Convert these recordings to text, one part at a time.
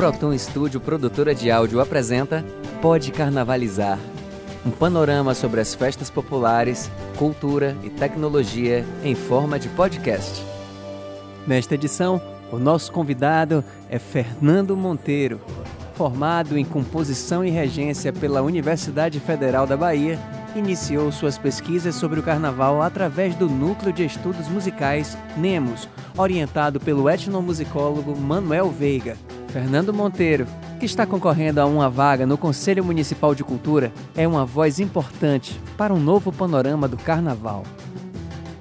Proton Studio Produtora de Áudio apresenta Pode Carnavalizar. Um panorama sobre as festas populares, cultura e tecnologia em forma de podcast. Nesta edição, o nosso convidado é Fernando Monteiro, formado em composição e regência pela Universidade Federal da Bahia iniciou suas pesquisas sobre o carnaval através do Núcleo de Estudos Musicais NEMOS, orientado pelo etnomusicólogo Manuel Veiga. Fernando Monteiro, que está concorrendo a uma vaga no Conselho Municipal de Cultura, é uma voz importante para um novo panorama do carnaval.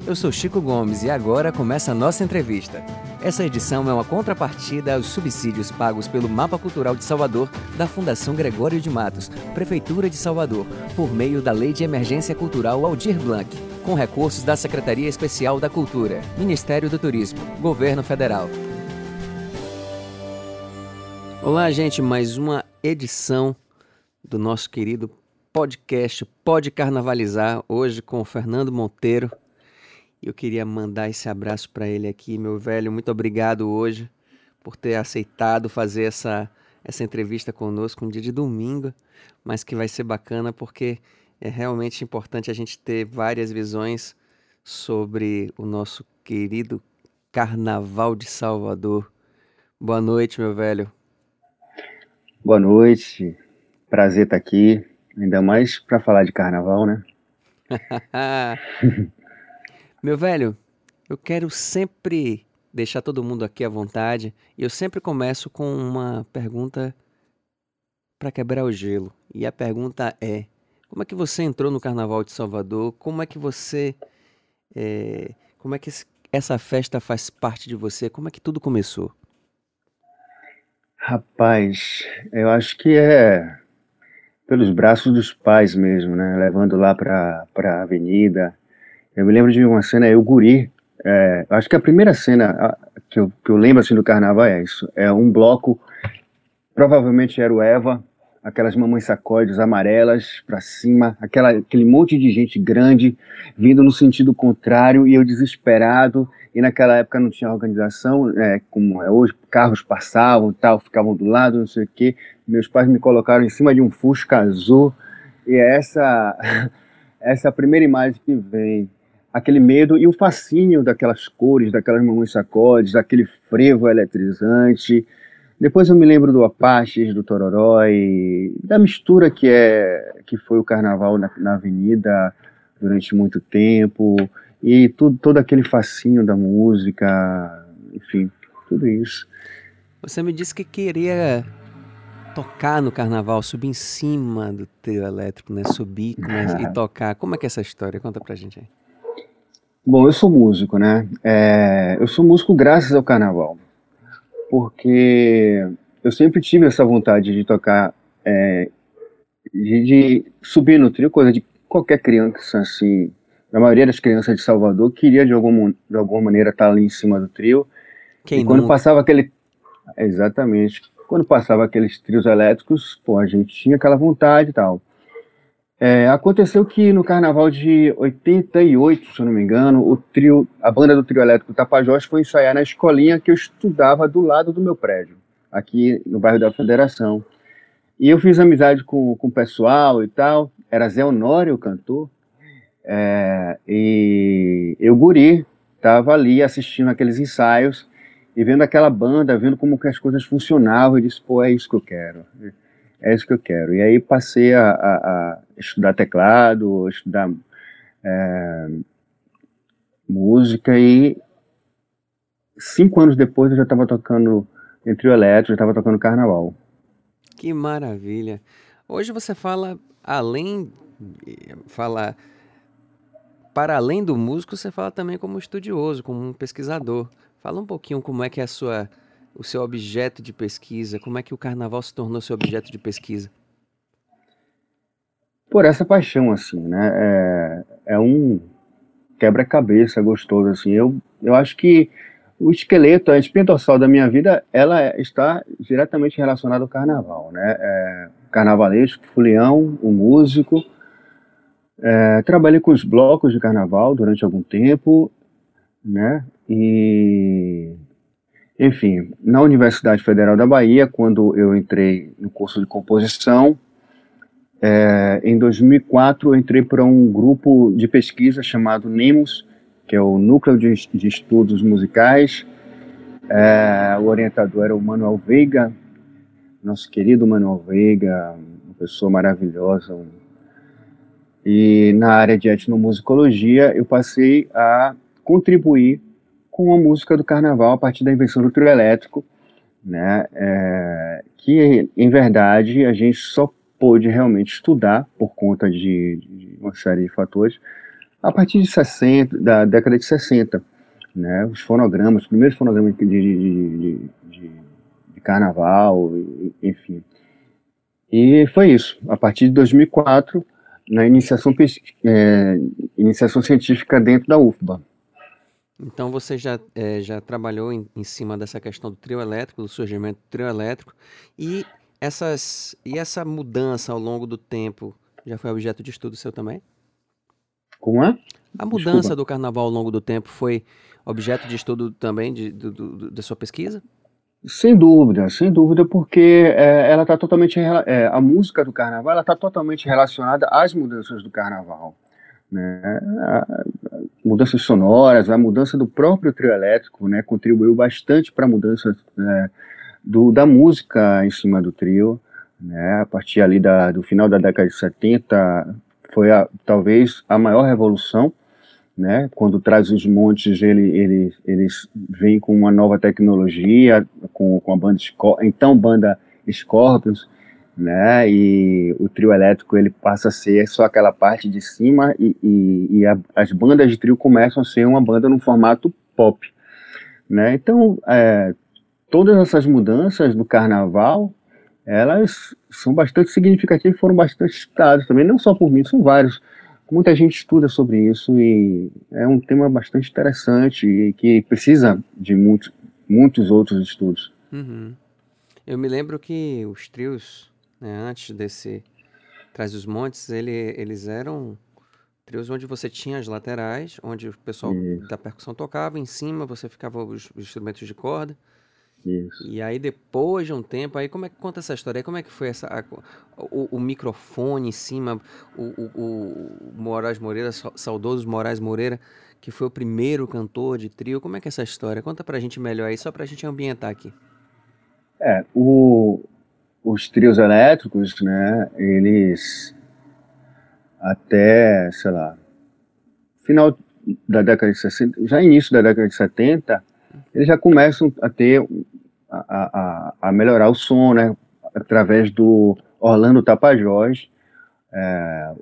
Eu sou Chico Gomes e agora começa a nossa entrevista. Essa edição é uma contrapartida aos subsídios pagos pelo Mapa Cultural de Salvador da Fundação Gregório de Matos, Prefeitura de Salvador, por meio da Lei de Emergência Cultural Aldir Blanc, com recursos da Secretaria Especial da Cultura, Ministério do Turismo, Governo Federal. Olá, gente, mais uma edição do nosso querido podcast Pode Carnavalizar, hoje com o Fernando Monteiro, eu queria mandar esse abraço para ele aqui, meu velho. Muito obrigado hoje por ter aceitado fazer essa, essa entrevista conosco um dia de domingo, mas que vai ser bacana porque é realmente importante a gente ter várias visões sobre o nosso querido Carnaval de Salvador. Boa noite, meu velho. Boa noite. Prazer estar aqui, ainda mais para falar de carnaval, né? Meu velho, eu quero sempre deixar todo mundo aqui à vontade e eu sempre começo com uma pergunta para quebrar o gelo. E a pergunta é: como é que você entrou no Carnaval de Salvador? Como é que você. É, como é que essa festa faz parte de você? Como é que tudo começou? Rapaz, eu acho que é pelos braços dos pais mesmo, né? Levando lá para a avenida, eu me lembro de uma cena, eu guri, é, acho que a primeira cena que eu, que eu lembro assim do carnaval é isso, é um bloco, provavelmente era o Eva, aquelas mamães sacodes amarelas para cima, aquela, aquele monte de gente grande vindo no sentido contrário e eu desesperado. E naquela época não tinha organização, é, como é hoje, carros passavam, tal, ficavam do lado, não sei o quê. Meus pais me colocaram em cima de um Fusca azul e é essa essa é primeira imagem que vem aquele medo e o fascínio daquelas cores, daquelas mamães sacodes, daquele frevo eletrizante. Depois eu me lembro do Apaches, do Tororó e da mistura que é que foi o carnaval na, na avenida durante muito tempo e tudo, todo aquele fascínio da música, enfim, tudo isso. Você me disse que queria tocar no carnaval, subir em cima do trio elétrico, né? Subir ah. e tocar. Como é que é essa história? Conta pra gente aí. Bom, eu sou músico, né? É, eu sou músico graças ao carnaval, porque eu sempre tive essa vontade de tocar, é, de, de, subir no trio, coisa de qualquer criança, assim, a maioria das crianças de Salvador queria de alguma, de alguma maneira estar ali em cima do trio. Quem e quando passava aquele. Exatamente. Quando passava aqueles trios elétricos, pô, a gente tinha aquela vontade e tal. É, aconteceu que no carnaval de 88, se eu não me engano, o trio, a banda do trio elétrico Tapajós foi ensaiar na escolinha que eu estudava do lado do meu prédio, aqui no bairro da Federação. E eu fiz amizade com, com o pessoal e tal, era Zé Honório, o cantor, é, e eu, guri, estava ali assistindo aqueles ensaios e vendo aquela banda, vendo como que as coisas funcionavam, e disse, pô, é isso que eu quero é isso que eu quero. E aí passei a, a, a estudar teclado, estudar é, música e cinco anos depois eu já estava tocando em trio elétrico, já estava tocando carnaval. Que maravilha! Hoje você fala além, fala para além do músico, você fala também como estudioso, como um pesquisador. Fala um pouquinho como é que é a sua o seu objeto de pesquisa? Como é que o carnaval se tornou seu objeto de pesquisa? Por essa paixão, assim, né? É, é um quebra-cabeça gostoso, assim. Eu, eu acho que o esqueleto, a espinha dorsal da minha vida, ela está diretamente relacionada ao carnaval, né? É, carnavalesco, fulião, o músico. É, trabalhei com os blocos de carnaval durante algum tempo, né? E Enfim, na Universidade Federal da Bahia, quando eu entrei no curso de composição, é, em 2004 eu entrei para um grupo de pesquisa chamado NEMOS, que é o Núcleo de, de Estudos Musicais. É, o orientador era o Manuel Veiga, nosso querido Manuel Veiga, uma pessoa maravilhosa. E na área de etnomusicologia eu passei a contribuir com a música do carnaval a partir da invenção do trio elétrico, né, é, que em verdade a gente só pôde realmente estudar por conta de, de, uma série de fatores a partir de 60, da década de 60, né, os fonogramas, os primeiros fonogramas de, de, de, de carnaval, enfim. E foi isso. A partir de 2004, na iniciação, é, iniciação científica dentro da UFBA. Então você já, é, já trabalhou em, em, cima dessa questão do trio elétrico, do surgimento do trio elétrico, e, essas, e essa mudança ao longo do tempo já foi objeto de estudo seu também? Como é? A mudança Desculpa. do carnaval ao longo do tempo foi objeto de estudo também de, de, de da sua pesquisa? Sem dúvida, sem dúvida, porque é, ela está totalmente é, a música do carnaval ela está totalmente relacionada às mudanças do carnaval né? mudanças sonoras, a mudança do próprio trio elétrico, né, contribuiu bastante para a mudança né, do, da música em cima do trio, né, a partir ali da, do final da década de 70, foi a, talvez a maior revolução, né, quando traz os montes, ele, ele, eles vêm com uma nova tecnologia, com, com a banda, então banda Scorpions, né? E o trio elétrico ele passa a ser só aquela parte de cima e, e, e a, as bandas de trio começam a ser uma banda no formato pop, né? Então, é, todas essas mudanças no carnaval, elas são bastante significativas e foram bastante estudadas também, não só por mim, são vários. Muita gente estuda sobre isso e é um tema bastante interessante e que precisa de muitos, muitos outros estudos. Uhum. Eu me lembro que os trios né, antes desse Traz os Montes, ele, eles eram trios onde você tinha as laterais, onde o pessoal Isso. da percussão tocava, em cima você ficava os, os instrumentos de corda. Isso. E aí depois de um tempo, aí como é que conta essa história? Aí como é que foi essa a, o, o, microfone em cima, o, o, o Moraes Moreira, saudoso Moraes Moreira, que foi o primeiro cantor de trio. Como é que é essa história? Conta pra gente melhor aí, só pra gente ambientar aqui. É, o, os trios elétricos, né, eles até, sei lá, final da década de 60, já início da década de 70, eles já começam a ter, a, a, a melhorar o som, né, através do Orlando Tapajós, é,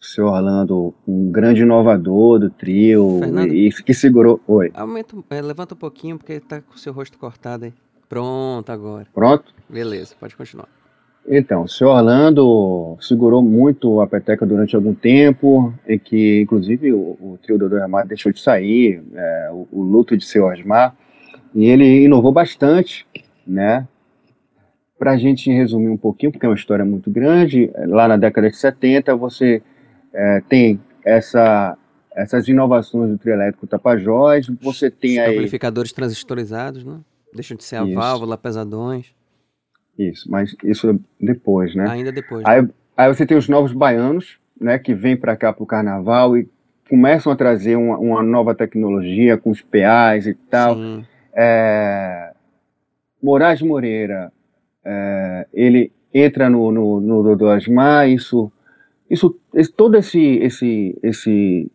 o seu Orlando, um grande inovador do trio, Fernando, e que segurou. Oi. Aumenta, é, levanta um pouquinho, porque está com o seu rosto cortado aí. Pronto, agora. Pronto? Beleza, pode continuar. Então, o senhor Orlando segurou muito a peteca durante algum tempo, e que, inclusive, o, o trio do Osmar deixou de sair, é, o, o, luto de seu Osmar, e ele inovou bastante, né? Para a gente resumir um pouquinho, porque é uma história muito grande, lá na década de 70 você é, tem essa, essas inovações do trio elétrico Tapajós, você tem Os aí... amplificadores transistorizados, né? Deixam de ser a isso. válvula, pesadões. Isso, mas isso depois, né? Ainda depois. Aí, né? aí você tem os novos baianos, né, que vêm para cá para o carnaval e começam a trazer uma, uma, nova tecnologia com os PAs e tal. Sim. É, Moraes Moreira, é, ele entra no, no, no Dodô Asmar, isso, isso, esse, todo esse, esse, esse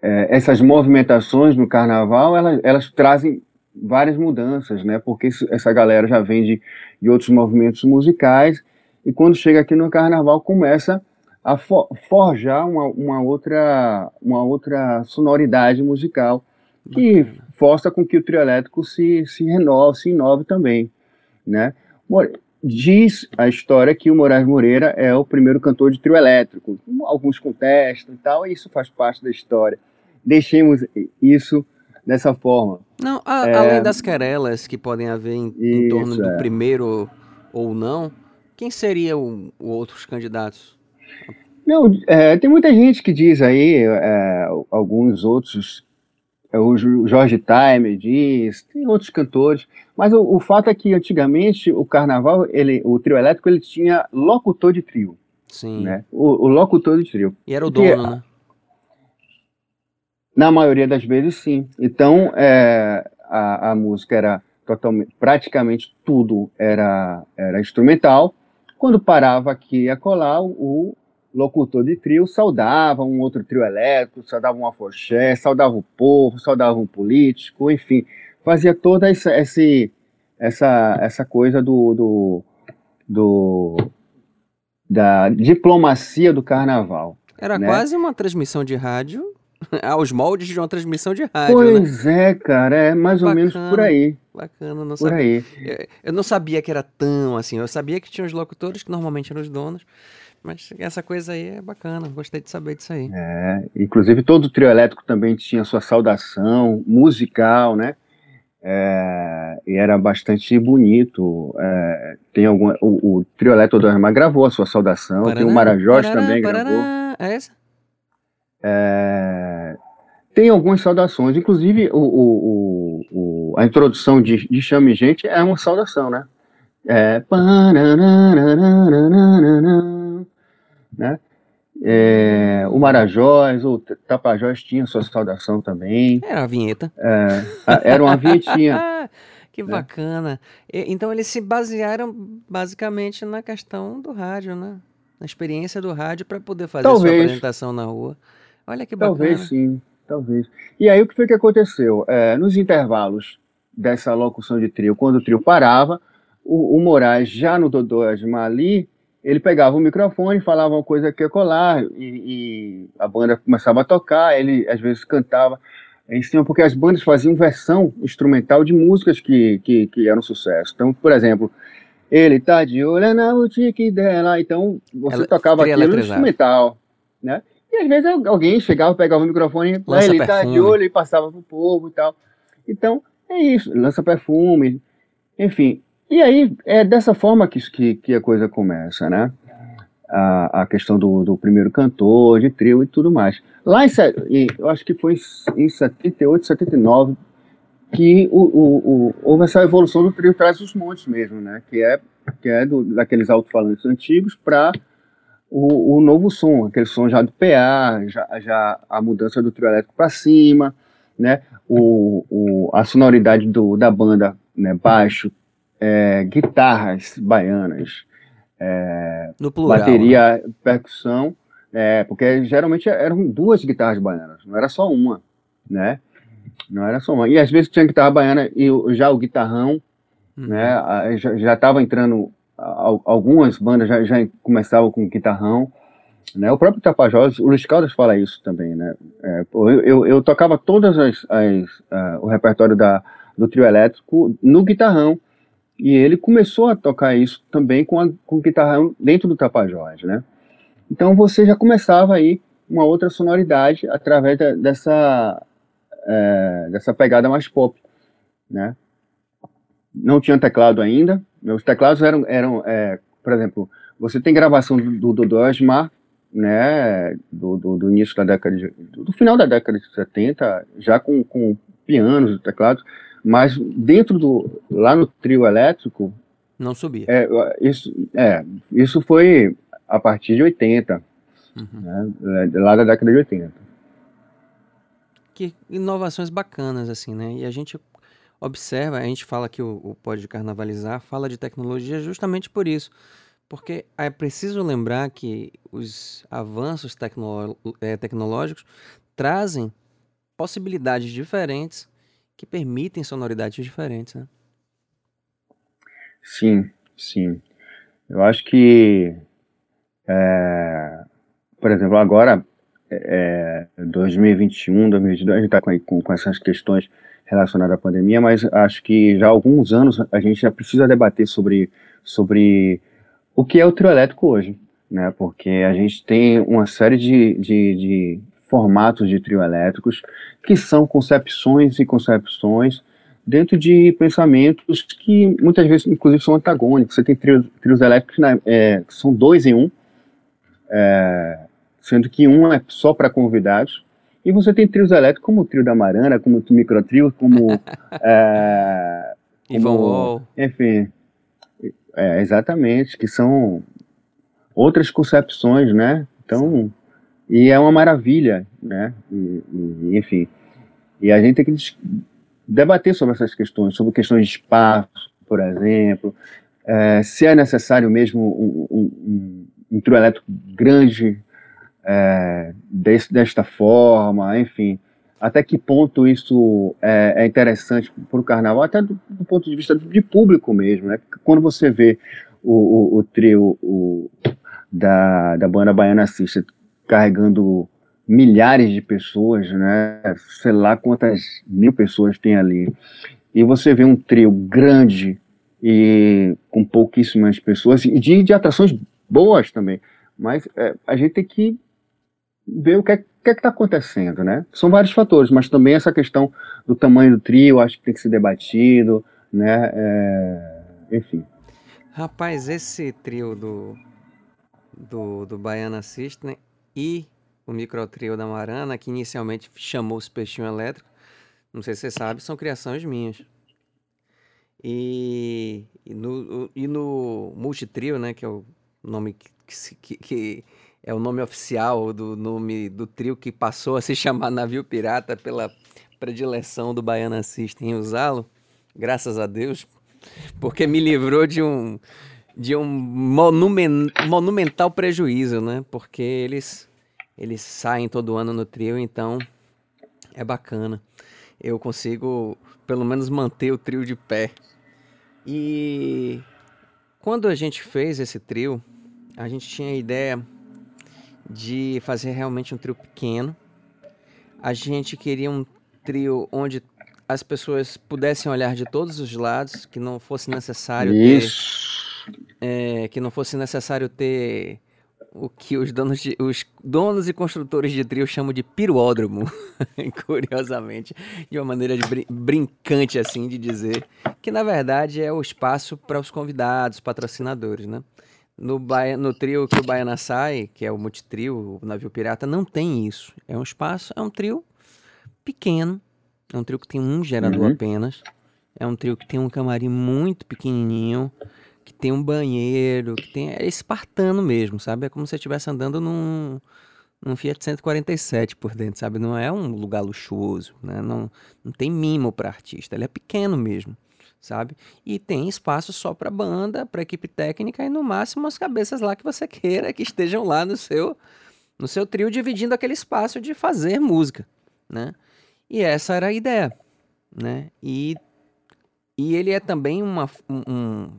é, essas movimentações no carnaval, elas, elas trazem várias mudanças, né? Porque essa galera já vem de, de outros movimentos musicais e quando chega aqui no carnaval começa a forjar uma, uma, outra, uma outra sonoridade musical que força com que o trio elétrico se, se renove, se inove também, né? Diz a história que o Moraes Moreira é o primeiro cantor de trio elétrico. Alguns contestam e tal, e isso faz parte da história. Deixemos isso dessa forma. Não, a, é... além das querelas que podem haver em, em torno do é. primeiro ou não, quem seriam os outros candidatos? Não, é, tem muita gente que diz aí, é, alguns outros é o Jorge Time diz, tem outros cantores, mas o, o, fato é que antigamente o carnaval, ele, o trio elétrico, ele tinha locutor de trio. Sim. Né? O, o locutor de trio. E era o dono, Porque, né? Na maioria das vezes, sim. Então, é, a, a música era totalmente, praticamente tudo era, era instrumental. Quando parava aqui a colar, o, locutor de trio saudava um outro trio elétrico, saudava um afoxé, saudava o povo, saudava um político, enfim, fazia toda essa, essa, essa coisa do, do, do da diplomacia do carnaval. Era né? quase uma transmissão de rádio aos moldes de uma transmissão de rádio, pois né? é, cara, é mais Bacana, ou menos por aí. Bacana, não por sabia. aí. Eu, eu não sabia que era tão assim. Eu sabia que tinha os locutores, que normalmente eram os donos, mas essa coisa aí é bacana, gostei de saber disso aí. É, inclusive todo o trio elétrico também tinha sua saudação musical, né? É, e era bastante bonito. É, tem algum, o, o trio elétrico do Armar gravou a sua saudação, Paraná, tem o Marajós Paraná, também Paraná, gravou. É essa? É, tem algumas saudações, inclusive o, o, o, a introdução de, de Chame Gente é uma saudação, né? É, né? É, o Marajós, o Tapajós tinha sua saudação também. Era a vinheta. É, era uma vinhetinha. que bacana. Então eles se basearam basicamente na questão do rádio, né? Na experiência do rádio para poder fazer talvez, sua apresentação na rua. Olha que bacana. Talvez sim, talvez. E aí o que foi que aconteceu? É, nos intervalos dessa locução de trio, quando o trio parava, o, o Moraes já no Dodô Asmar ali ele pegava o microfone, falava uma coisa que ia colar, e, e, a banda começava a tocar, ele às vezes cantava em cima, porque as bandas faziam versão instrumental de músicas que, que, que eram sucesso. Então, por exemplo, ele tá de olho na boutique dela, então você Ela tocava aquilo instrumental, né? E às vezes alguém chegava, pegava o microfone, lança ele perfume. tá de olho e passava pro povo e tal. Então, é isso, lança perfume, enfim, e aí é dessa forma que, que, que a coisa começa, né? A, a questão do, do, primeiro cantor, de trio e tudo mais. Lá em, eu acho que foi em 78, 79 que o, o, o, houve essa evolução do trio Traz os Montes mesmo, né? Que é, que é do, daqueles alto-falantes antigos para o, o, novo som, aquele som já do PA, já, já a mudança do trio elétrico para cima, né? O, o, a sonoridade do, da banda, né? Baixo, é, guitarras baianas, é, plural, bateria, né? percussão, é, porque geralmente eram duas guitarras baianas, não era só uma, né? Não era só uma. E às vezes tinha guitarra baiana e já o guitarrão, uhum. né? Já estava entrando, algumas bandas já, já começavam com guitarrão, né? O próprio Tapajós, o Luiz Caldas fala isso também, né? É, eu, eu, eu, tocava todas as, as uh, o repertório da, do trio elétrico no guitarrão, e ele começou a tocar isso também com, a, com guitarra dentro do Tapajós, né? Então você já começava aí uma outra sonoridade através de, dessa, é, dessa pegada mais pop, né? Não tinha teclado ainda, os teclados eram, eram é, por exemplo, você tem gravação do Dodô Asmar, né, do, do, do, início da década de, do final da década de 70, já com, com pianos e teclados, mas dentro do. lá no trio elétrico. Não subia. É, isso, é, isso foi a partir de 80. Uhum. Né, lá da década de 80. Que inovações bacanas, assim, né? E a gente observa, a gente fala que o, o Pode Carnavalizar fala de tecnologia justamente por isso. Porque é preciso lembrar que os avanços tecnolo é, tecnológicos trazem possibilidades diferentes que permitem sonoridades diferentes, né? Sim, sim. Eu acho que, é, por exemplo, agora, é, 2021, 2022, a gente está com, com essas questões relacionadas à pandemia, mas acho que já há alguns anos a gente já precisa debater sobre, sobre o que é o trio elétrico hoje, né? Porque a gente tem uma série de, de, de formatos de trio elétricos, que são concepções e concepções dentro de pensamentos que muitas vezes, inclusive, são antagônicos. Você tem trios, trios elétricos é, são dois em um, é, sendo que um é só para convidados E você tem trios elétricos como o trio da Marana, como o microtrio, como. é, como enfim. É, exatamente, que são outras concepções, né? Então, e é uma maravilha, né? E, e, enfim, e a gente tem que debater sobre essas questões, sobre questões de espaço, por exemplo, é, se é necessário mesmo um, um, um, um trio elétrico grande é, desse, desta forma, enfim, até que ponto isso é, é interessante para o carnaval, até do, do, ponto de vista de público mesmo, né? Quando você vê o, o, o trio o, da, da banda Baiana Assista carregando milhares de pessoas, né? Sei lá quantas mil pessoas tem ali. E você vê um trio grande e com pouquíssimas pessoas, e de, de atrações boas também. Mas é, a gente tem que ver o que é que é está acontecendo, né? São vários fatores, mas também essa questão do tamanho do trio, acho que tem que ser debatido, né? É, enfim. Rapaz, esse trio do, do, do Baiana System e o microtrio da Marana, que inicialmente chamou-se Peixinho Elétrico, não sei se você sabe, são criações minhas. E, e no, e no Multitrio, né, que é o nome que, que, que é o nome oficial do nome do trio que passou a se chamar Navio Pirata pela predileção do Baiana System em usá-lo, graças a Deus, porque me livrou de um de um monumen, monumental prejuízo, né? Porque eles eles saem todo ano no trio, então é bacana. Eu consigo pelo menos manter o trio de pé. E quando a gente fez esse trio, a gente tinha a ideia de fazer realmente um trio pequeno. A gente queria um trio onde as pessoas pudessem olhar de todos os lados, que não fosse necessário Isso. ter, é, que não fosse necessário ter o que os donos, de, os donos e construtores de trio chamam de piruódromo, curiosamente, de uma maneira de brin brincante assim de dizer, que na verdade é o espaço para os convidados, patrocinadores, né? No, no trio que o Baiana sai, que é o multitrio, o navio pirata, não tem isso. É um espaço, é um trio pequeno, é um trio que tem um gerador uhum. apenas, é um trio que tem um camarim muito pequenininho, que tem um banheiro, que tem. É espartano mesmo, sabe? É como se você estivesse andando num, num Fiat 147 por dentro, sabe? Não é um lugar luxuoso, né? Não, não tem mimo para artista, ele é pequeno mesmo, sabe? E tem espaço só para banda, para equipe técnica e no máximo as cabeças lá que você queira que estejam lá no seu no seu trio dividindo aquele espaço de fazer música, né? E essa era a ideia, né? E e ele é também uma, um,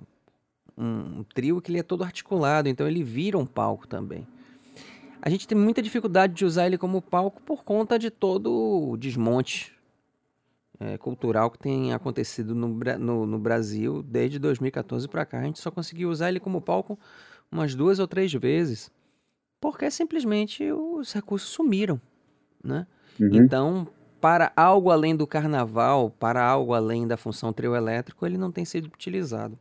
um trio que ele é todo articulado, então ele vira um palco também. A gente tem muita dificuldade de usar ele como palco por conta de todo o desmonte é, cultural que tem acontecido no, no, no Brasil desde 2014 para cá. A gente só conseguiu usar ele como palco umas duas ou três vezes, porque simplesmente os recursos sumiram, né? Uhum. Então, para algo além do carnaval, para algo além da função trio elétrico, ele não tem sido utilizado.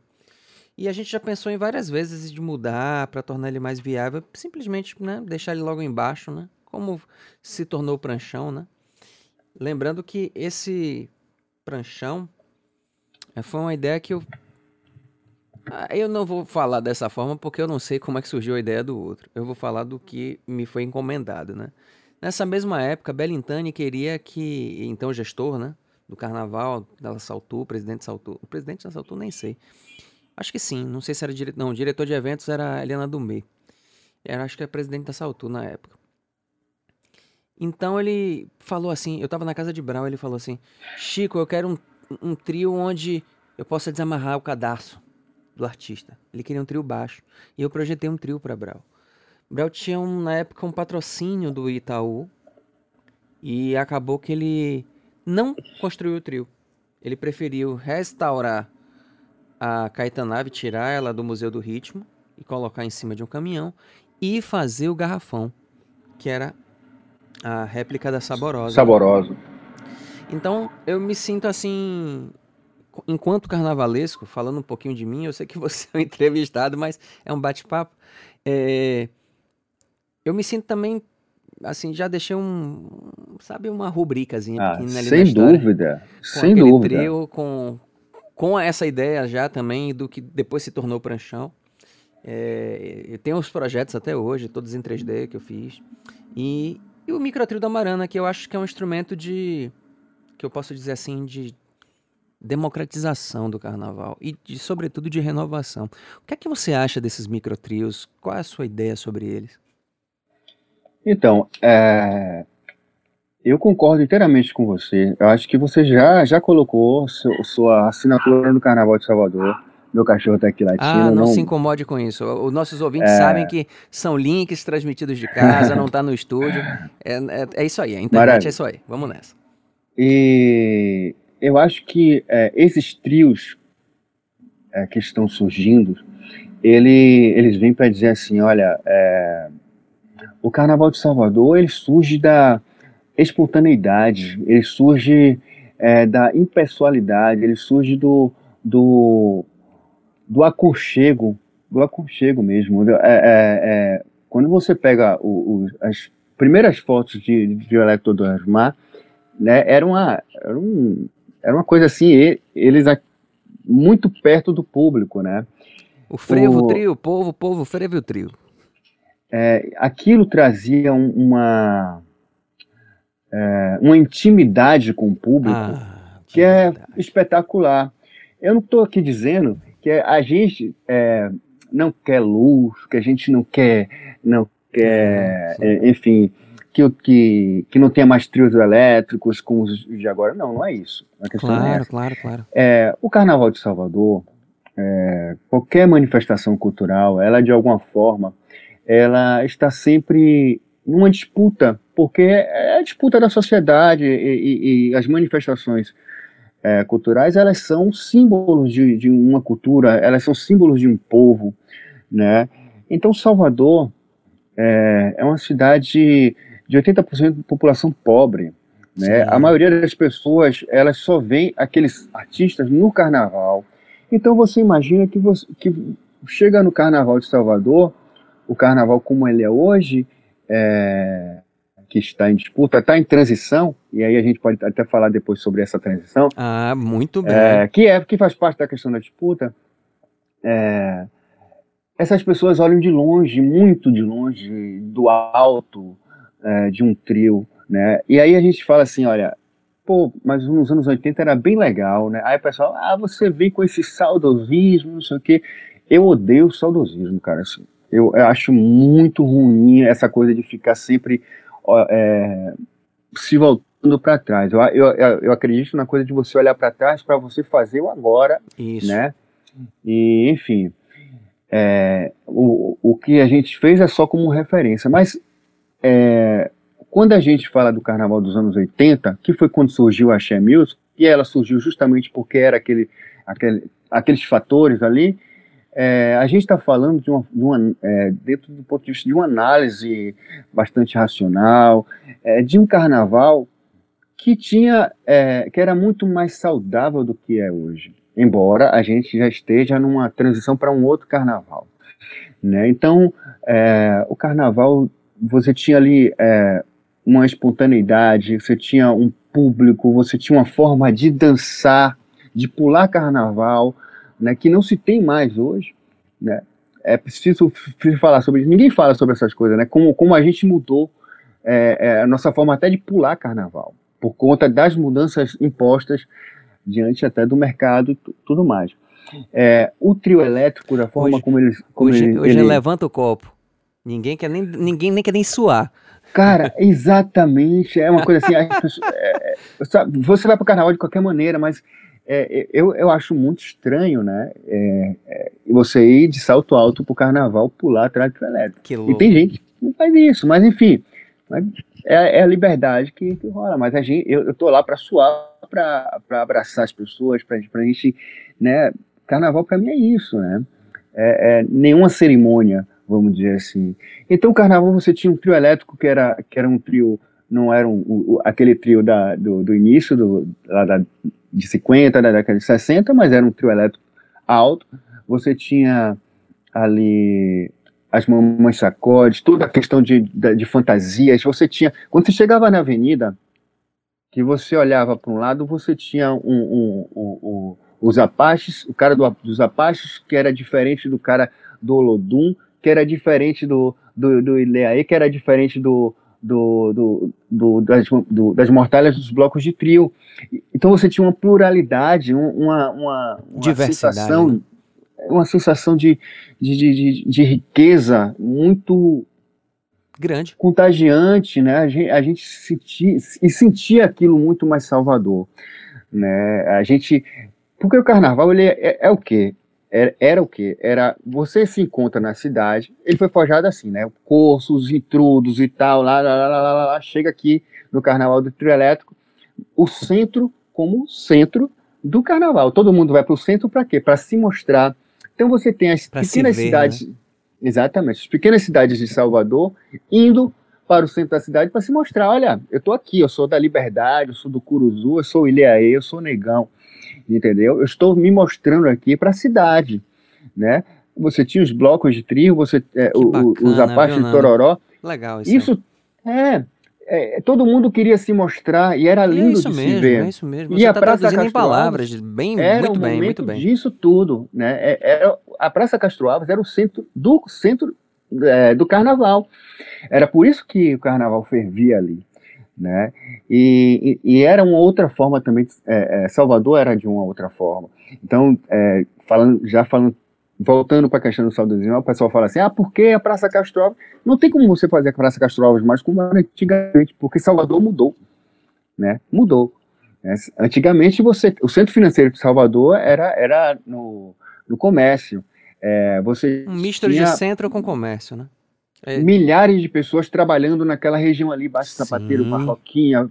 E a gente já pensou em várias vezes de mudar para tornar ele mais viável, simplesmente né, deixar ele logo embaixo, né? Como se tornou o pranchão, né? Lembrando que esse pranchão é, foi uma ideia que eu. Ah, eu não vou falar dessa forma porque eu não sei como é que surgiu a ideia do outro. Eu vou falar do que me foi encomendado, né? Nessa mesma época, Belintani queria que, então gestor, né, do carnaval, da Saltu, o presidente Saltu, o presidente da Saltu nem sei, Acho que sim, não sei se era diretor. Não, o diretor de eventos era Helena Dumê. Era, acho que era presidente da Saltu na época. Então ele falou assim: eu tava na casa de Brau, ele falou assim: Chico, eu quero um, um trio onde eu possa desamarrar o cadarço do artista. Ele queria um trio baixo. E eu projetei um trio para Brau. Brau tinha, um, na época, um patrocínio do Itaú. E acabou que ele não construiu o trio. Ele preferiu restaurar a Caetanave, tirar ela do Museu do Ritmo e colocar em cima de um caminhão e fazer o garrafão, que era a réplica da Saborosa. Saborosa. Então eu me sinto assim, enquanto carnavalesco, falando um pouquinho de mim, eu sei que você é um entrevistado, mas é um bate-papo. É... Eu me sinto também assim, já deixei um, sabe, uma rubricazinha Ah, pequena ali sem dúvida, Com sem dúvida. trio, com, com essa ideia já também do que depois se tornou Pranchão. É, eu tenho os projetos até hoje, todos em 3D que eu fiz. E, e o microtrio da Marana, que eu acho que é um instrumento de, que eu posso dizer assim, de democratização do carnaval e, de, sobretudo, de renovação. O que é que você acha desses microtrios? Qual é a sua ideia sobre eles? Então, é, eu concordo inteiramente com você. Eu acho que você já, já colocou seu- sua assinatura no Carnaval de Salvador. Meu cachorro tá aqui latindo. Ah, não não- se incomode com isso. Os nossos ouvintes sabem que são links transmitidos de casa, não tá no estúdio. É, é- é isso aí, a internet Maravilha. é isso aí. Vamos nessa. E eu acho que é, esses trios é, que estão surgindo, ele, eles vêm para dizer assim, olha, é, o Carnaval de Salvador ele surge da espontaneidade, ele surge é, da impessoalidade, ele surge do, do, do aconchego, do aconchego mesmo. É, é, é, quando você pega o- o- as primeiras fotos de, de Violeta do Asmar, né, era uma, era, um, era uma coisa assim, eles muito perto do público, né? O frevo, O- trio, povo, povo, frevo o trio. É, aquilo trazia um- uma, é, uma intimidade com o público Ah, que é espetacular. Eu não estou aqui dizendo que a gente é, não quer luxo, que a gente não quer, não quer, é, enfim, que, que, que não tenha mais trios elétricos como os de agora. Não, não é isso. É Claro, essa. claro, claro. É, o Carnaval de Salvador, é, qualquer manifestação cultural, ela de alguma forma, ela está sempre numa disputa, porque é a disputa da sociedade e, e- e as manifestações é, culturais, elas são símbolos de, de uma cultura, elas são símbolos de um povo, né? Então Salvador é, é uma cidade de 80% de população pobre, né? Sim. A maioria das pessoas, elas só veem aqueles artistas no carnaval. Então você imagina que, você, que chega no carnaval de Salvador, o carnaval como ele é hoje, é, que está em disputa, está em transição, e aí a gente pode até falar depois sobre essa transição, Ah, muito bem. é, que é que faz parte da questão da disputa. é, essas pessoas olham de longe, muito de longe, do alto é, de um trio, né? E aí a gente fala assim, olha, pô, mas nos anos 80 era bem legal, né? Aí o pessoal, ah, você vem com esse saudosismo, não sei o quê. Eu odeio o saudosismo, cara. Assim, eu, eu acho muito ruim essa coisa de ficar sempre é, se voltando para trás. Eu, eu, eu acredito na coisa de você olhar para trás para você fazer o agora, Isso. né? E, enfim, é, o, o que a gente fez é só como referência. Mas é, quando a gente fala do carnaval dos anos 80, que foi quando surgiu a Axé Music, e ela surgiu justamente porque era aquele, aquele, aqueles fatores ali, é, a gente está falando de uma, de uma é, dentro do ponto de vista de uma análise bastante racional, é, de um carnaval que tinha, é, que era muito mais saudável do que é hoje, embora a gente já esteja numa transição para um outro carnaval, né? Então, é, o carnaval você tinha ali é, uma espontaneidade, você tinha um público, você tinha uma forma de dançar, de pular carnaval, né, que não se tem mais hoje, né? É preciso, preciso falar sobre isso. Ninguém fala sobre essas coisas, né? Como, como a gente mudou é, é, a nossa forma até de pular carnaval, por conta das mudanças impostas diante até do mercado e tu- tudo mais. É, o trio elétrico, da forma Hoje- como eles. Como Hoje, ele, hoje ele- levanta o copo. Ninguém quer nem, ninguém nem quer nem suar. Cara, exatamente. É uma coisa assim. pessoas- é, é, você vai para o carnaval de qualquer maneira, mas é, eu, eu acho muito estranho, né? é, é, você ir de salto alto pro carnaval pular atrás do trio elétrico. Que E louco. tem gente que não faz isso, mas enfim. mas É, é a liberdade que, que rola. Mas a gente, eu, eu tô lá para suar, para abraçar as pessoas, para a gente. Né, carnaval para mim é isso, né? É, é nenhuma cerimônia, vamos dizer assim. Então, o carnaval você tinha um trio elétrico que era, que era um trio, não era um, o- aquele trio da, do, do início, do, lá da, de 50, da década de 60, mas era um trio elétrico alto. Você tinha ali as mamães sacodes, toda a questão de, de, de fantasias. Você tinha. Quando você chegava na avenida, que você olhava para um lado, você tinha um, um, um, os Apaches, o cara do, dos Apaches, que era diferente do cara do Olodum, que era diferente do, do, do Ileaê, que era diferente do, do, do, do, das, das mortalhas dos blocos de trio. Então você tinha uma pluralidade, uma, uma, uma sensação, né? uma sensação de, de, de, de, riqueza muito grande, contagiante, né? A gente, a gente sentia e sentia aquilo muito mais salvador, né? A gente porque o carnaval ele é, é, é o quê? Era, era, o quê? Era você se encontra na cidade, ele foi forjado assim, né? Cursos, intrudos e tal, lá, lá, lá, lá, lá, chega aqui no carnaval do trio elétrico, o centro como centro do carnaval. Todo mundo vai para o centro para quê? Para se mostrar então você tem as pra pequenas ver, cidades, né? exatamente, as pequenas cidades de Salvador indo para o centro da cidade para se mostrar, olha, eu estou aqui, eu sou da Liberdade, eu sou do Curuzu, eu sou Ilhaê, eu sou Negão, entendeu? Eu estou me mostrando aqui para a cidade, né? Você tinha os blocos de trio, você é, o, bacana, os Apaches de Tororó. Legal isso. Isso é, é, todo mundo queria se mostrar e era lindo é de mesmo, se ver. É isso mesmo. E a tá Praça Castro em palavras, bem, era muito bem, muito bem. disso tudo, né? É, era, a Praça Castro Alves era o centro do centro é, do Carnaval. Era por isso que o Carnaval fervia ali, né? E, e, e era uma outra forma também. É, é, Salvador era de uma outra forma. Então, falando, já falando voltando para a questão do saudosismo, o pessoal fala assim: ah, por que a Praça Castro Alves? Não tem como você fazer a Praça Castro Alves mais como era antigamente, porque Salvador mudou. Né? Mudou. Né? Antigamente, você, o centro financeiro de Salvador era, era no, no comércio. É, você um misto de centro com comércio, né? É. Milhares de pessoas trabalhando naquela região ali, Baixo Sapateiro, Barroquinha.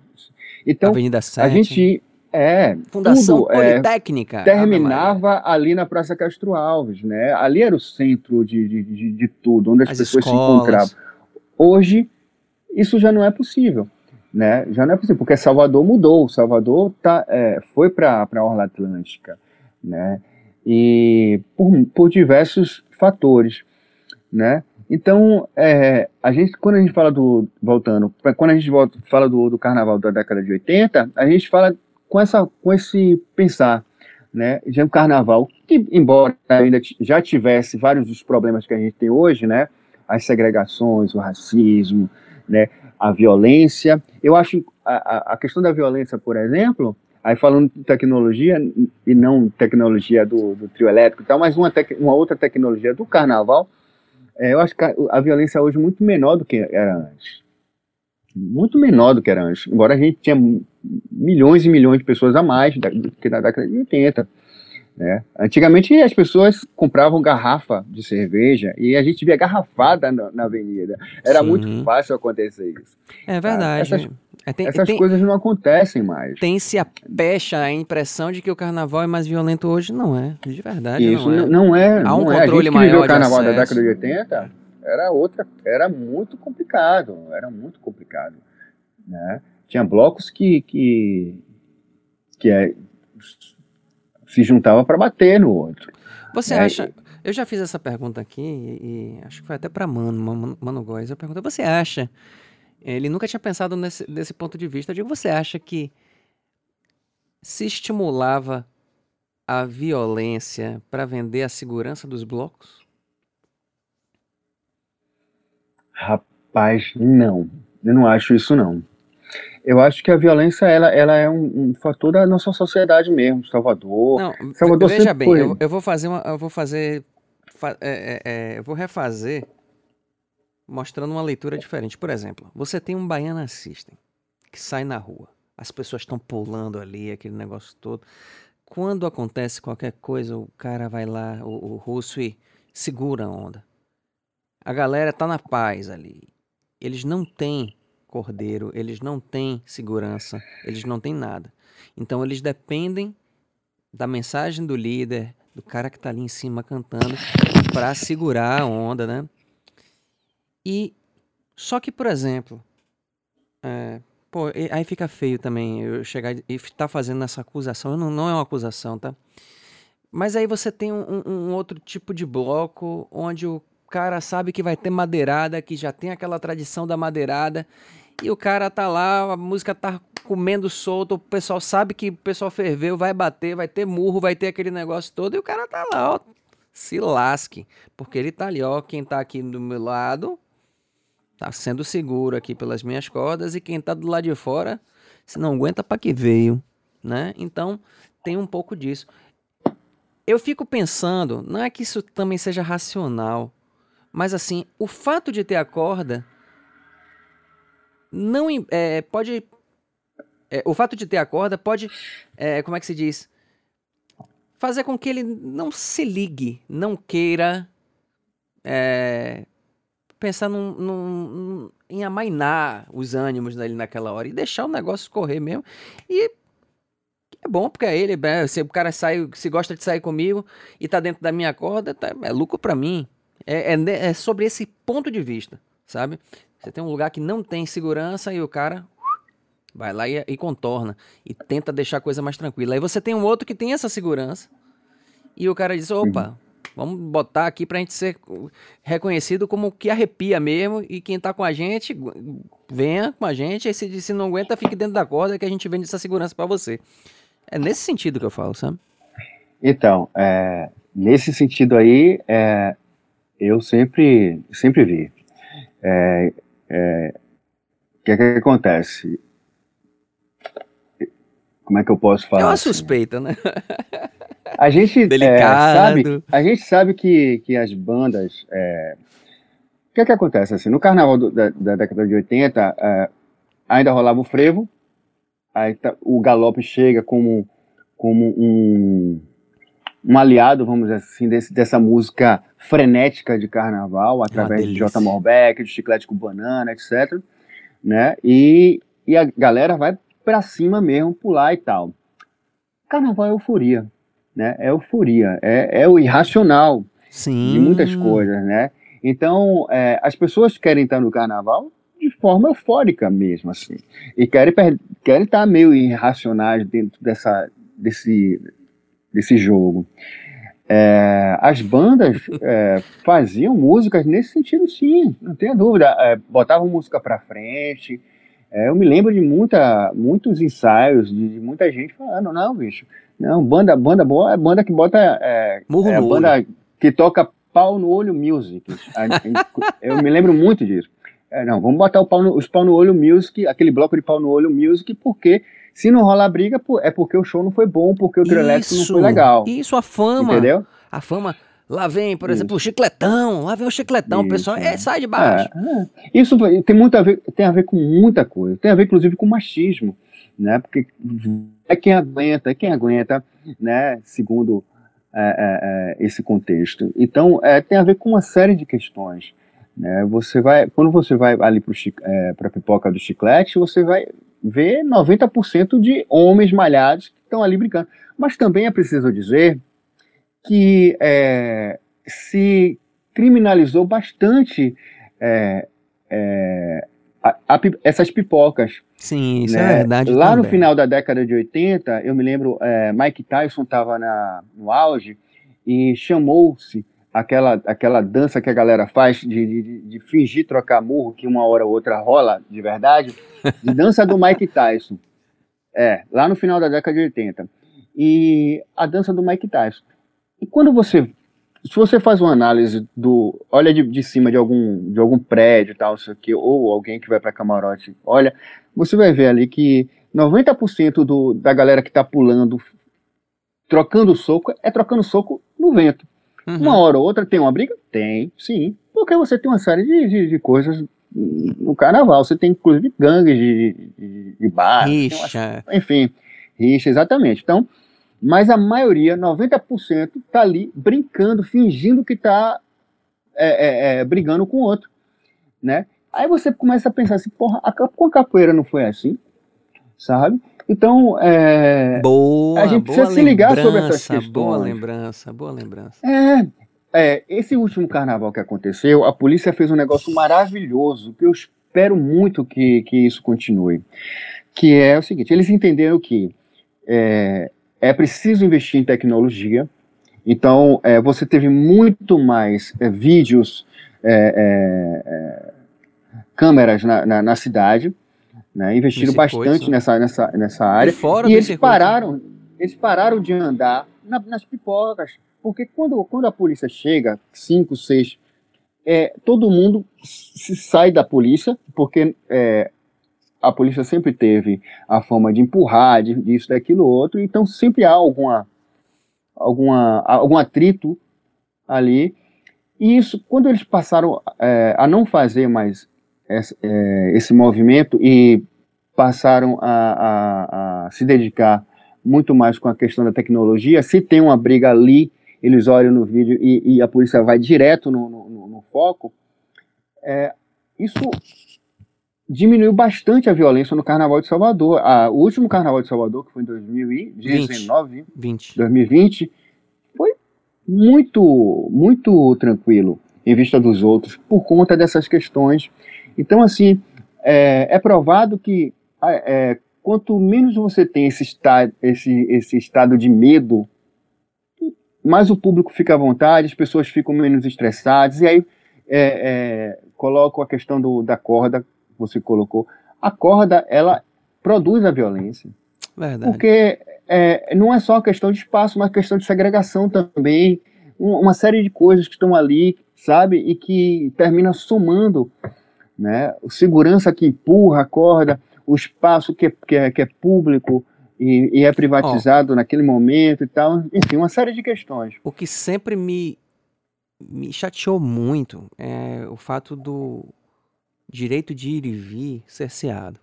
Então, Avenida 7. a gente é, Fundação tudo, é, Politécnica. É, terminava ali na Praça Castro Alves, né? Ali era o centro de, de, de, de tudo, onde as, as pessoas escolas. se encontravam. Hoje, isso já não é possível, né? Já não é possível, porque Salvador mudou. Salvador tá, é, foi para a Orla Atlântica, né? E por, por diversos fatores, né? Então, é, a gente, quando a gente fala do, voltando, quando a gente volta, fala do, do carnaval da década de 80, a gente fala com, essa, com esse pensar, né, de um carnaval que, embora ainda já tivesse vários dos problemas que a gente tem hoje, né, as segregações, o racismo, né, a violência, eu acho a, a questão da violência, por exemplo, aí falando de tecnologia e não tecnologia do, do trio elétrico e tal, mas uma, tec, uma outra tecnologia do carnaval, é, eu acho que a, a violência hoje é muito menor do que era antes muito menor do que era antes, embora a gente tinha milhões e milhões de pessoas a mais do que na década de 80. Né? Antigamente as pessoas compravam garrafa de cerveja e a gente via garrafada na, na avenida. Era Sim. muito fácil acontecer isso. É verdade. Essas, é, tem, essas tem, coisas não acontecem mais. Tem-se a pecha, a impressão de que o carnaval é mais violento hoje. Não é. De verdade. Isso não é. Não é Há um não controle é. A gente maior. o carnaval da década de 80 era outra, era muito complicado, era muito complicado, né? Tinha blocos que que, que é, se juntava para bater no outro. Você né? acha? Eu já fiz essa pergunta aqui e, e acho que foi até para Mano, Mano, Góes. Eu perguntei: você acha? Ele nunca tinha pensado nesse, desse ponto de vista. Eu digo, você acha que se estimulava a violência para vender a segurança dos blocos? Rapaz, não. Eu não acho isso, não. Eu acho que a violência ela, ela é um, um fator da nossa sociedade mesmo, Salvador. Não, Salvador veja bem, eu, eu, vou fazer uma, eu vou fazer, fa, é, é, é, eu vou refazer, mostrando uma leitura diferente. Por exemplo, você tem um Baiana System que sai na rua, as pessoas estão pulando ali, aquele negócio todo. Quando acontece qualquer coisa, o cara vai lá, o, o russo e segura a onda. A galera tá na paz ali. Eles não têm cordeiro, eles não têm segurança, eles não têm nada. Então eles dependem da mensagem do líder, do cara que tá ali em cima cantando, para segurar a onda, né? E só que, por exemplo, é, pô, aí fica feio também eu chegar e estar tá fazendo essa acusação. Não, não é uma acusação, tá? Mas aí você tem um, um, outro tipo de bloco onde o cara sabe que vai ter madeirada, que já tem aquela tradição da madeirada, e o cara tá lá, a música tá comendo solto, o pessoal sabe que o pessoal ferveu, vai bater, vai ter murro, vai ter aquele negócio todo, e o cara tá lá, ó, se lasque, porque ele tá ali, ó, quem tá aqui do meu lado tá sendo seguro aqui pelas minhas cordas, e quem tá do lado de fora, se não aguenta, para que veio, né? Então, tem um pouco disso. Eu fico pensando, não é que isso também seja racional, mas assim, o fato de ter a corda não é, pode. É, o fato de ter a corda pode. É, como é que se diz? Fazer com que ele não se ligue, não queira é, pensar num, num, em amainar os ânimos dele naquela hora e deixar o negócio correr mesmo. E é bom, porque é ele, é, se o cara sai, se gosta de sair comigo e tá dentro da minha corda, tá, é lucro para mim. É, é, sobre esse ponto de vista, sabe? Você tem um lugar que não tem segurança e o cara vai lá e, e contorna e tenta deixar a coisa mais tranquila. Aí você tem um outro que tem essa segurança e o cara diz: opa, vamos botar aqui pra gente ser reconhecido como que arrepia mesmo e quem tá com a gente, venha com a gente. E se, se não aguenta, fique dentro da corda que a gente vende essa segurança para você. É nesse sentido que eu falo, sabe? Então, é, nesse sentido aí, é, eu sempre, sempre vi. É, é, o que, é que acontece? Como é que eu posso falar? É uma assim? suspeita, né? A gente, é, sabe, a gente sabe que, que as bandas. É, o que é que acontece? Assim, no carnaval do, da, da, década de 80, é, ainda rolava o frevo, aí tá, o galope chega como, como um, um aliado, vamos dizer assim, desse, dessa música frenética de carnaval, através de J. Morbeck, de Chiclete com Banana, etc. Né? E, e a galera vai pra cima mesmo, pular e tal. Carnaval é euforia, né? É euforia, é, é o irracional Sim. de muitas coisas, né? Então, é, as pessoas querem estar no carnaval de forma eufórica mesmo, assim. E querem, querem estar meio irracionais dentro dessa, desse, desse jogo. É, as bandas é, faziam músicas nesse sentido, sim, não tenha dúvida. É, botavam música para frente. É, eu me lembro de muita, muitos ensaios de, de, muita gente falando: não, bicho, não, banda, banda boa é banda que bota. É, Murro é banda olho. que toca pau no olho music. eu me lembro muito disso. É, não, vamos botar pau no, os pau no olho music, aquele bloco de pau no olho music, porque se não rolar briga, é porque o show não foi bom, porque o trio elétrico não foi legal. Isso, a fama. Entendeu? A fama. Lá vem, por exemplo, isso. o chicletão. Lá vem o chicletão. O pessoal é, sai de baixo. É, é. Isso tem muito a ver, tem a ver com muita coisa. Tem a ver, inclusive, com machismo, né? Porque é quem aguenta, é quem aguenta, né? Segundo é, é, é esse contexto. Então, tem a ver com uma série de questões. Né? Você vai, quando você vai ali para é, a pipoca do chiclete, você vai vê 90% de homens malhados que estão ali brincando. Mas também é preciso dizer que é, se criminalizou bastante é, é, a, a, essas pipocas. Sim, isso é né? é verdade. Lá também. no final da década de 80, eu me lembro, é, Mike Tyson estava no auge e chamou-se aquela, aquela dança que a galera faz de, de, de, fingir trocar murro, que uma hora ou outra rola de verdade, de dança do Mike Tyson. É, lá no final da década de 80. E a dança do Mike Tyson. E quando você. Se você faz uma análise do. Olha de, de cima de algum, de algum prédio tal, isso aqui, ou alguém que vai para camarote, olha, você vai ver ali que 90% do, da galera que está pulando, trocando soco, é trocando soco no vento. Uhum. Uma hora ou outra tem uma briga? Tem, sim. Porque você tem uma série de, de, de coisas no carnaval. Você tem inclusive gangues de, de, de bar. Rixa. Uma, enfim, rixa, exatamente. Então, mas a maioria, 90%, tá ali brincando, fingindo que tá é, é, é, brigando com o outro, né? Aí você começa a pensar assim, porra, a, com a capoeira não foi assim, sabe? Então, é, boa, a gente precisa se ligar sobre essas questões. Boa lembrança, boa lembrança. É, é, esse último carnaval que aconteceu, a polícia fez um negócio maravilhoso, que eu espero muito que, que isso continue. Que é o seguinte: eles entenderam que é, é preciso investir em tecnologia Então, é, você teve muito mais é, vídeos, é, é, câmeras na, na, na, cidade, né, investiram bastante nessa, nessa, nessa área. e eles pararam, eles pararam de andar na, nas pipocas. Porque quando, quando a polícia chega, cinco, seis, é, todo mundo se sai da polícia, porque é, a polícia sempre teve a forma de empurrar, de, disso, daquilo, outro, então sempre há alguma, alguma, algum atrito ali. E isso, quando eles passaram é, a não fazer mais esse, é, esse movimento e passaram a, a, a, se dedicar muito mais com a questão da tecnologia, se tem uma briga ali, eles olham no vídeo e, e a polícia vai direto no, no, no foco, é, isso diminuiu bastante a violência no Carnaval de Salvador. A, o último Carnaval de Salvador, que foi em 2019, 20. 2020, foi muito, muito tranquilo em vista dos outros, por conta dessas questões. Então, assim, é, é provado que é, quanto menos você tem esse, esta, esse, esse estado de medo, mais o público fica à vontade, as pessoas ficam menos estressadas, e aí é, é, coloco a questão do, da corda você colocou, a corda, ela produz a violência. Verdade. Porque é, não é só questão de espaço, mas questão de segregação também, uma série de coisas que estão ali, sabe, e que termina somando, né, o segurança que empurra a corda, o espaço que é, que é, que é público e, e, é privatizado oh. naquele momento e tal, enfim, uma série de questões. O que sempre me, me chateou muito é o fato do direito de ir e vir cerceado.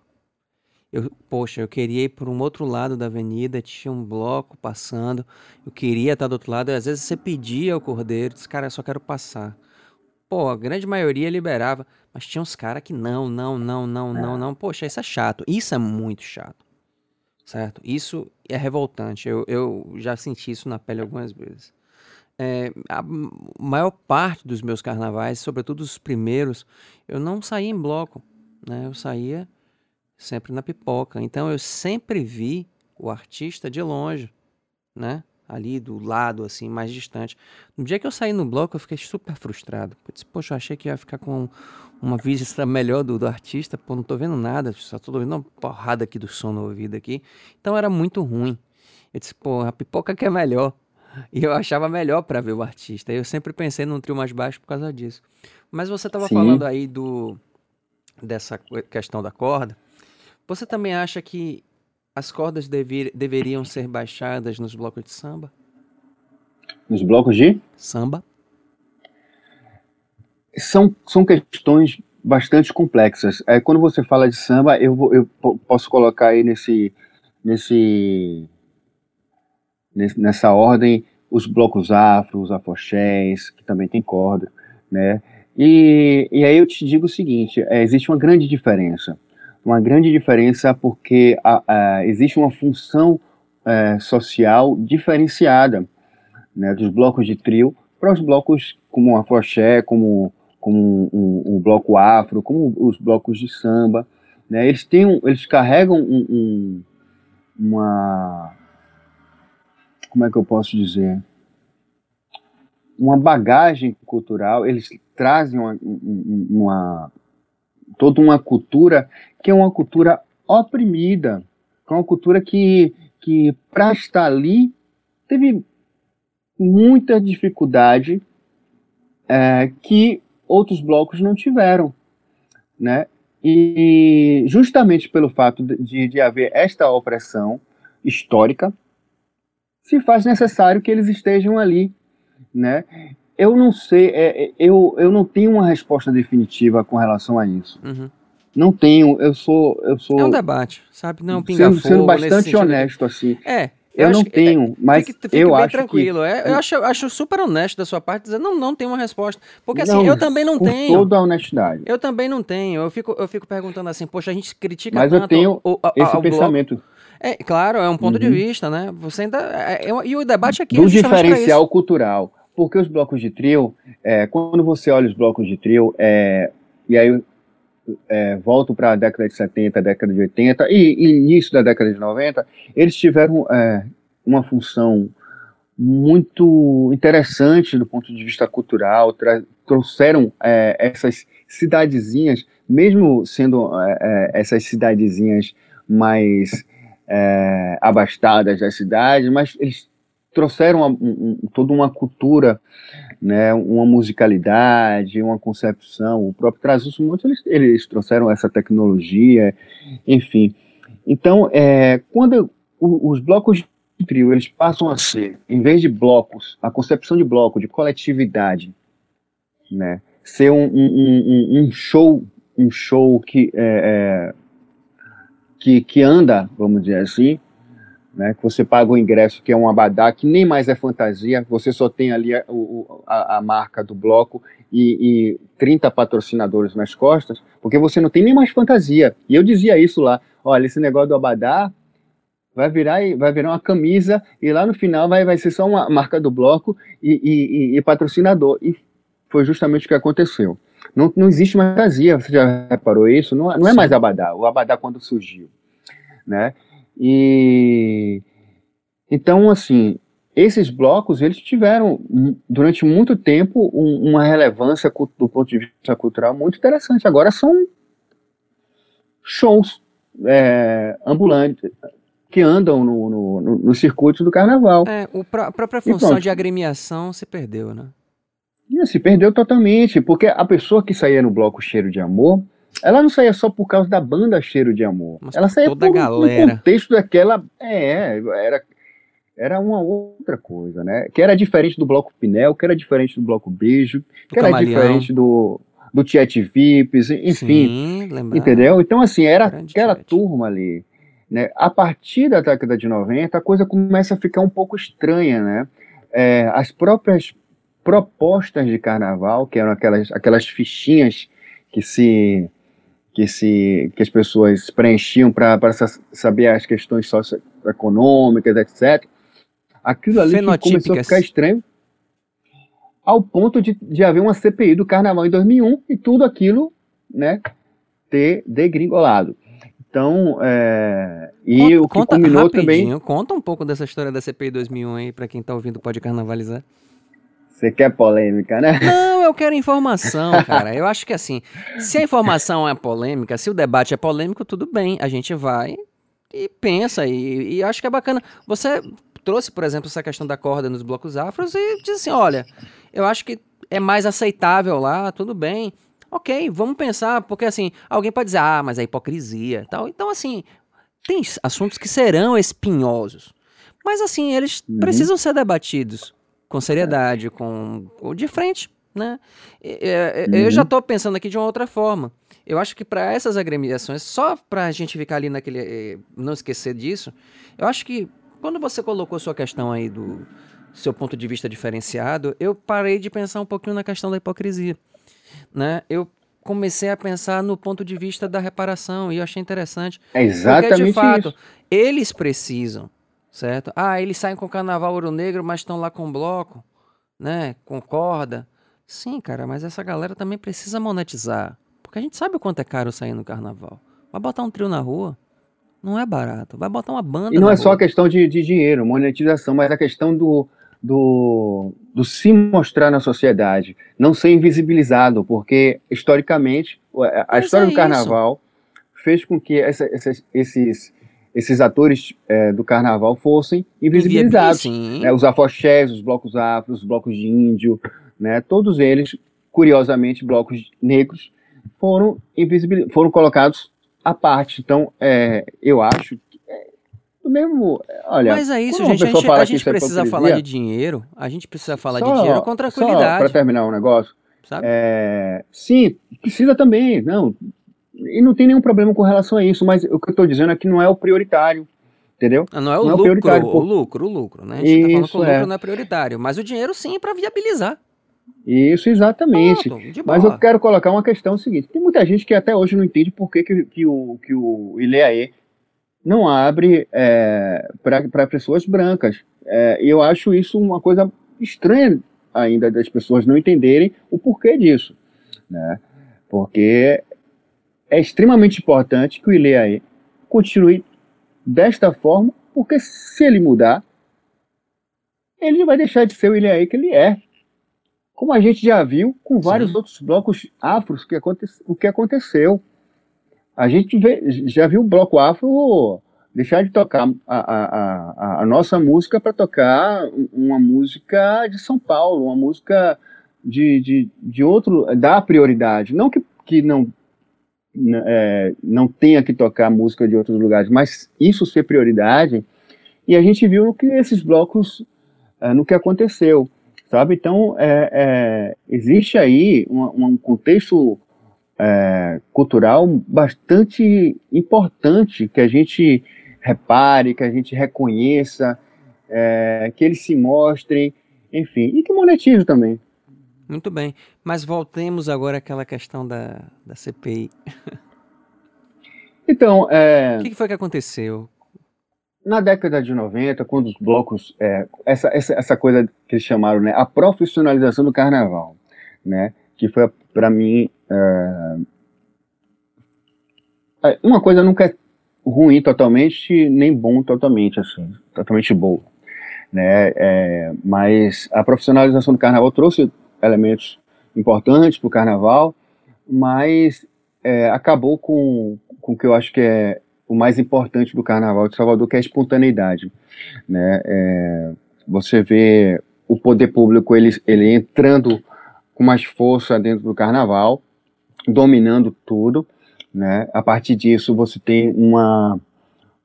Eu, poxa, eu queria ir por um outro lado da avenida, tinha um bloco passando, eu queria estar do outro lado, às vezes você pedia ao cordeiro, disse, cara, eu só quero passar. Pô, a grande maioria liberava, mas tinha uns caras que não, não, não, não, não, não. Poxa, isso é chato, isso é muito chato, certo? Isso é revoltante, eu, eu já senti isso na pele algumas vezes é, a maior parte dos meus carnavais, sobretudo os primeiros, eu não saía em bloco, né? Eu saía sempre na pipoca. Então eu sempre vi o artista de longe, né? Ali do lado, assim, mais distante. No dia que eu saí no bloco, eu fiquei super frustrado. Eu disse, poxa, eu achei que ia ficar com uma vista melhor do, do artista. Pô, não tô vendo nada, só tô ouvindo uma porrada aqui do som no ouvido aqui. Então era muito ruim. Eu disse, pô, a pipoca que é melhor. E eu achava melhor para ver o artista. Eu sempre pensei num trio mais baixo por causa disso. Mas você estava falando aí do dessa questão da corda. Você também acha que as cordas dever, deveriam ser baixadas nos blocos de samba? Nos blocos de? Samba. São, são questões bastante complexas. É, quando você fala de samba, eu, eu posso colocar aí nesse, nesse nessa ordem os blocos afro, os afoxés, que também tem corda, né? E, e aí eu te digo o seguinte, é, existe uma grande diferença, uma grande diferença porque a, a, existe uma função é, social diferenciada, né, dos blocos de trio para os blocos como o afoxé, como, como um, um, um, bloco afro, como os blocos de samba, né? Eles têm, um, eles carregam um, uma como é que eu posso dizer? Uma bagagem cultural, eles trazem uma, uma toda uma cultura que é uma cultura oprimida, é uma cultura que, que para estar ali, teve muita dificuldade é, que outros blocos não tiveram, né? E justamente pelo fato de, de haver esta opressão histórica, se faz necessário que eles estejam ali, né? Eu não sei, é, é, eu, eu não tenho uma resposta definitiva com relação a isso. Uhum. Não tenho, eu sou, eu sou. É um debate, sabe? Não, pinga sendo, sendo bastante honesto assim. É. Eu, eu não tenho, mas fique, fique eu acho tranquilo. Que... É, eu acho, acho super honesto da sua parte dizer não, não tem uma resposta, porque assim não, eu também não com tenho. Toda a honestidade. Eu também não tenho. Eu fico, eu fico perguntando assim, poxa, a gente critica mas tanto eu tenho o, o, esse pensamento. Bloco. É, claro, é um ponto uhum. de vista, né? Você ainda. É, é, e o debate aqui Do é diferencial cultural. Porque os blocos de trio, é, quando você olha os blocos de trio, é, e aí é, volto para a década de 70, década de 80 e, início da década de 90, eles tiveram é, uma função muito interessante do ponto de vista cultural, trouxeram é, essas cidadezinhas, mesmo sendo é, é essas cidadezinhas mais é, abastadas da cidade, mas eles trouxeram um, um, toda uma cultura, né, uma musicalidade, uma concepção. O próprio Trás Montes, eles, eles trouxeram essa tecnologia, enfim. Então, é, quando os blocos trio eles passam a ser, em vez de blocos, a concepção de bloco, de coletividade, né, ser um, um, um show, um show que, é, é, que, que anda, vamos dizer assim, né, que você paga o ingresso, que é um abadá, que nem mais é fantasia, você só tem ali a, a, a marca do bloco e, e 30 patrocinadores nas costas, porque você não tem nem mais fantasia. E eu dizia isso lá, olha, esse negócio do abadá vai virar, vai virar uma camisa e lá no final vai, vai ser só uma marca do bloco e, e, e patrocinador. E foi justamente o que aconteceu. Não, não existe mais fantasia, você já reparou isso? Não, não é mais Abadá, o Abadá quando surgiu. Né? E então, assim, esses blocos eles tiveram durante muito tempo um, uma relevância do ponto de vista cultural muito interessante. Agora são shows é, ambulantes, que andam no, no, no, no circuito do carnaval. É, o, a própria função de agremiação se perdeu, né? Se perdeu totalmente, porque a pessoa que saía no bloco Cheiro de Amor, ela não saía só por causa da banda Cheiro de Amor. Mas ela saía toda por, galera. no contexto daquela. É, era, era uma outra coisa, né? Que era diferente do bloco Pinel, que era diferente do bloco Beijo, do que era diferente do, do Tiet Vips, enfim. Sim, entendeu? Então, assim, era aquela turma ali. Né? A partir da década de 90, a coisa começa a ficar um pouco estranha, né? É, as próprias propostas de carnaval, que eram aquelas, aquelas fichinhas que se que se que as pessoas preenchiam para saber as questões socioeconômicas, etc. Aquilo ali começou a ficar estranho ao ponto de, de haver uma CPI do carnaval em 2001 e tudo aquilo, né, ter degringolado. Então, é, e conta, o que conta também. Conta um pouco dessa história da CPI 2001 aí, para quem tá ouvindo pode carnavalizar. Você quer polêmica, né? Não, eu quero informação, cara. Eu acho que assim, se a informação é polêmica, se o debate é polêmico, tudo bem. A gente vai e pensa. E, e acho que é bacana. Você trouxe, por exemplo, essa questão da corda nos blocos afros e disse assim: olha, eu acho que é mais aceitável lá, tudo bem. Ok, vamos pensar, porque assim, alguém pode dizer, ah, mas é hipocrisia tal. Então, assim, tem assuntos que serão espinhosos. Mas assim, eles uhum. precisam ser debatidos com seriedade, com, com de frente, né? uhum. Eu já estou pensando aqui de uma outra forma. Eu acho que para essas agremiações, só para a gente ficar ali naquele, eh, não esquecer disso, eu acho que quando você colocou sua questão aí do seu ponto de vista diferenciado, eu parei de pensar um pouquinho na questão da hipocrisia né, eu comecei a pensar no ponto de vista da reparação e eu achei interessante. É exatamente porque, de fato, isso. eles precisam, certo? Ah, eles saem com o carnaval ouro negro, mas estão lá com bloco, né, com corda. Sim, cara, mas essa galera também precisa monetizar, porque a gente sabe o quanto é caro sair no carnaval. Vai botar um trio na rua, não é barato. Vai botar uma banda. E não é rua. só a questão de, de dinheiro, monetização, mas a questão do, do, do se mostrar na sociedade, não ser invisibilizado, porque historicamente a Mas história é do carnaval isso. fez com que essa, esses esses atores é, do carnaval fossem invisibilizados. Né, os afoxés, os blocos afros, os blocos de índio, né, todos eles, curiosamente, blocos negros, foram, foram colocados à parte. Então, é, eu acho mesmo. Olha, Mas é isso, gente. A gente, a gente é precisa falar de dinheiro. A gente precisa falar só, de dinheiro com tranquilidade. Para terminar um negócio. Sabe? É, sim, precisa também. Não, e não tem nenhum problema com relação a isso, mas o que eu estou dizendo é que não é o prioritário. Entendeu? Ah, não é o não lucro, é o, o, lucro, o lucro, né? A gente está falando que o lucro é. não é prioritário, mas o dinheiro sim para viabilizar. Isso, exatamente. Pronto, mas eu quero colocar uma questão seguinte: tem muita gente que até hoje não entende por que, que, que o, que o Ileaê não abre é, para pessoas brancas. É, eu acho isso uma coisa estranha ainda das pessoas não entenderem o porquê disso. Né? Porque é extremamente importante que o ILEAE continue desta forma, porque se ele mudar, ele vai deixar de ser o Ilhaí que ele é. Como a gente já viu com vários Sim. outros blocos afros que aconte, o que aconteceu. A gente vê, já viu o bloco afro deixar de tocar a, a, a, a nossa música para tocar uma música de São Paulo, uma música de, de, de outro, dar prioridade. Não que, que não, é, não tenha que tocar música de outros lugares, mas isso ser prioridade. E a gente viu que esses blocos, é, no que aconteceu, sabe? Então, é, é existe aí um, um contexto é, cultural bastante importante que a gente repare, que a gente reconheça, é, que eles se mostrem, enfim, e que monetize também. Muito bem, mas voltemos agora àquela questão da, da CPI. Então, é... o que foi que aconteceu? Na década de 90, quando os blocos, é, essa, essa, essa coisa que eles chamaram, né, a profissionalização do carnaval, né, que foi para mim é, é, uma coisa nunca é ruim totalmente, nem bom totalmente, assim, totalmente boa. Né? É, mas a profissionalização do carnaval trouxe elementos importantes para o carnaval, mas é, acabou com, com o que eu acho que é o mais importante do carnaval de Salvador, que é a espontaneidade. Né? É, você vê o poder público ele, ele entrando com mais força dentro do carnaval, dominando tudo, né? A partir disso, você tem uma,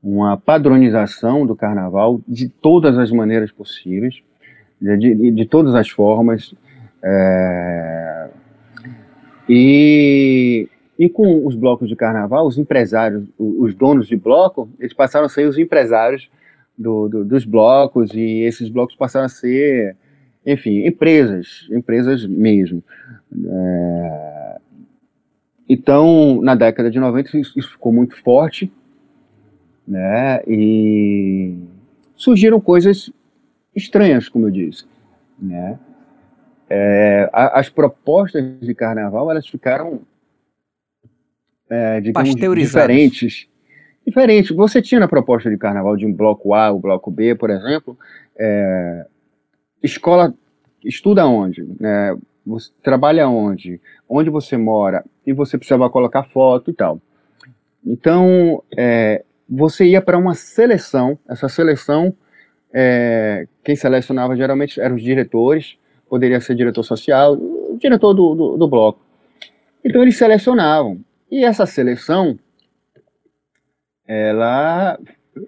uma padronização do carnaval de todas as maneiras possíveis, de, de, de todas as formas. É... E, e com os blocos de carnaval, os empresários, os donos de bloco, eles passaram a ser os empresários do, do, dos blocos, e esses blocos passaram a ser, enfim, empresas, empresas mesmo. É, então, na década de 90, isso, isso ficou muito forte, né? E surgiram coisas estranhas, como eu disse, né? É, as propostas de carnaval elas ficaram é, digamos, diferentes. Diferentes. Você tinha na proposta de carnaval de um bloco A, o bloco B, por exemplo, é, escola estuda onde? É, você trabalha onde, onde você mora, e você precisava colocar foto e tal. Então, é, você ia para uma seleção, essa seleção, é, quem selecionava geralmente eram os diretores, poderia ser diretor social, diretor do, do, do bloco. Então, eles selecionavam. E essa seleção, ela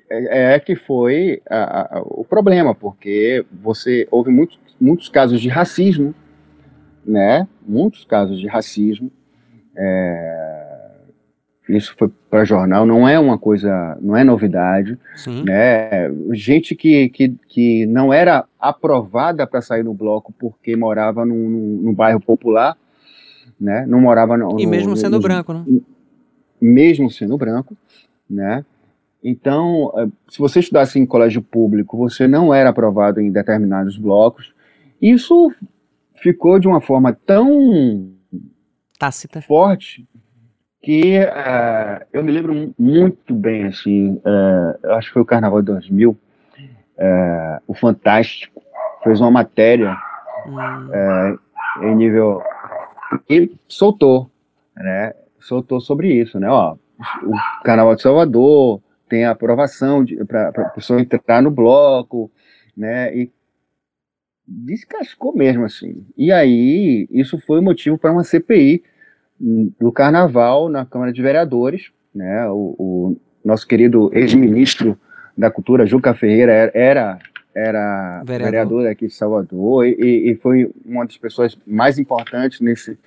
é, é que foi a, a, o problema, porque você houve muitos, muitos casos de racismo, né? Muitos casos de racismo. É, isso foi para jornal, não é uma coisa, não é novidade. Sim. Né? Gente que, que, que não era aprovada para sair no bloco porque morava num, num, num, bairro popular, né? Não morava no, E mesmo no, sendo branco, né? Mesmo sendo branco, né? Então, é, se você estudasse em colégio público, você não era aprovado em determinados blocos. Isso ficou de uma forma tão tácita forte que uh, eu me lembro muito bem assim uh, acho que foi o Carnaval de 2000 uh, é, o Fantástico fez uma matéria hum. em nível e soltou né soltou sobre isso né ó o Carnaval de Salvador tem a aprovação para a pessoa entrar no bloco né e descascou mesmo, assim. E aí, isso foi motivo para uma CPI do Carnaval na Câmara de Vereadores, né? O, o nosso querido ex-ministro da Cultura, Juca Ferreira, era era vereador, vereador aqui de Salvador e, e, foi uma das pessoas mais importantes nesse,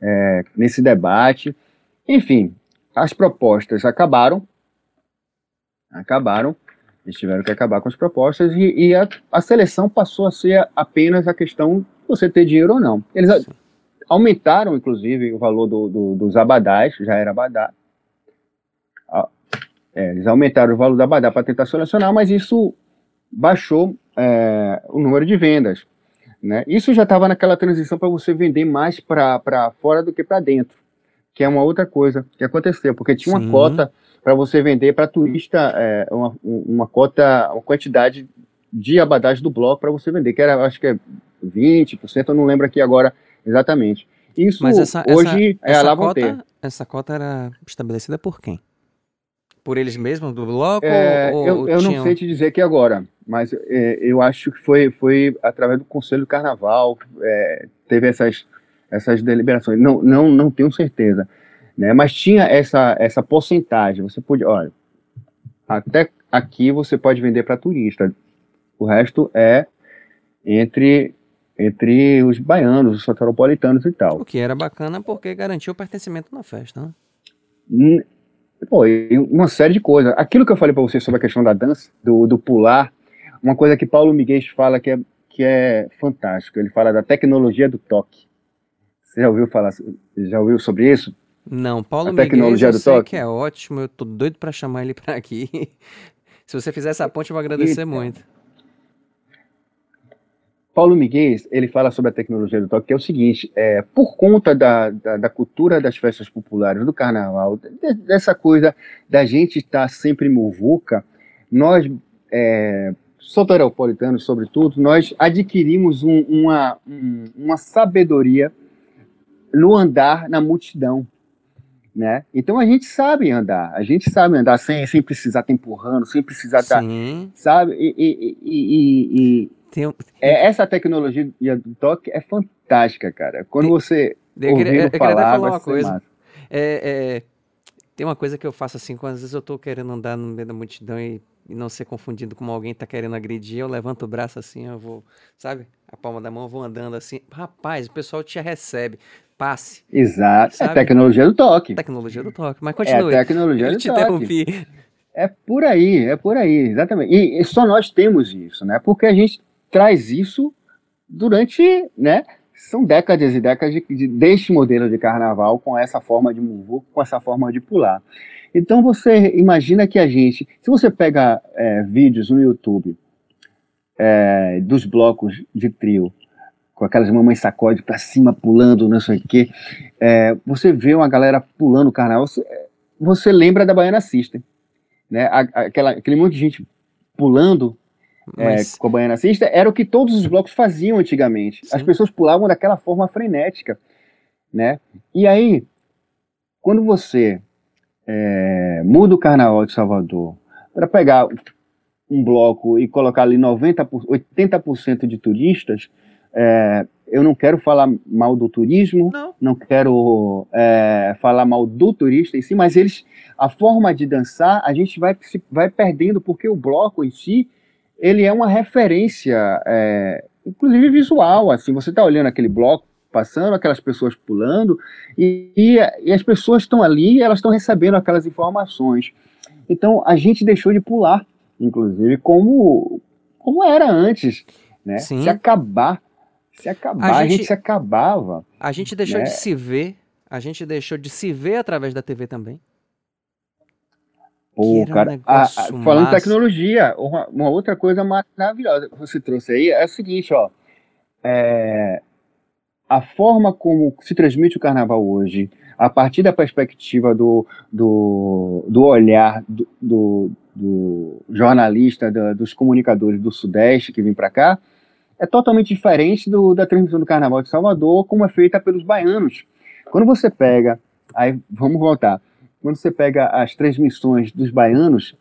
é, nesse debate. Enfim, as propostas acabaram, acabaram, eles tiveram que acabar com as propostas e, e a, a, seleção passou a ser apenas a questão de você ter dinheiro ou não. Eles aumentaram, inclusive, o valor do, do, dos abadás, já era abadá. É, eles aumentaram o valor do abadá para tentar selecionar, mas isso baixou é, o número de vendas. Né? Isso já estava naquela transição para você vender mais para fora do que para dentro, que é uma outra coisa que aconteceu, porque tinha uma cota para você vender para turista é, uma, uma cota, uma quantidade de abadás do bloco para você vender, que era, acho que é 20%, eu não lembro aqui agora exatamente. Isso Mas essa, hoje essa, é essa a cota, Essa cota era estabelecida por quem? Por eles mesmos, do bloco? É, ou, eu, eu não sei te dizer aqui agora, mas é, eu acho que foi, foi através do Conselho do Carnaval, é, teve essas, essas deliberações. Não, não, não tenho certeza. Né? Mas tinha essa, essa porcentagem. Você podia, olha, até aqui você pode vender para turista. O resto é entre entre os baianos, os soteropolitanos e tal. O que era bacana porque garantiu o pertencimento na festa, né? Hum, pô, uma série de coisas. Aquilo que eu falei para você sobre a questão da dança, do, do pular, uma coisa que Paulo Miguel fala que é, que é fantástico. Ele fala da tecnologia do toque. Você já ouviu falar, já ouviu sobre isso? Não, Paulo a tecnologia Miguel, eu do toque? que é ótimo, eu tô doido para chamar ele para aqui. Se você fizer essa ponte, eu vou agradecer e, muito. Paulo Miguel, ele fala sobre a tecnologia do toque, que é o seguinte, é, por conta da, da, da, cultura das festas populares, do carnaval, de, dessa coisa da gente estar sempre muvuca, nós, é, soteropolitanos sobretudo, nós adquirimos um, uma, um, uma sabedoria no andar na multidão. Né? Então a gente sabe andar, a gente sabe andar sem, sem precisar estar empurrando, sem precisar estar, sabe? E, e, e, tem, é, essa tecnologia do toque é fantástica, cara. Quando você eu queria, eu queria falar, falar uma coisa. É, é, tem uma coisa que eu faço assim, quando às vezes eu tô querendo andar no meio da multidão e, e não ser confundido com alguém tá querendo agredir, eu levanto o braço assim, eu vou, sabe? A palma da mão, eu vou andando assim. Rapaz, o pessoal te recebe. Passe. Exato. É sabe? É tecnologia do toque. Tecnologia do toque. Mas continue. É tecnologia eu do te toque. interrompi. É por aí, é por aí, exatamente. E, e só nós temos isso, né? Porque a gente traz isso durante, né, são décadas e décadas de, de, deste modelo de carnaval com essa forma de mover, com essa forma de pular. Então você imagina que a gente, se você pega é, vídeos no YouTube é, dos blocos de trio, com aquelas mamães sacode para cima pulando, não sei o quê, é, você vê uma galera pulando o carnaval, você, você lembra da Baiana System, né? Aquela, aquele monte de gente pulando mas... é, com a Baiana Cista, era o que todos os blocos faziam antigamente. Sim. As pessoas pulavam daquela forma frenética, né? E aí, quando você é, muda o Carnaval de Salvador para pegar um bloco e colocar ali 90 80% de turistas, é, eu não quero falar mal do turismo, não, não quero é, falar mal do turista em si, mas eles, a forma de dançar, a gente vai, vai perdendo, porque o bloco em si, ele é uma referência, é, inclusive visual, assim, você está olhando aquele bloco passando, aquelas pessoas pulando, e, e, e as pessoas estão ali, elas estão recebendo aquelas informações. Então, a gente deixou de pular, inclusive, como, como era antes, né? Sim. Se acabar, se acabar, a, a gente, se acabava. A gente deixou né? de se ver, a gente deixou de se ver através da TV também. Pô, cara, a, a, falando de tecnologia, uma, uma, outra coisa maravilhosa que você trouxe aí é o seguinte, ó. É, a forma como se transmite o carnaval hoje, a partir da perspectiva do, do, do olhar do, do, do jornalista, do, dos comunicadores do Sudeste que vem para cá, é totalmente diferente do, da transmissão do Carnaval de Salvador, como é feita pelos baianos. Quando você pega, aí vamos voltar, quando você pega as transmissões dos baianos.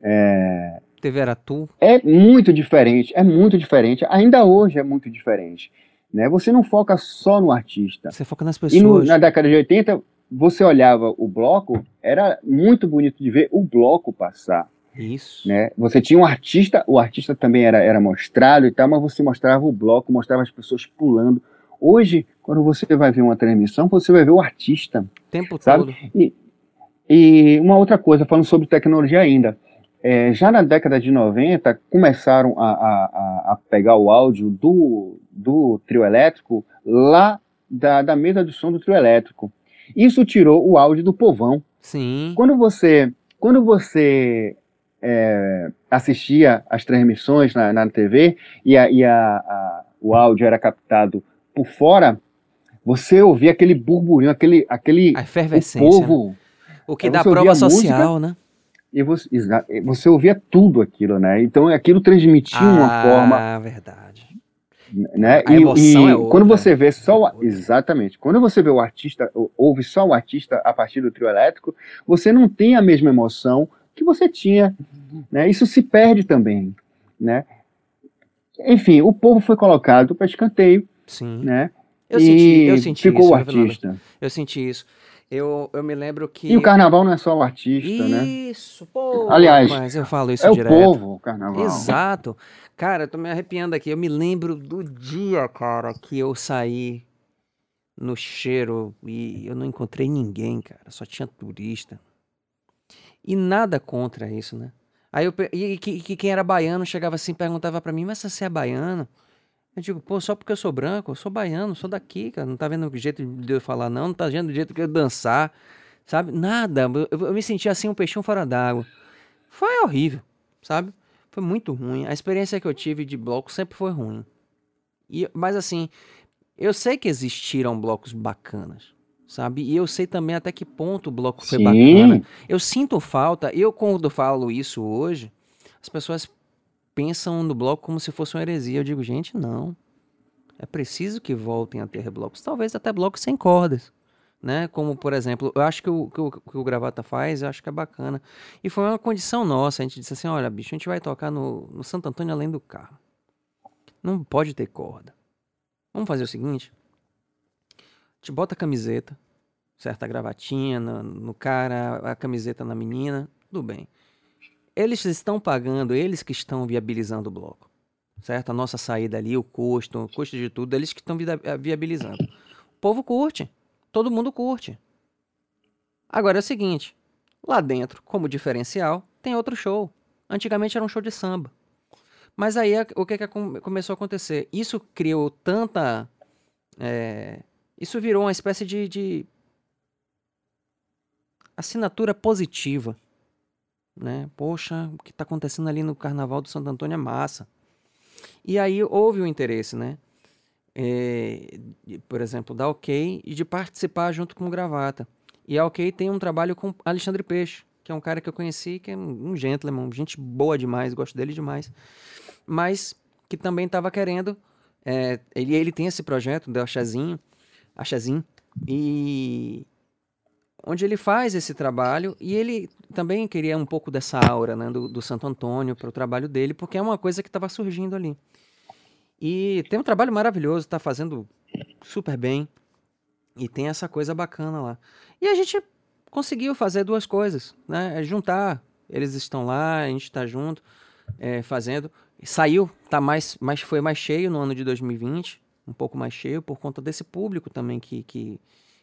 É, TV Aratu? É muito diferente, é muito diferente. Ainda hoje é muito diferente. Né? Você não foca só no artista. Você foca nas pessoas. E no, na década de 80, você olhava o bloco, era muito bonito de ver o bloco passar. Isso. Né? Você tinha um artista, o artista também era, era mostrado e tal, mas você mostrava o bloco, mostrava as pessoas pulando. Hoje, quando você vai ver uma transmissão, você vai ver o artista. O tempo sabe? todo. E, e uma outra coisa, falando sobre tecnologia ainda, é, já na década de 90 começaram a, a, a, pegar o áudio do, do trio elétrico lá da, da mesa de som do trio elétrico. Isso tirou o áudio do povão. Sim. Quando você, quando você é, assistia as transmissões na, na TV e, a, e a, o áudio era captado por fora, você ouvia aquele burburinho, aquele, aquele a efervescência. O povo o que dá prova social, música, né? e você, você ouvia tudo aquilo, né? Então aquilo transmitia ah, uma forma. Ah, verdade. Né? A e, emoção e é outra. quando você vê só o, exatamente, quando você vê o artista, ouve só o artista a partir do trio elétrico, você não tem a mesma emoção que você tinha, né? Isso se perde também, né? Enfim, o povo foi colocado para escanteio, Sim. né? Eu e senti, eu senti ficou isso, o artista. Eu senti isso. Eu, eu me lembro que. E o carnaval não é só o artista, isso, né? Isso, pô. Aliás, mas eu falo isso é direto. o povo, o carnaval. Exato. Cara, eu tô me arrepiando aqui. Eu me lembro do dia, cara, que eu saí no cheiro e eu não encontrei ninguém, cara. Só tinha turista. E nada contra isso, né? Aí eu, e, que, que quem era baiano chegava assim perguntava para mim, mas você é baiano? Eu digo, pô, só porque eu sou branco, eu sou baiano, sou daqui, cara. Não tá vendo o jeito de eu falar, não, não tá vendo o jeito que eu dançar, sabe? Nada. Eu, eu me senti assim, um peixinho fora d'água. Foi horrível, sabe? Foi muito ruim. A experiência que eu tive de bloco sempre foi ruim. E, mas assim, eu sei que existiram blocos bacanas, sabe? E eu sei também até que ponto o bloco foi Sim. bacana. Eu sinto falta, eu quando falo isso hoje, as pessoas pensam no bloco como se fosse uma heresia. Eu digo, gente, não. É preciso que voltem a ter blocos, talvez até blocos sem cordas, né? Como, por exemplo, eu acho que o que o, que o Gravata faz, eu acho que é bacana. E foi uma condição nossa, a gente disse assim, olha, bicho, a gente vai tocar no, no Santo Antônio além do carro. Não pode ter corda. Vamos fazer o seguinte, gente bota a camiseta, certa gravatinha no, no cara, a camiseta na menina, tudo bem. Eles estão pagando, eles que estão viabilizando o bloco. Certo? A nossa saída ali, o custo, o custo de tudo, eles que estão eh, viabilizando. O povo curte. Todo mundo curte. Agora é o seguinte: lá dentro, como diferencial, tem outro show. Antigamente era um show de samba. Mas aí o que, que começou a acontecer? Isso criou tanta. É, isso virou uma espécie de, de assinatura positiva né? Poxa, o que está acontecendo ali no Carnaval do Santo Antônio é massa. E aí houve o interesse, né? É, por exemplo, da OK e de participar junto com o Gravata. E a OK tem um trabalho com Alexandre Peixe, que é um cara que eu conheci, que é um gentleman, gente boa demais, gosto dele demais. Mas que também estava querendo. É, ele, ele tem esse projeto do Achazinho, Achazinho, e onde ele faz esse trabalho e ele também queria um pouco dessa aura né, do, do Santo Antônio para o trabalho dele, porque é uma coisa que estava surgindo ali. E tem um trabalho maravilhoso, está fazendo super bem e tem essa coisa bacana lá. E a gente conseguiu fazer duas coisas, né? É juntar, eles estão lá, a gente está junto, é, fazendo. Saiu, tá mais, mais, foi mais cheio no ano de 2020, um pouco mais cheio por conta desse público também que, que,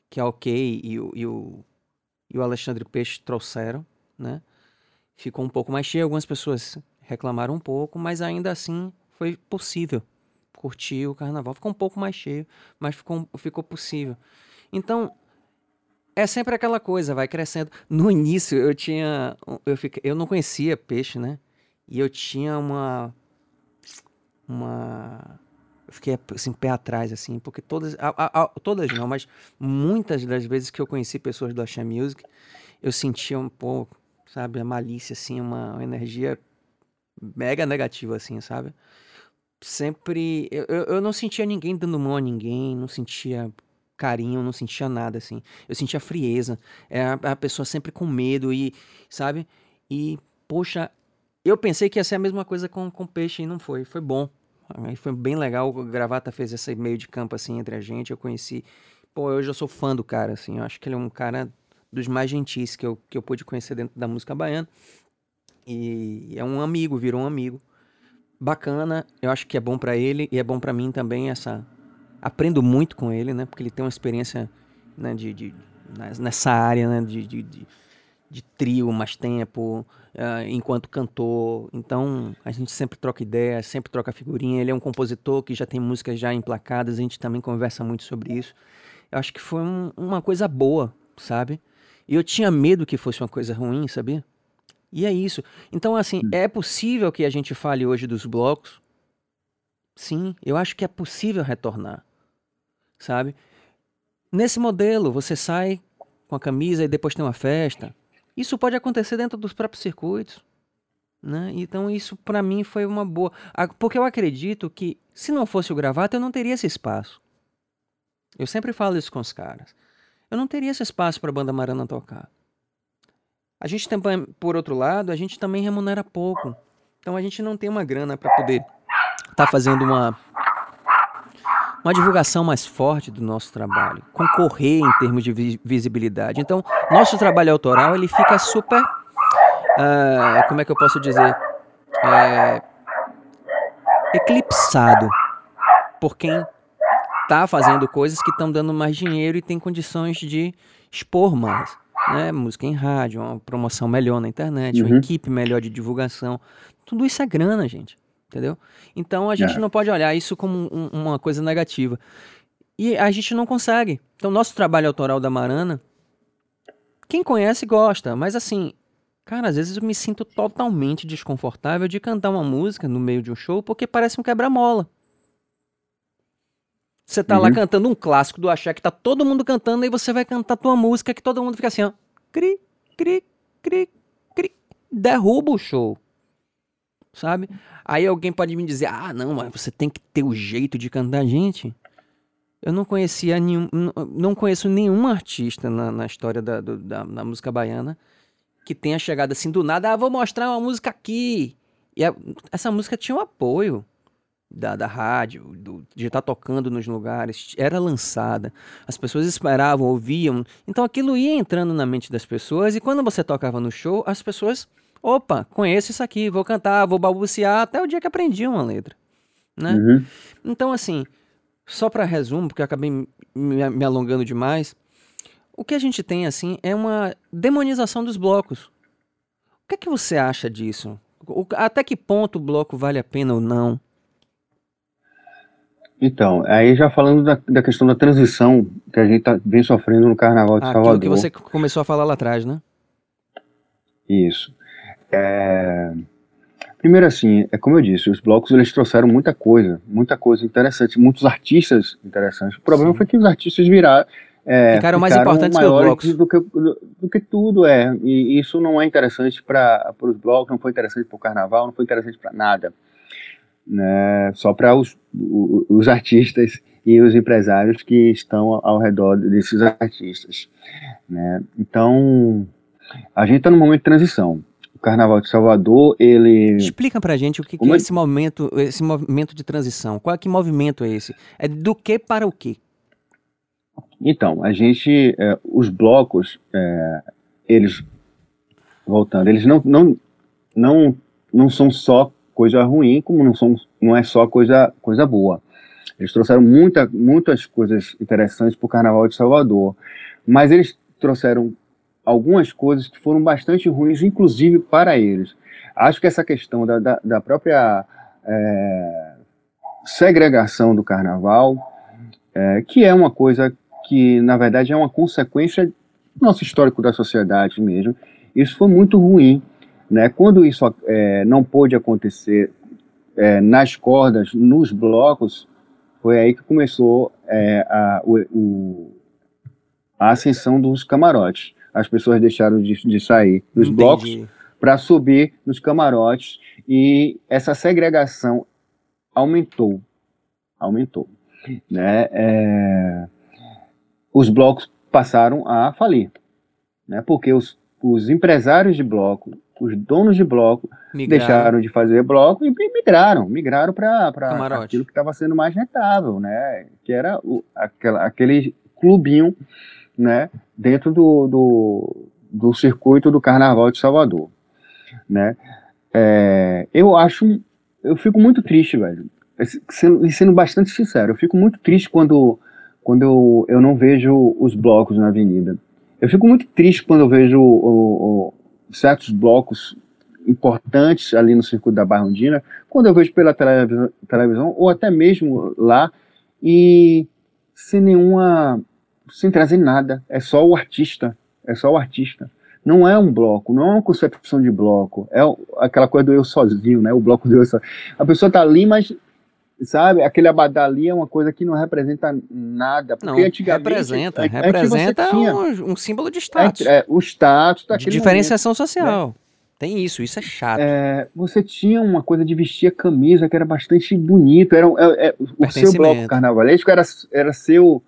que a OK e e o e o Alexandre Peixe trouxeram, né? Ficou um pouco mais cheio, algumas pessoas reclamaram um pouco, mas ainda assim foi possível curtir o carnaval. Ficou um pouco mais cheio, mas ficou, ficou possível. Então, é sempre aquela coisa, vai crescendo. No início eu tinha. Eu, fiquei, eu não conhecia peixe, né? E eu tinha uma. Uma fiquei assim, pé atrás, assim, porque todas, a, a, todas não, mas muitas das vezes que eu conheci pessoas do Axé Music, eu sentia um pouco, sabe, a malícia, assim, uma, uma energia mega negativa, assim, sabe? Sempre, eu, eu não sentia ninguém dando mão a ninguém, não sentia carinho, não sentia nada, assim. Eu sentia frieza, é a, a pessoa sempre com medo e, sabe? E, poxa, eu pensei que ia ser a mesma coisa com, com peixe e não foi, foi bom Aí foi bem legal. O Gravata fez esse meio de campo assim entre a gente. Eu conheci. Pô, hoje eu sou fã do cara, assim. Eu acho que ele é um cara dos mais gentis que eu, que eu pude conhecer dentro da música baiana. E é um amigo, virou um amigo. Bacana, eu acho que é bom para ele e é bom para mim também essa. Aprendo muito com ele, né? Porque ele tem uma experiência né, de, de nessa área, né? de, de, de de trio mais tempo, uh, enquanto cantor. Então a gente sempre troca ideias, sempre troca figurinha. Ele é um compositor que já tem músicas já emplacadas, a gente também conversa muito sobre isso. Eu acho que foi um, uma coisa boa, sabe? E eu tinha medo que fosse uma coisa ruim, sabia? E é isso. Então, assim, hum. é possível que a gente fale hoje dos blocos? Sim, eu acho que é possível retornar, sabe? Nesse modelo, você sai com a camisa e depois tem uma festa, Isso pode acontecer dentro dos próprios circuitos. Né? Então isso para mim foi uma boa. Porque eu acredito que se não fosse o gravata, eu não teria esse espaço. Eu sempre falo isso com os caras. Eu não teria esse espaço para a banda Marana tocar. A gente também, por outro lado, a gente também remunera pouco. Então a gente não tem uma grana para poder estar tá fazendo uma uma divulgação mais forte do nosso trabalho, concorrer em termos de visibilidade. Então, nosso trabalho autoral ele fica super, uh, como é que eu posso dizer, é, eclipsado por quem está fazendo coisas que estão dando mais dinheiro e tem condições de expor mais. Né? Música em rádio, uma promoção melhor na internet, uhum. uma equipe melhor de divulgação. Tudo isso é grana, gente. Entendeu? Então a gente é. não pode olhar isso como um, uma coisa negativa. E a gente não consegue. Então, nosso trabalho autoral da Marana, quem conhece gosta, mas assim, cara, às vezes eu me sinto totalmente desconfortável de cantar uma música no meio de um show porque parece um quebra-mola. Você tá uhum. lá cantando um clássico do Axé que tá todo mundo cantando, e você vai cantar tua música que todo mundo fica assim, ó. Cri, cri, cri, cri. Derruba o show. Sabe? Aí alguém pode me dizer, ah, não, mas você tem que ter o jeito de cantar. Gente, eu não conhecia nenhum. Não conheço nenhum artista na, na história da, do, da, da música baiana que tenha chegado assim do nada, ah, vou mostrar uma música aqui. E a, essa música tinha um apoio da, da rádio, do, de estar tocando nos lugares, era lançada, as pessoas esperavam, ouviam, então aquilo ia entrando na mente das pessoas e quando você tocava no show, as pessoas, opa, conheço isso aqui, vou cantar, vou balbuciar, até o dia que aprendi uma letra, né? Uhum. Então assim, só para resumo, porque eu acabei me, alongando demais, o que a gente tem assim é uma demonização dos blocos. O que é que você acha disso? Até que ponto o bloco vale a pena ou não? Então, aí já falando da, da questão da transição que a gente tá, vem sofrendo no Carnaval de ah, Salvador. Aquilo que você começou a falar lá atrás, né? Isso. É... Primeiro assim, é como eu disse, os blocos eles trouxeram muita coisa, muita coisa interessante, muitos artistas interessantes. O problema Sim. foi que os artistas viraram, é, ficaram mais importantes que os blocos. Do que, do, do, que tudo é. E isso não é interessante para os blocos, não foi interessante para o carnaval, não foi interessante para nada né, só para os, os artistas e os empresários que estão ao redor desses artistas. Né? Então, a gente está num momento de transição. Carnaval de Salvador, ele... Explica pra gente o que, que é esse momento, esse movimento de transição. Qual que movimento é esse? É do que para o que? Então, a gente, é, os blocos, é, eles, voltando, eles não, não, não, não são só coisa ruim, como não, são, não é só coisa, coisa boa. Eles trouxeram muita, muitas coisas interessantes para o Carnaval de Salvador, mas eles trouxeram algumas coisas que foram bastante ruins, inclusive para eles. Acho que essa questão da, da, da própria é, segregação do Carnaval, é, que é uma coisa que, na verdade, é uma consequência do nosso histórico da sociedade mesmo, isso foi muito ruim né? Quando isso é, não pôde acontecer é, nas cordas, nos blocos, foi aí que começou é, a, o, o, a ascensão dos camarotes. As pessoas deixaram de, de sair dos Entendi. blocos para subir nos camarotes e essa segregação aumentou, aumentou, né? É, os blocos passaram a falir, né? Porque os, os empresários de bloco os donos de bloco migraram. deixaram de fazer bloco e migraram, migraram para aquilo que estava sendo mais rentável, né? Que era o, aquela, aquele clubinho, né? Dentro do, do, do circuito do Carnaval de Salvador, né? É, eu acho, eu fico muito triste, velho. Sendo, sendo bastante sincero, eu fico muito triste quando, quando eu, eu não vejo os blocos na avenida. Eu fico muito triste quando eu vejo o, certos blocos importantes ali no circuito da Barra Ondina, quando eu vejo pela televisão, televisão ou até mesmo lá, e sem nenhuma, sem trazer nada, é só o artista, é só o artista. Não é um bloco, não é uma concepção de bloco, é aquela coisa do eu sozinho, né? O bloco do eu sozinho. A pessoa tá ali, mas sabe? Aquele abadá ali é uma coisa que não representa nada. Porque Não, antigamente. representa. antes você Representa tinha- um, um símbolo de status. é, o status de daquele diferenciação social. Tem isso, isso é chato. momento. É, você tinha uma coisa de vestir a camisa que era bastante bonito. Era, é- é- o seu bloco carnavalesco era, era seu.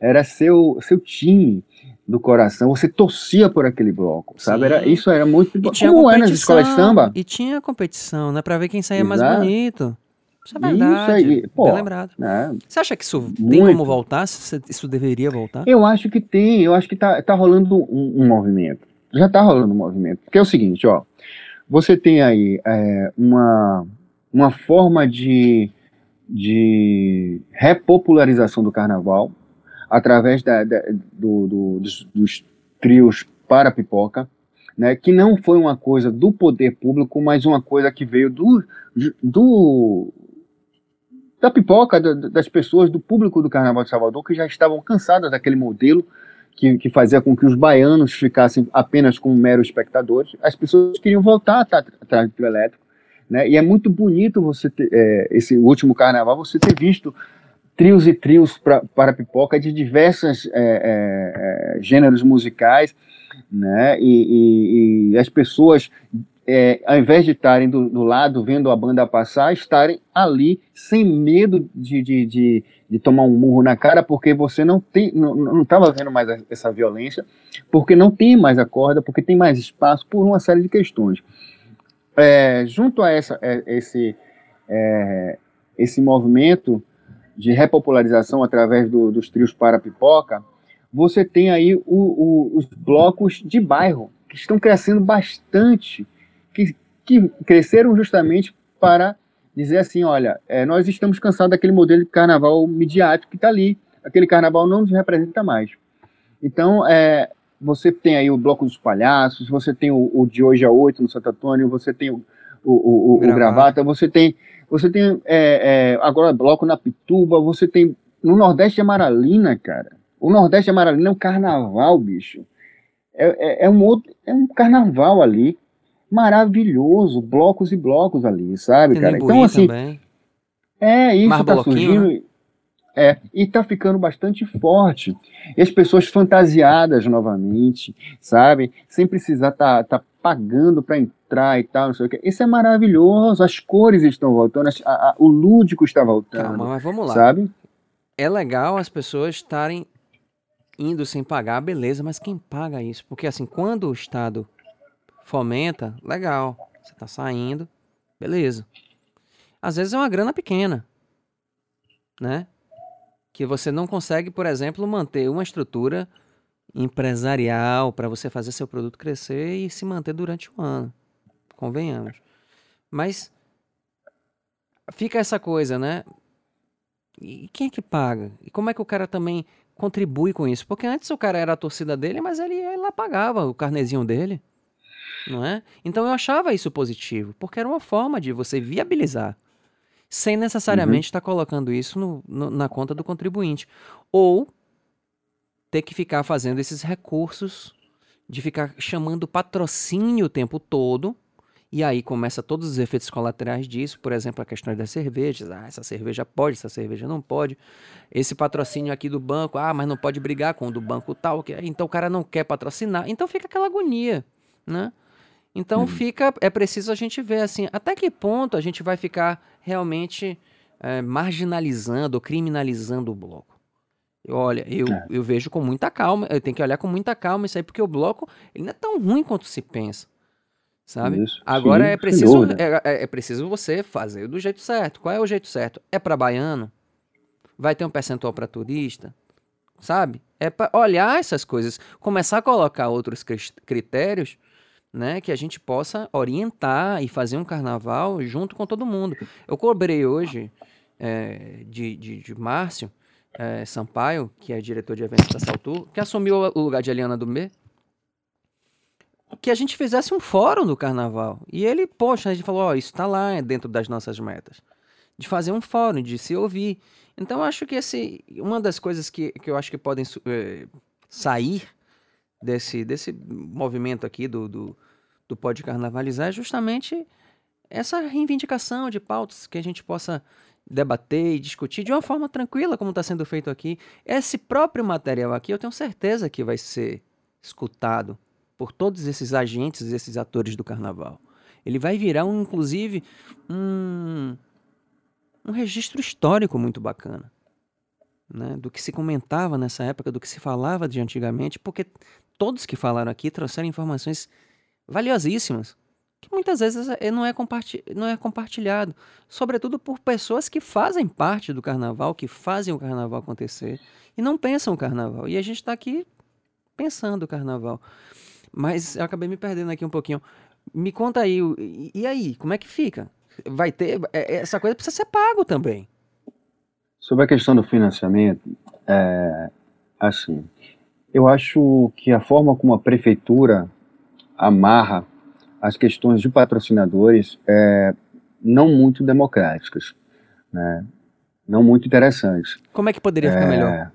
Era seu, seu time do coração. Você torcia por aquele bloco, sabe? Sim. Era, isso era muito E tinha Como é nas escolas de samba? E tinha competição, né? Pra ver quem saía mais Exato. bonito. Isso é Isso verdade. aí, pô. Bem lembrado. né? Você acha que isso tem Muito. como voltar? Isso deveria voltar? Eu acho que tem, eu acho que tá, tá rolando um, um movimento. Já tá rolando um movimento. Porque é o seguinte, ó. Você tem aí é, uma, uma forma de, de repopularização do carnaval através da, da- do- do- dos, dos trios para pipoca, né, que não foi uma coisa do poder público, mas uma coisa que veio do, do da pipoca, da- das pessoas, do público do Carnaval de Salvador, que já estavam cansadas daquele modelo que, que fazia com que os baianos ficassem apenas como meros espectadores. As pessoas queriam voltar atrás do trio elétrico. Né? E é muito bonito você ter, é, esse último carnaval, você ter visto trios e trios pra, para pipoca de diversos é, é, gêneros musicais, né? E, e- e as pessoas, é, ao invés de estarem do, do lado vendo a banda passar, estarem ali sem medo de, de, de, de tomar um murro na cara, porque você não tem, não estava vendo mais essa violência, porque não tem mais a corda, porque tem mais espaço por uma série de questões. É, junto a essa, é, esse, é, esse movimento de repopularização através do- dos trios para pipoca, você tem aí o- o- os blocos de bairro, que estão crescendo bastante, que, que cresceram justamente para dizer assim, olha, é, nós estamos cansados daquele modelo de carnaval midiático que está ali, aquele carnaval não nos representa mais. Então, é, você tem aí o Bloco dos Palhaços, você tem o, o de hoje a oito no Santo Antônio, você tem o, o, o, o Gravata. Gravata, você tem, você tem é, é, agora Bloco na Pituba, você tem no Nordeste de Amaralina, cara. O Nordeste de Amaralina é um carnaval, bicho. É, é, é um outro, é um carnaval ali maravilhoso, blocos e blocos ali, sabe, Tem cara? Então, assim, também. é, isso Mais tá bloquinho, surgindo. É, e tá ficando bastante forte. E as pessoas fantasiadas novamente, sabe? Sem precisar tá, tá pagando para entrar e tal, não sei o que. Isso é maravilhoso. As cores estão voltando, a- a- o lúdico está voltando, Calma, mas vamos lá. sabe? É legal as pessoas estarem indo sem pagar, beleza, mas quem paga isso? Porque assim, quando o Estado fomenta, legal, você tá saindo, beleza. Às vezes é uma grana pequena, né? Que você não consegue, por exemplo, manter uma estrutura empresarial para você fazer seu produto crescer e se manter durante o ano. Convenhamos. Mas fica essa coisa, né? E quem é que paga? E como é que o cara também contribui com isso? Porque antes o cara era a torcida dele, mas ele ia lá pagava o carnezinho dele, não é? Então eu achava isso positivo, porque era uma forma de você viabilizar, sem necessariamente estar colocando isso no- no- na conta do contribuinte. Ou ter que ficar fazendo esses recursos de ficar chamando patrocínio o tempo todo. E aí começa todos os efeitos colaterais disso, por exemplo, a questão das cervejas. Ah, essa cerveja pode, essa cerveja não pode. Esse patrocínio aqui do banco, ah, mas não pode brigar com o do banco tal, que então o cara não quer patrocinar. Então fica aquela agonia, né? Então Uhum. fica, é preciso a gente ver assim, até que ponto a gente vai ficar realmente eh, marginalizando criminalizando o bloco. Olha, eu, É. eu vejo com muita calma, eu tenho que olhar com muita calma isso aí, porque o bloco ele não é tão ruim quanto se pensa, sabe? Isso, Agora sim, é preciso é, é- é preciso você fazer do jeito certo. Qual é o jeito certo? É para baiano? Vai ter um percentual para turista? Sabe? É para olhar essas coisas, começar a colocar outros critérios, né, que a gente possa orientar e fazer um carnaval junto com todo mundo. Eu cobrei hoje é, de, de, de Márcio é, Sampaio, que é diretor de eventos da Saltur, que assumiu o lugar de Eliana Dumê, que a gente fizesse um fórum do carnaval. E ele, poxa, a gente falou, ó, isso tá lá é dentro das nossas metas. De fazer um fórum, de se ouvir. Então, acho que esse, uma das coisas que, que eu acho que podem eh, sair desse, desse movimento aqui do, do, do Pode Carnavalizar é justamente essa reivindicação de pautas que a gente possa debater e discutir de uma forma tranquila, como está sendo feito aqui. Esse próprio material aqui, eu tenho certeza que vai ser escutado por todos esses agentes, esses atores do carnaval. Ele vai virar, um, inclusive, um, um registro histórico muito bacana. Né, do que se comentava nessa época, do que se falava de antigamente, porque todos que falaram aqui trouxeram informações valiosíssimas que muitas vezes é, não é, comparti não é compartilhado, sobretudo por pessoas que fazem parte do carnaval, que fazem o carnaval acontecer e não pensam o carnaval. E a gente está aqui pensando o carnaval. Mas eu acabei me perdendo aqui um pouquinho. Me conta aí, e aí, como é que fica? Vai ter. É, é, essa coisa precisa ser pago também. Sobre a questão do financiamento, é, assim, eu acho que a forma como a prefeitura amarra as questões de patrocinadores é, não muito democráticas, né? não muito interessantes. Como é que poderia ficar é, melhor?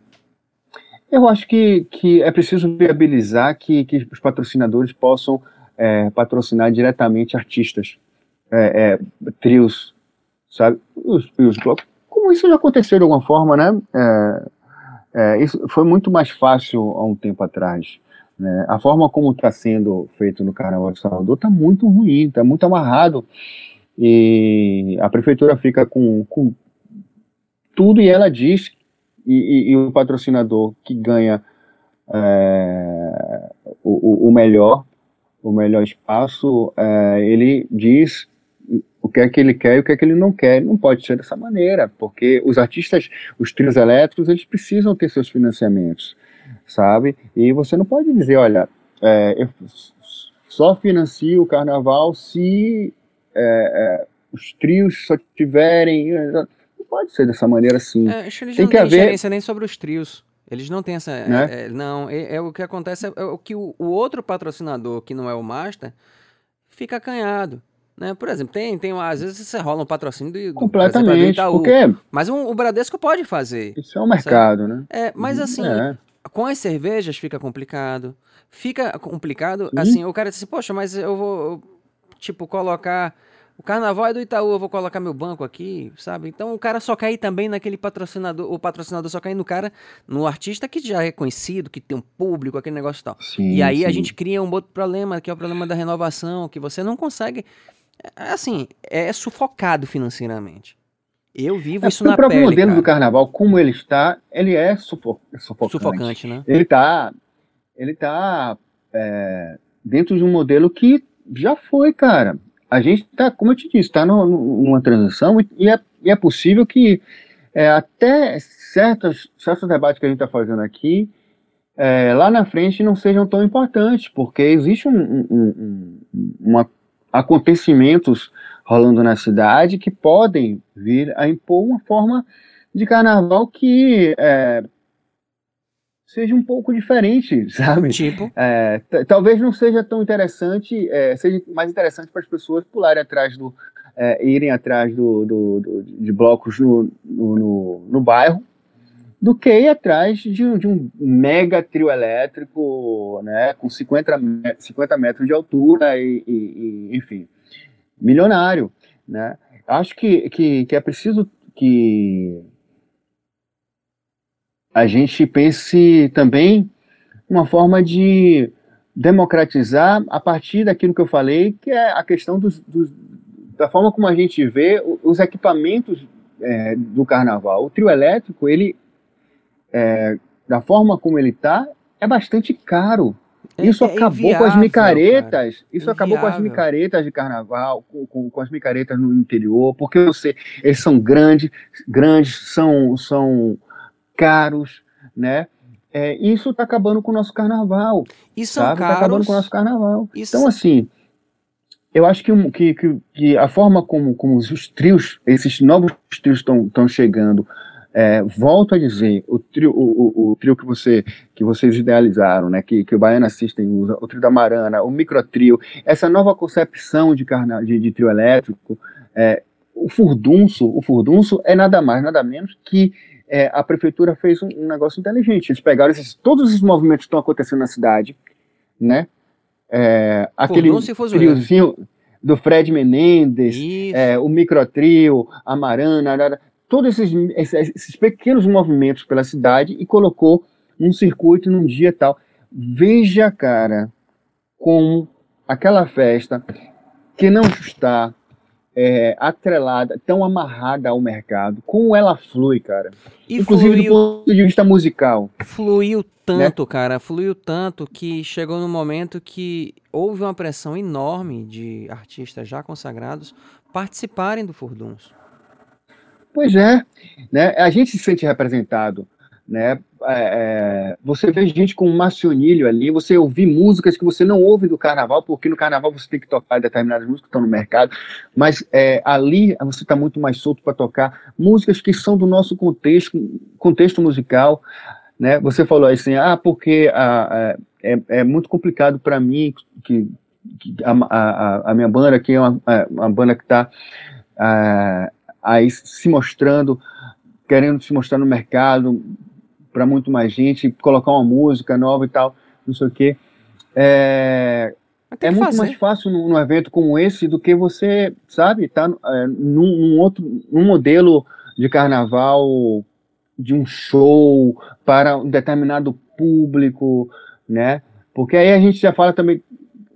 Eu acho que, que é preciso viabilizar que, que os patrocinadores possam é, patrocinar diretamente artistas, é, é, trios, sabe? Os, os blocos. Como isso já aconteceu de alguma forma, né? É, é, isso foi muito mais fácil há um tempo atrás. Né? A forma como está sendo feito no Carnaval de Salvador está muito ruim, está muito amarrado. E a prefeitura fica com, com tudo e ela diz, e, e, e o patrocinador que ganha é, o, o, melhor, o melhor espaço, é, ele diz o que é que ele quer e o que é que ele não quer. Não pode ser dessa maneira, porque os artistas, os trios elétricos, eles precisam ter seus financiamentos sabe? E você não pode dizer, olha, é, eu só financio o carnaval se é, é, os trios só tiverem. Não pode ser dessa maneira assim. É, tem não que haver... gerência nem sobre os trios. Eles não têm essa. Né? É, não, é, é, o que acontece é, o que o, o, outro patrocinador, que não é o Master, fica acanhado. Né? Por exemplo, tem, tem às vezes você rola um patrocínio do, Completamente, exemplo, do Itaú, porque mas um, o Bradesco pode fazer. Isso é um mercado, sabe? né? É, mas uhum. assim, é com as cervejas fica complicado. Fica complicado, assim, o cara disse, poxa, mas eu vou, tipo, colocar. O carnaval é do Itaú, eu vou colocar meu banco aqui, sabe? Então o cara só cai também naquele patrocinador, o patrocinador só cai no cara, no artista que já é conhecido, que tem um público, aquele negócio e tal. Sim, e aí sim. a gente cria um outro problema, que é o problema da renovação, que você não consegue. É, assim, é sufocado financeiramente. Eu vivo é, isso na pele. O próprio modelo do carnaval, como ele está, ele é sufo sufocante. Sufocante, né? Ele está ele tá, é, dentro de um modelo que já foi, cara. A gente está, como eu te disse, está numa transição e é, e é possível que é, até certos, certos debates que a gente está fazendo aqui, é, lá na frente não sejam tão importantes, porque existe um, um, um, uma, acontecimentos rolando na cidade que podem vir a impor uma forma de carnaval que é, seja um pouco diferente, sabe? Tipo. É, talvez não seja tão interessante, é, seja mais interessante para as pessoas pularem atrás do. É, irem atrás do, do, do de blocos no, no, no, no, bairro, do que ir atrás de um, de um mega trio elétrico, né, com 50, 50 metros de altura e, e, e enfim milionário, né? Acho que, que, que é preciso que a gente pense também uma forma de democratizar a partir daquilo que eu falei, que é a questão dos, dos da forma como a gente vê os equipamentos é, do carnaval. O trio elétrico, ele, é, da forma como ele está, é bastante caro. É, isso é, acabou inviável, com as micaretas. Cara. Isso inviável. acabou com as micaretas de carnaval, com, com, com, as micaretas no interior, porque você, eles são grandes, grandes, são, são caros, né? É, isso está acabando com o nosso carnaval. São sabe? Está acabando com o nosso carnaval. Isso... Então, assim, eu acho que, que, que, que, a forma como, como os trios, esses novos trios estão chegando, é, volto a dizer, o trio, o, o, o, trio que, você, que vocês idealizaram, né, que, que o Baiana System usa, o trio da Marana, o microtrio, essa nova concepção de, carna, de, de trio elétrico, é, o furdunço, o furdunço é nada mais, nada menos que é, a prefeitura fez um, um, negócio inteligente. Eles pegaram esses, todos os movimentos que estão acontecendo na cidade, né? É, aquele triozinho do Fred Menendez, é, o microtrio, a Marana, todos esses, esses, esses pequenos movimentos pela cidade e colocou num circuito num dia tal. Veja, cara, como aquela festa que não está é, atrelada, tão amarrada ao mercado, como ela flui, cara. E Inclusive fluiu, do ponto de vista musical. Fluiu tanto, né? cara, fluiu tanto que chegou no momento que houve uma pressão enorme de artistas já consagrados participarem do Furduns. Pois é, né? A gente se sente representado né? É, é, você vê gente com um macionilho ali, você ouvir músicas que você não ouve do carnaval, porque no carnaval você tem que tocar determinadas músicas que estão no mercado, mas é, ali você está muito mais solto para tocar músicas que são do nosso contexto, contexto musical, né? Você falou assim, ah, porque a, a, é, é muito complicado para mim que, que a, a, a, minha banda que é uma, uma banda que está aí se mostrando, querendo se mostrar no mercado, para muito mais gente, colocar uma música nova e tal, não sei o quê. É, é muito fazer. mais fácil num, num, evento como esse do que você, sabe, tá é, num, num, outro, num modelo de carnaval, de um show para um determinado público, né? Porque aí a gente já fala também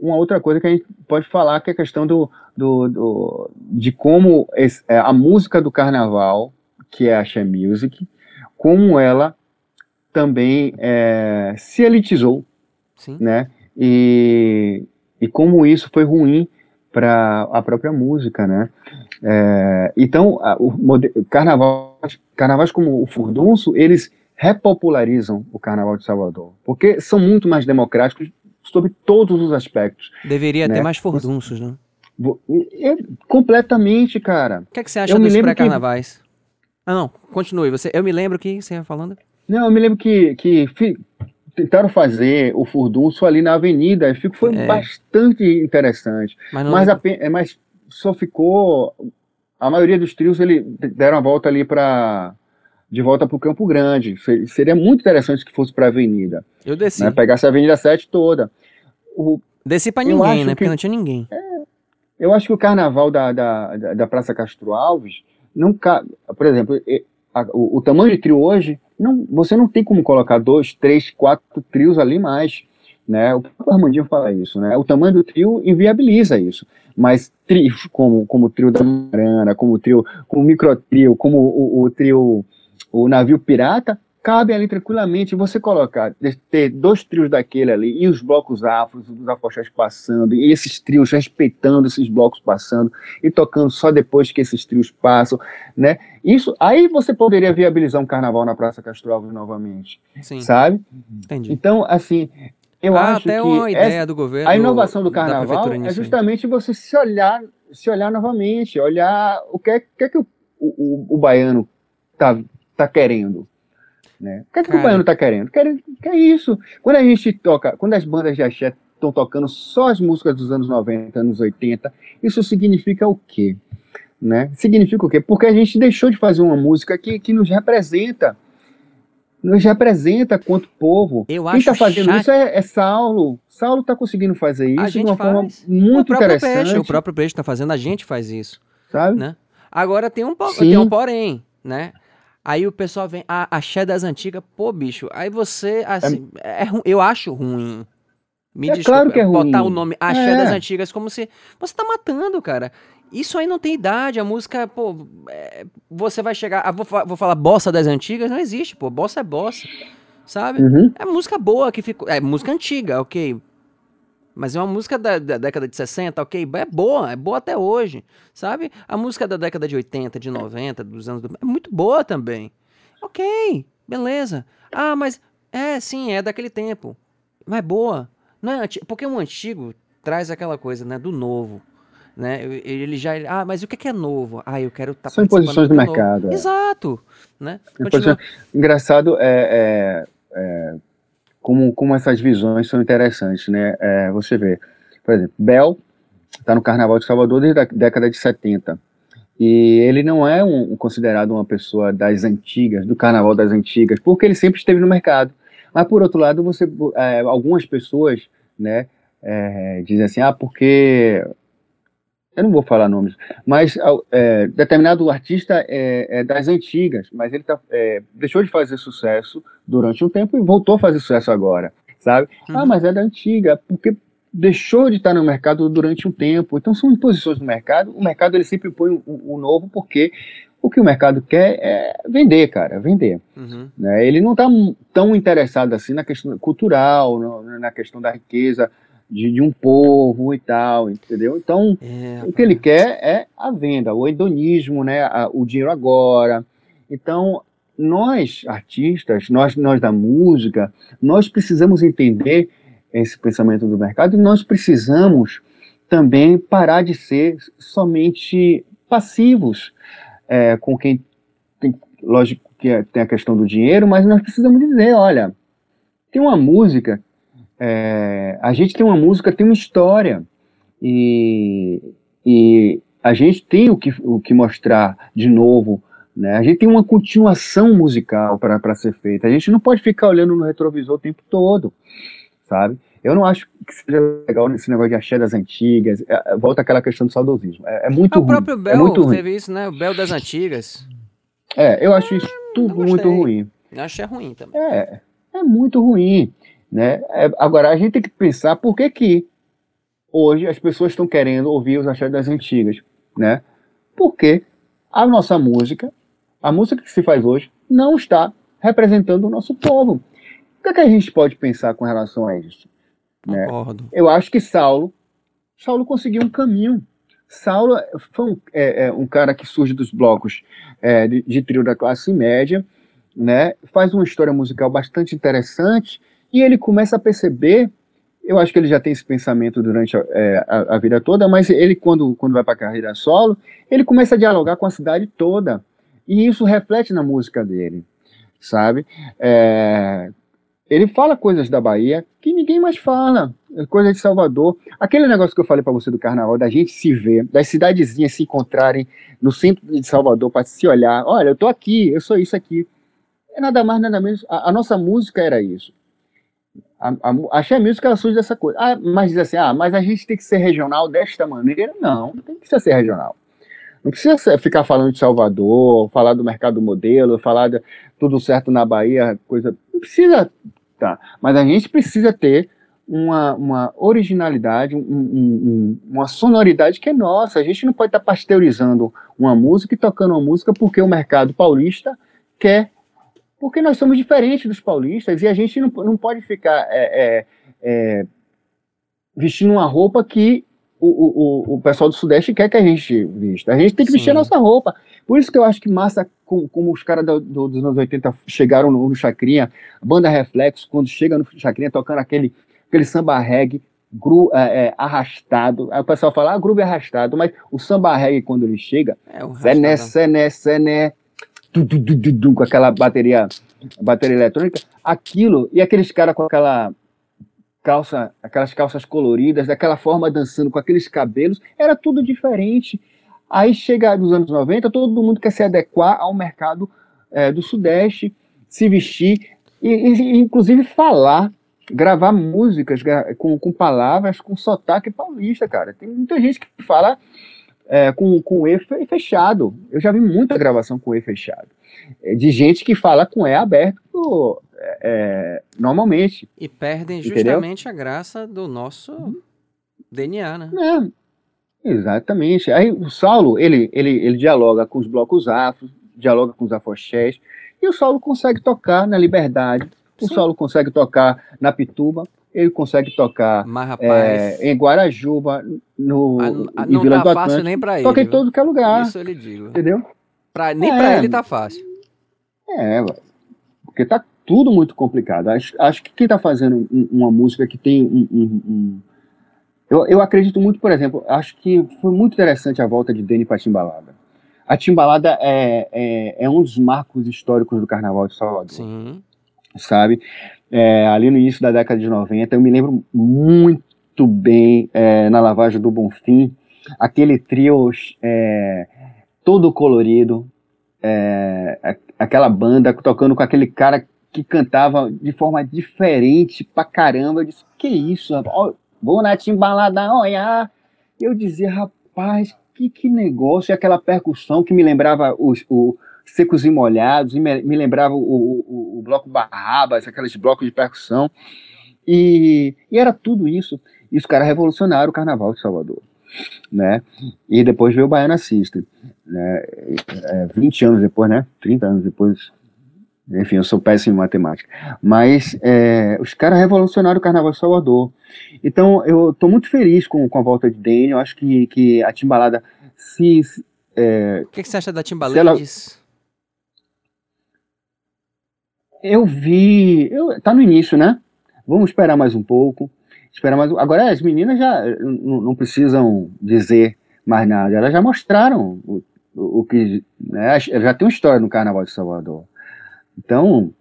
uma outra coisa que a gente pode falar, que é a questão do, do, do de como esse, é, a música do carnaval, que é a She Music, como ela também é, se elitizou, Sim. né? E, e como isso foi ruim para a própria música, né? É, então, a, o carnaval, carnavais como o Furdunço, eles repopularizam o Carnaval de Salvador, porque são muito mais democráticos sobre todos os aspectos. Deveria né? ter mais furdunços, né? É, completamente, cara. O que, é que você acha eu dos pré-carnavais? Que... Ah, não, continue. Você, eu me lembro que você ia falando. Não, eu me lembro que, que tentaram fazer o furdunço ali na avenida, e foi é. bastante interessante. Mas, mas, a, é, mas, só ficou. A maioria dos trios ele deram a volta ali para de volta para o Campo Grande. Seria muito interessante que fosse para a Avenida. Eu desci. Né, pegasse a Avenida 7 toda. O, desci para ninguém, né? Que, porque não tinha ninguém. É, eu acho que o carnaval da, da, da Praça Castro Alves, não por exemplo, a, o, o, tamanho de trio hoje, não, você não tem como colocar dois, três, quatro trios ali mais. Né? O próprio Armandinho fala isso, né? O tamanho do trio inviabiliza isso. Mas trios como, como o trio da Marana, como o trio, como o microtrio, como o, o, o trio, o navio pirata, cabe ali tranquilamente você colocar, ter dois trios daquele ali, e os blocos afros, os afoxés passando, e esses trios respeitando esses blocos passando, e tocando só depois que esses trios passam, né? Isso, aí você poderia viabilizar um carnaval na Praça Castro Alves novamente, Sim. sabe? Entendi. Então, assim, eu ah, acho até que uma ideia do governo, a inovação do carnaval é justamente você se olhar, se olhar novamente, olhar o que é que, é que o, o, o baiano tá, tá querendo, né? O que, é que o baiano tá querendo? Quer, quer isso. Quando a gente toca, quando as bandas de axé estão tocando só as músicas dos anos 90, anos 80, isso significa o quê? Né? Significa o quê? Porque a gente deixou de fazer uma música que, que nos representa. Nos representa quanto povo. Eu Quem está fazendo chato. isso é, é, Saulo. Saulo está conseguindo fazer isso de uma faz. forma muito o interessante. Peixe, o próprio Peixe está fazendo, a gente faz isso. Sabe? Né? Agora tem um, tem um porém, né? Aí o pessoal vem, a ah, axé das antigas, pô, bicho, aí você, assim, é, é eu acho ruim. Me é desculpa, claro que é ruim. botar o nome axé é. das antigas como se. Você tá matando, cara. Isso aí não tem idade, a música, pô, é, você vai chegar. Ah, vou, vou falar bossa das antigas, não existe, pô. Bossa é bossa. Sabe? Uhum. É música boa que ficou. É música antiga, ok. Mas é uma música da, da, década de 60, ok? É boa, é boa até hoje, sabe? A música da década de 80, de 90, dos anos... Do... É muito boa também. Ok, beleza. Ah, mas... É, sim, é daquele tempo. Mas é boa. Não é anti... Porque um antigo traz aquela coisa, né? Do novo. Né? Ele já... Ah, mas o que é novo? Ah, eu quero estar tá São posições do mercado. É. Exato. Né? Continua... Engraçado é... é, é como, como essas visões são interessantes, né? É, você vê, por exemplo, Bel está no Carnaval de Salvador desde a década de 70. E ele não é um, considerado uma pessoa das antigas, do Carnaval das antigas, porque ele sempre esteve no mercado. Mas, por outro lado, você, é, algumas pessoas né, é, dizem assim, ah, porque eu não vou falar nomes, mas é, determinado artista é, é, das antigas, mas ele tá, é, deixou de fazer sucesso durante um tempo e voltou a fazer sucesso agora, sabe? Uhum. Ah, mas é da antiga, porque deixou de estar no mercado durante um tempo. Então são imposições do mercado. O mercado ele sempre põe o, o novo porque o que o mercado quer é vender, cara, vender. Uhum. Né? Ele não está tão interessado assim na questão cultural, no, na questão da riqueza de, de, um povo e tal, entendeu? Então, é, o que ele quer é a venda, o hedonismo, né? A, o dinheiro agora. Então, nós, artistas, nós, nós da música, nós precisamos entender esse pensamento do mercado e nós precisamos também parar de ser somente passivos é, com quem tem, lógico que é, tem a questão do dinheiro, mas nós precisamos dizer, olha, tem uma música, é, a gente tem uma música, tem uma história e, e a gente tem o que, o que mostrar de novo, né? A gente tem uma continuação musical para ser feita. A gente não pode ficar olhando no retrovisor o tempo todo sabe? Eu não acho que seja legal esse negócio de axé das antigas. É, é volta aquela questão do saudosismo. É, é muito ruim. O próprio Bel é teve isso, né? O Bel das antigas. É, eu acho isso tudo muito ruim. Eu acho é ruim também. É, é muito ruim. Né? É, agora, a gente tem que pensar por que que hoje as pessoas estão querendo ouvir os axé das antigas, né? Porque a nossa música, a música que se faz hoje, não está representando o nosso povo. O que, é que a gente pode pensar com relação a isso? Né? Eu acho que Saulo, Saulo conseguiu um caminho. Saulo foi um, é, é, um cara que surge dos blocos é, de, de, trio da classe média, né? faz uma história musical bastante interessante e ele começa a perceber. Eu acho que ele já tem esse pensamento durante a, é, a, a vida toda, mas ele, quando, quando vai para a carreira solo, ele começa a dialogar com a cidade toda. E isso reflete na música dele, sabe? É, ele fala coisas da Bahia que ninguém mais fala, coisa de Salvador. Aquele negócio que eu falei para você do carnaval, da gente se ver, das cidadezinhas se encontrarem no centro de Salvador para se olhar. Olha, eu tô aqui, eu sou isso aqui. É nada mais, nada menos. A, a nossa música era isso. A, a, a Música ela surge dessa coisa. Ah, mas diz assim, ah, mas a gente tem que ser regional desta maneira? Não, não tem que ser regional. Não precisa ficar falando de Salvador, falar do mercado modelo, falar de tudo certo na Bahia, coisa. Não precisa Tá? Mas a gente precisa ter uma, uma originalidade, um, um, uma sonoridade que é nossa. A gente não pode estar pasteurizando uma música e tocando uma música porque o mercado paulista quer. Porque nós somos diferentes dos paulistas e a gente não, não pode ficar é, é, é, vestindo uma roupa que o, o, o pessoal do Sudeste quer que a gente vista. A gente tem que Sim. vestir a nossa roupa. Por isso que eu acho que massa, como, os caras do, do, dos anos 80 chegaram no, no Chacrinha, a banda Reflexo, quando chega no Chacrinha tocando aquele, aquele samba reggae, gru, é, é, arrastado. Aí o pessoal fala, ah, groove arrastado, mas o samba reggae, quando ele chega, é um sené, sené, sené, du, du, du, com aquela bateria, bateria eletrônica, aquilo, e aqueles caras com aquela calça, aquelas calças coloridas, daquela forma dançando com aqueles cabelos, era tudo diferente. Aí chega nos anos 90, todo mundo quer se adequar ao mercado é, do Sudeste, se vestir, e, e, inclusive falar, gravar músicas gra com, com palavras com sotaque paulista, cara. Tem muita gente que fala é, com, com E fechado. Eu já vi muita gravação com E fechado. É, de gente que fala com E aberto é, normalmente. E perdem justamente entendeu? a graça do nosso DNA, né? É, exatamente. Aí o Saulo, ele, ele, ele dialoga com os blocos afros, dialoga com os afoxés, e o Saulo consegue tocar na Liberdade, o Sim. Saulo consegue tocar na Pituba, ele consegue tocar é, em Guarajuba, no, a, a, em Vila tá do Atlântico. fácil nem pra ele. Toca em todo que é lugar. Isso ele digo. Entendeu? Pra, nem é, pra ele tá fácil. É, porque tá tudo muito complicado. Acho, acho que quem está fazendo uma música que tem um. um, um eu, eu, acredito muito, por exemplo, acho que foi muito interessante a volta de Dani para a Timbalada. A Timbalada é, é, é, um dos marcos históricos do Carnaval de Salvador. Sim. Sabe? É, ali no início da década de 90, eu me lembro muito bem é, na lavagem do Bonfim, aquele trio é, todo colorido, é, aquela banda tocando com aquele cara que cantava de forma diferente pra caramba. Eu disse, que isso, rapaz? vou na timbalada olha. Eu dizia, rapaz, que, que negócio, e aquela percussão que me lembrava os, o Secos e Molhados, me, me lembrava o, o, o, bloco Barrabas, aqueles blocos de percussão, e, e era tudo isso. E os caras revolucionaram o Carnaval de Salvador. Né? E depois veio o Baiana System, né? É, 20 anos depois, né? 30 anos depois, enfim, eu sou péssimo em matemática. Mas é, os caras revolucionaram o Carnaval de Salvador. Então, eu estou muito feliz com, com a volta de Dane. Eu acho que, que a Timbalada se. É, o que, que, você acha da Timbalades? Ela... Eu vi. Eu, tá no início, né? Vamos esperar mais um pouco. Esperar mais. Agora, as meninas já não, não precisam dizer mais nada. Elas já mostraram o, o, o que. Né? Já tem uma história no Carnaval de Salvador. Então,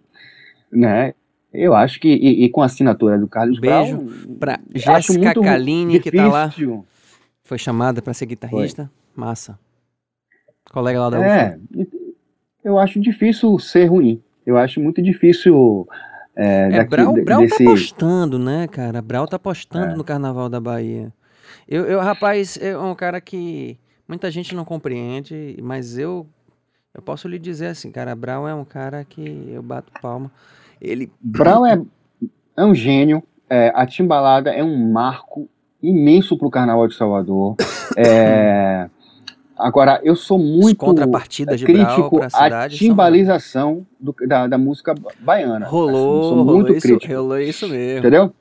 né, eu acho que, e, e com a assinatura do Carlos Beijo Brown, pra Jéssica Kaline, que tá lá. Foi chamada para ser guitarrista. Foi. Massa. Colega lá da é, UFA. Eu acho difícil ser ruim. Eu acho muito difícil. É, é daqui, Brau, Brau tá desse... tá apostando, né, cara? Brau tá apostando é. no Carnaval da Bahia. Eu, eu, rapaz, é um cara que muita gente não compreende, mas eu eu posso lhe dizer assim, cara, Brown é um cara que eu bato palma. Ele. Brown é, é um gênio. É, a Timbalada é um marco imenso para o Carnaval de Salvador. É, agora, eu sou muito crítico à timbalização do, da, da, música baiana. Rolou, assim, sou muito rolou crítico. Isso, rolou isso mesmo. Entendeu?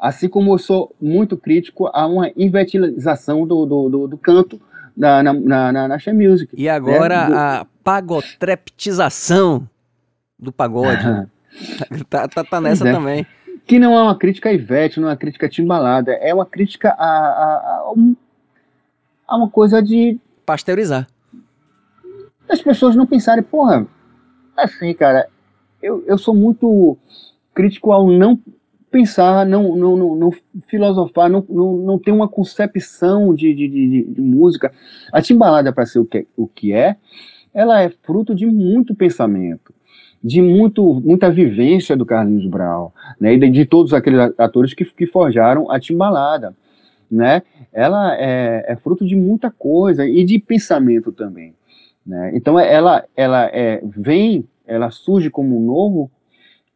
Assim como eu sou muito crítico a uma inventilização do, do, do, do canto na, na, na, na, Music. E agora né? a pagotreptização do pagode. tá, tá, tá, nessa é. também. Que não é uma crítica a Ivete, não é uma crítica timbalada, é uma crítica a, a, a, um, a uma coisa de. Pasteurizar. As pessoas não pensarem, porra, assim, cara, eu, eu sou muito crítico ao não pensar, não, não, não, não filosofar, não, não, não ter uma concepção de, de, de, de música. A timbalada, para ser o que, o que é, ela é fruto de muito pensamento, de muito, muita vivência do Carlinhos Brau, né, e de, de todos aqueles atores que, que forjaram a timbalada. Né? Ela é, é fruto de muita coisa e de pensamento também. Né? Então ela, ela é, vem, ela surge como um novo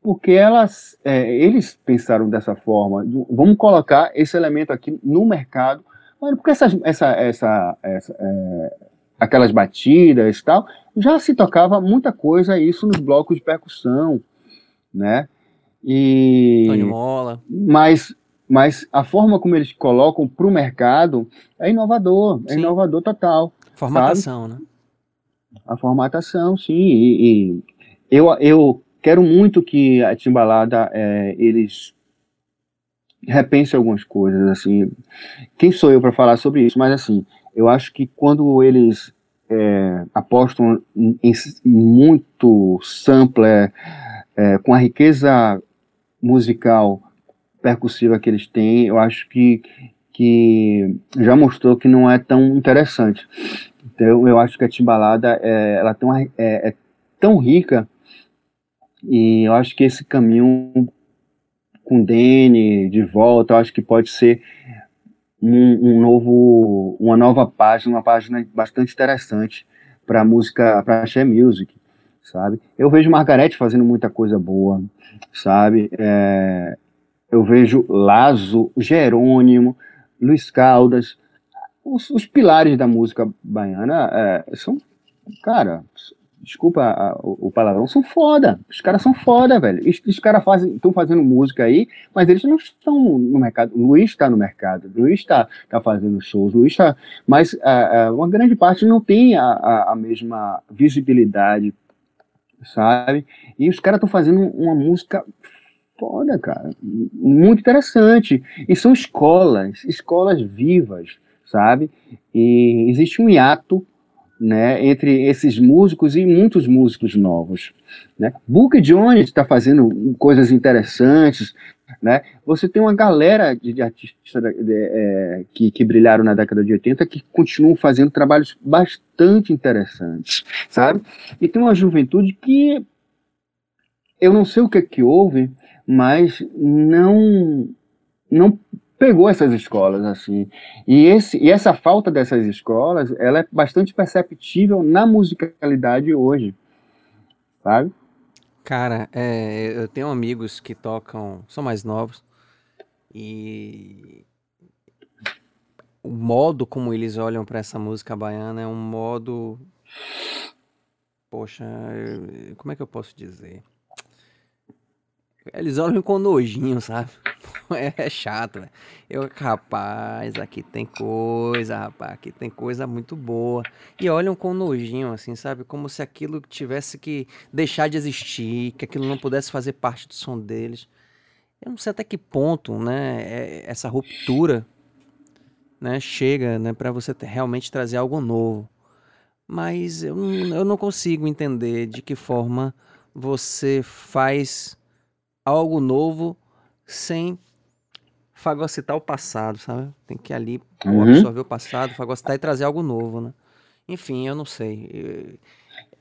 porque elas, é, eles pensaram dessa forma. Vamos colocar esse elemento aqui no mercado, porque essa, essa, essa, essa é, aquelas batidas e tal, já se tocava muita coisa isso nos blocos de percussão, né? E Tony Mola. Mas, mas a forma como eles colocam para o mercado é inovador, é sim. inovador total. Formatação, sabe? né? A formatação, sim. E, e eu, eu quero muito que a Timbalada é, eles repensem algumas coisas assim. Quem sou eu para falar sobre isso? Mas assim, eu acho que quando eles é, apostam em, em, muito sampler, é, com a riqueza musical percussiva que eles têm, eu acho que, que já mostrou que não é tão interessante. Então, eu acho que a Timbalada é, ela uma, é, é tão rica e eu acho que esse caminho com Dene de volta, eu acho que pode ser um, um, novo, uma nova página, uma página bastante interessante para música, para a music, sabe? Eu vejo Margarete fazendo muita coisa boa, sabe? É, eu vejo Lazo, Jerônimo, Luiz Caldas, os, os pilares da música baiana é, são, cara, desculpa a, o, palavrão, são foda. Os caras são foda, velho. Os, os caras estão fazendo música aí, mas eles não estão no mercado. Luiz está no mercado, Luiz está tá fazendo shows, Luiz está. Mas uh, uh, uma grande parte não tem a, a, a mesma visibilidade, sabe? E os caras estão fazendo uma música foda, cara. Muito interessante. E são escolas, escolas vivas, sabe? E existe um hiato né, entre esses músicos e muitos músicos novos. Né? Book Jones está fazendo coisas interessantes. Né? Você tem uma galera de, de artistas de, de, é, que, que brilharam na década de 80 que continuam fazendo trabalhos bastante interessantes, sabe? E tem uma juventude que eu não sei o que é que houve, mas não não pegou essas escolas assim. E, esse, e essa falta dessas escolas, ela é bastante perceptível na musicalidade hoje, sabe? Cara, é, eu tenho amigos que tocam, são mais novos, e o modo como eles olham para essa música baiana é um modo. Poxa, como é que eu posso dizer? Eles olham com nojinho, sabe? É, é chato, velho. Eu, rapaz, aqui tem coisa, rapaz, aqui tem coisa muito boa. E olham com nojinho, assim, sabe? Como se aquilo tivesse que deixar de existir, que aquilo não pudesse fazer parte do som deles. Eu não sei até que ponto, né, é, essa ruptura, né, chega, né, para você realmente trazer algo novo. Mas eu, eu não consigo entender de que forma você faz algo novo sem fagocitar o passado, sabe? Tem que ali uhum. absorver o passado, fagocitar e trazer algo novo, né? Enfim, eu não sei.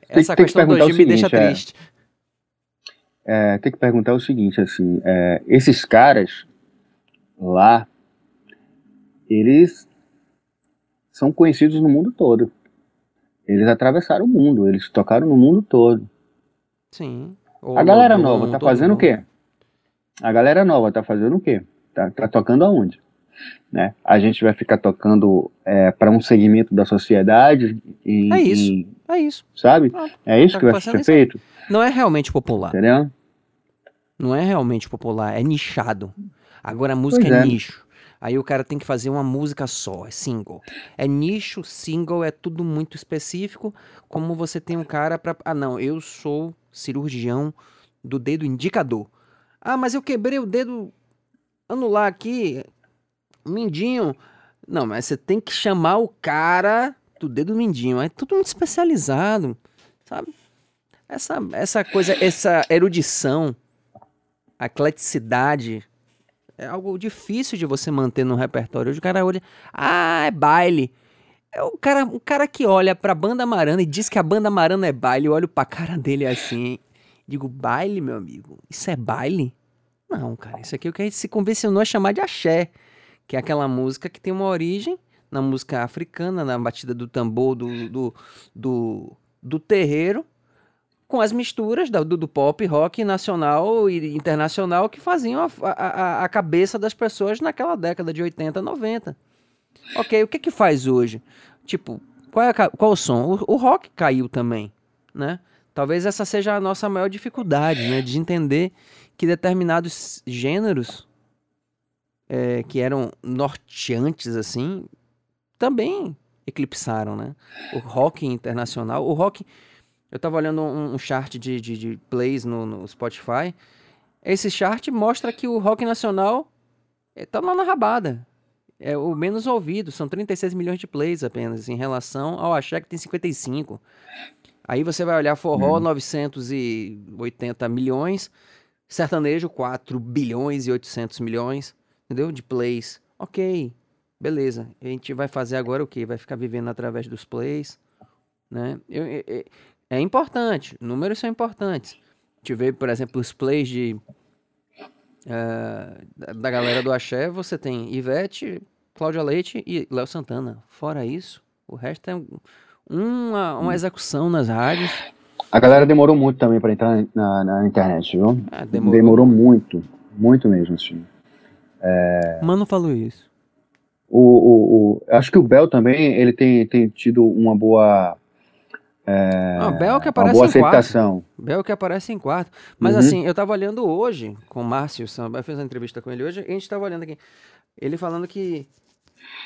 Essa tem, questão tem do hoje me deixa é, triste. É, tem que perguntar o seguinte, assim, é, esses caras lá, eles são conhecidos no mundo todo. Eles atravessaram o mundo, eles tocaram no mundo todo. Sim. a galera nova tá fazendo o quê? A galera nova tá fazendo o quê? Tá, tá tocando aonde? Né? A gente vai ficar tocando é, para um segmento da sociedade. E, é isso. E, é isso. Sabe? Ah, é isso tá que vai ser feito. Não é realmente popular. Entendeu? Não é realmente popular, é nichado. Agora a música é, é nicho. Aí o cara tem que fazer uma música só, é single. É nicho, single, é tudo muito específico. Como você tem um cara para. Ah, não, eu sou cirurgião do dedo indicador. Ah, mas eu quebrei o dedo anular aqui, mindinho. Não, mas você tem que chamar o cara do dedo mindinho. É tudo muito especializado, sabe? Essa, essa coisa, essa erudição, ecleticidade, é algo difícil de você manter no repertório. Hoje o cara olha, ah, é baile. É o cara, o cara que olha pra banda Marana e diz que a banda Marana é baile, eu olho pra cara dele assim, digo, baile, meu amigo? Isso é baile? Não, cara, isso aqui é o que a gente se convencionou a chamar de axé, que é aquela música que tem uma origem na música africana, na batida do tambor, do, do, do, do terreiro, com as misturas do, do, pop, rock nacional e internacional que faziam a, a, a cabeça das pessoas naquela década de 80, 90. Ok, o que que faz hoje? Tipo, qual é qual o som? O, o rock caiu também, né? Talvez essa seja a nossa maior dificuldade, né? De entender que determinados gêneros é, que eram norteantes, assim, também eclipsaram, né? O rock internacional. O rock. Eu tava olhando um, um chart de, de, de plays no, no, Spotify. Esse chart mostra que o rock nacional é, tá lá na rabada. É o menos ouvido, são 36 milhões de plays apenas, em relação ao Axé que tem 55. Aí você vai olhar forró, hum. 980 milhões, sertanejo, 4 bilhões e 800 milhões, entendeu? De plays. Ok, beleza. A gente vai fazer agora o quê? Vai ficar vivendo através dos plays, né? Eu, eu, é importante, números são importantes. A gente vê, por exemplo, os plays de... Uh, da galera do Axé, você tem Ivete, Cláudia Leite e Léo Santana. Fora isso, o resto é uma, uma execução nas rádios. A galera demorou muito também para entrar na, na, internet, viu? Ah, demorou. demorou. muito, muito mesmo, assim. É... Mano falou isso. O, o, o, acho que o Bel também, ele tem, tem tido uma boa... É, ah, Bel que aparece uma boa em aceitação. Quarto. Bel que aparece em quarto. Mas uhum. assim, eu tava olhando hoje com o Márcio Samba, eu fiz uma entrevista com ele hoje, e a gente tava olhando aqui. Ele falando que,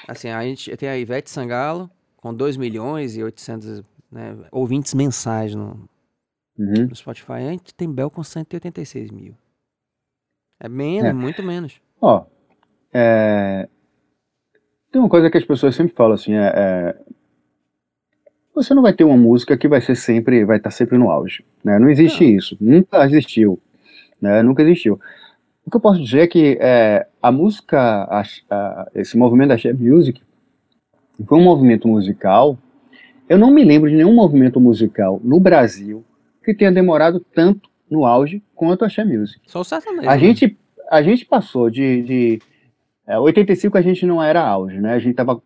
assim, a gente tem a Ivete Sangalo, com 2 milhões e 800 né, ouvintes mensais no, uhum. no Spotify. A gente tem Bel com 186 mil. É menos, é. muito menos. Ó, é... tem uma coisa que as pessoas sempre falam assim, é, é... você não vai ter uma música que vai ser sempre, vai estar sempre no auge, né? Não existe não. isso, nunca existiu, né? Nunca existiu. O que eu posso dizer é que é, a música, a, a, esse movimento da Share Music, foi um movimento musical. Eu não me lembro de nenhum movimento musical no Brasil que tenha demorado tanto no auge quanto a Xé Music. Só o sertanejo. A né? gente, a gente passou de, de É, 85 a gente não era auge, né? A gente estava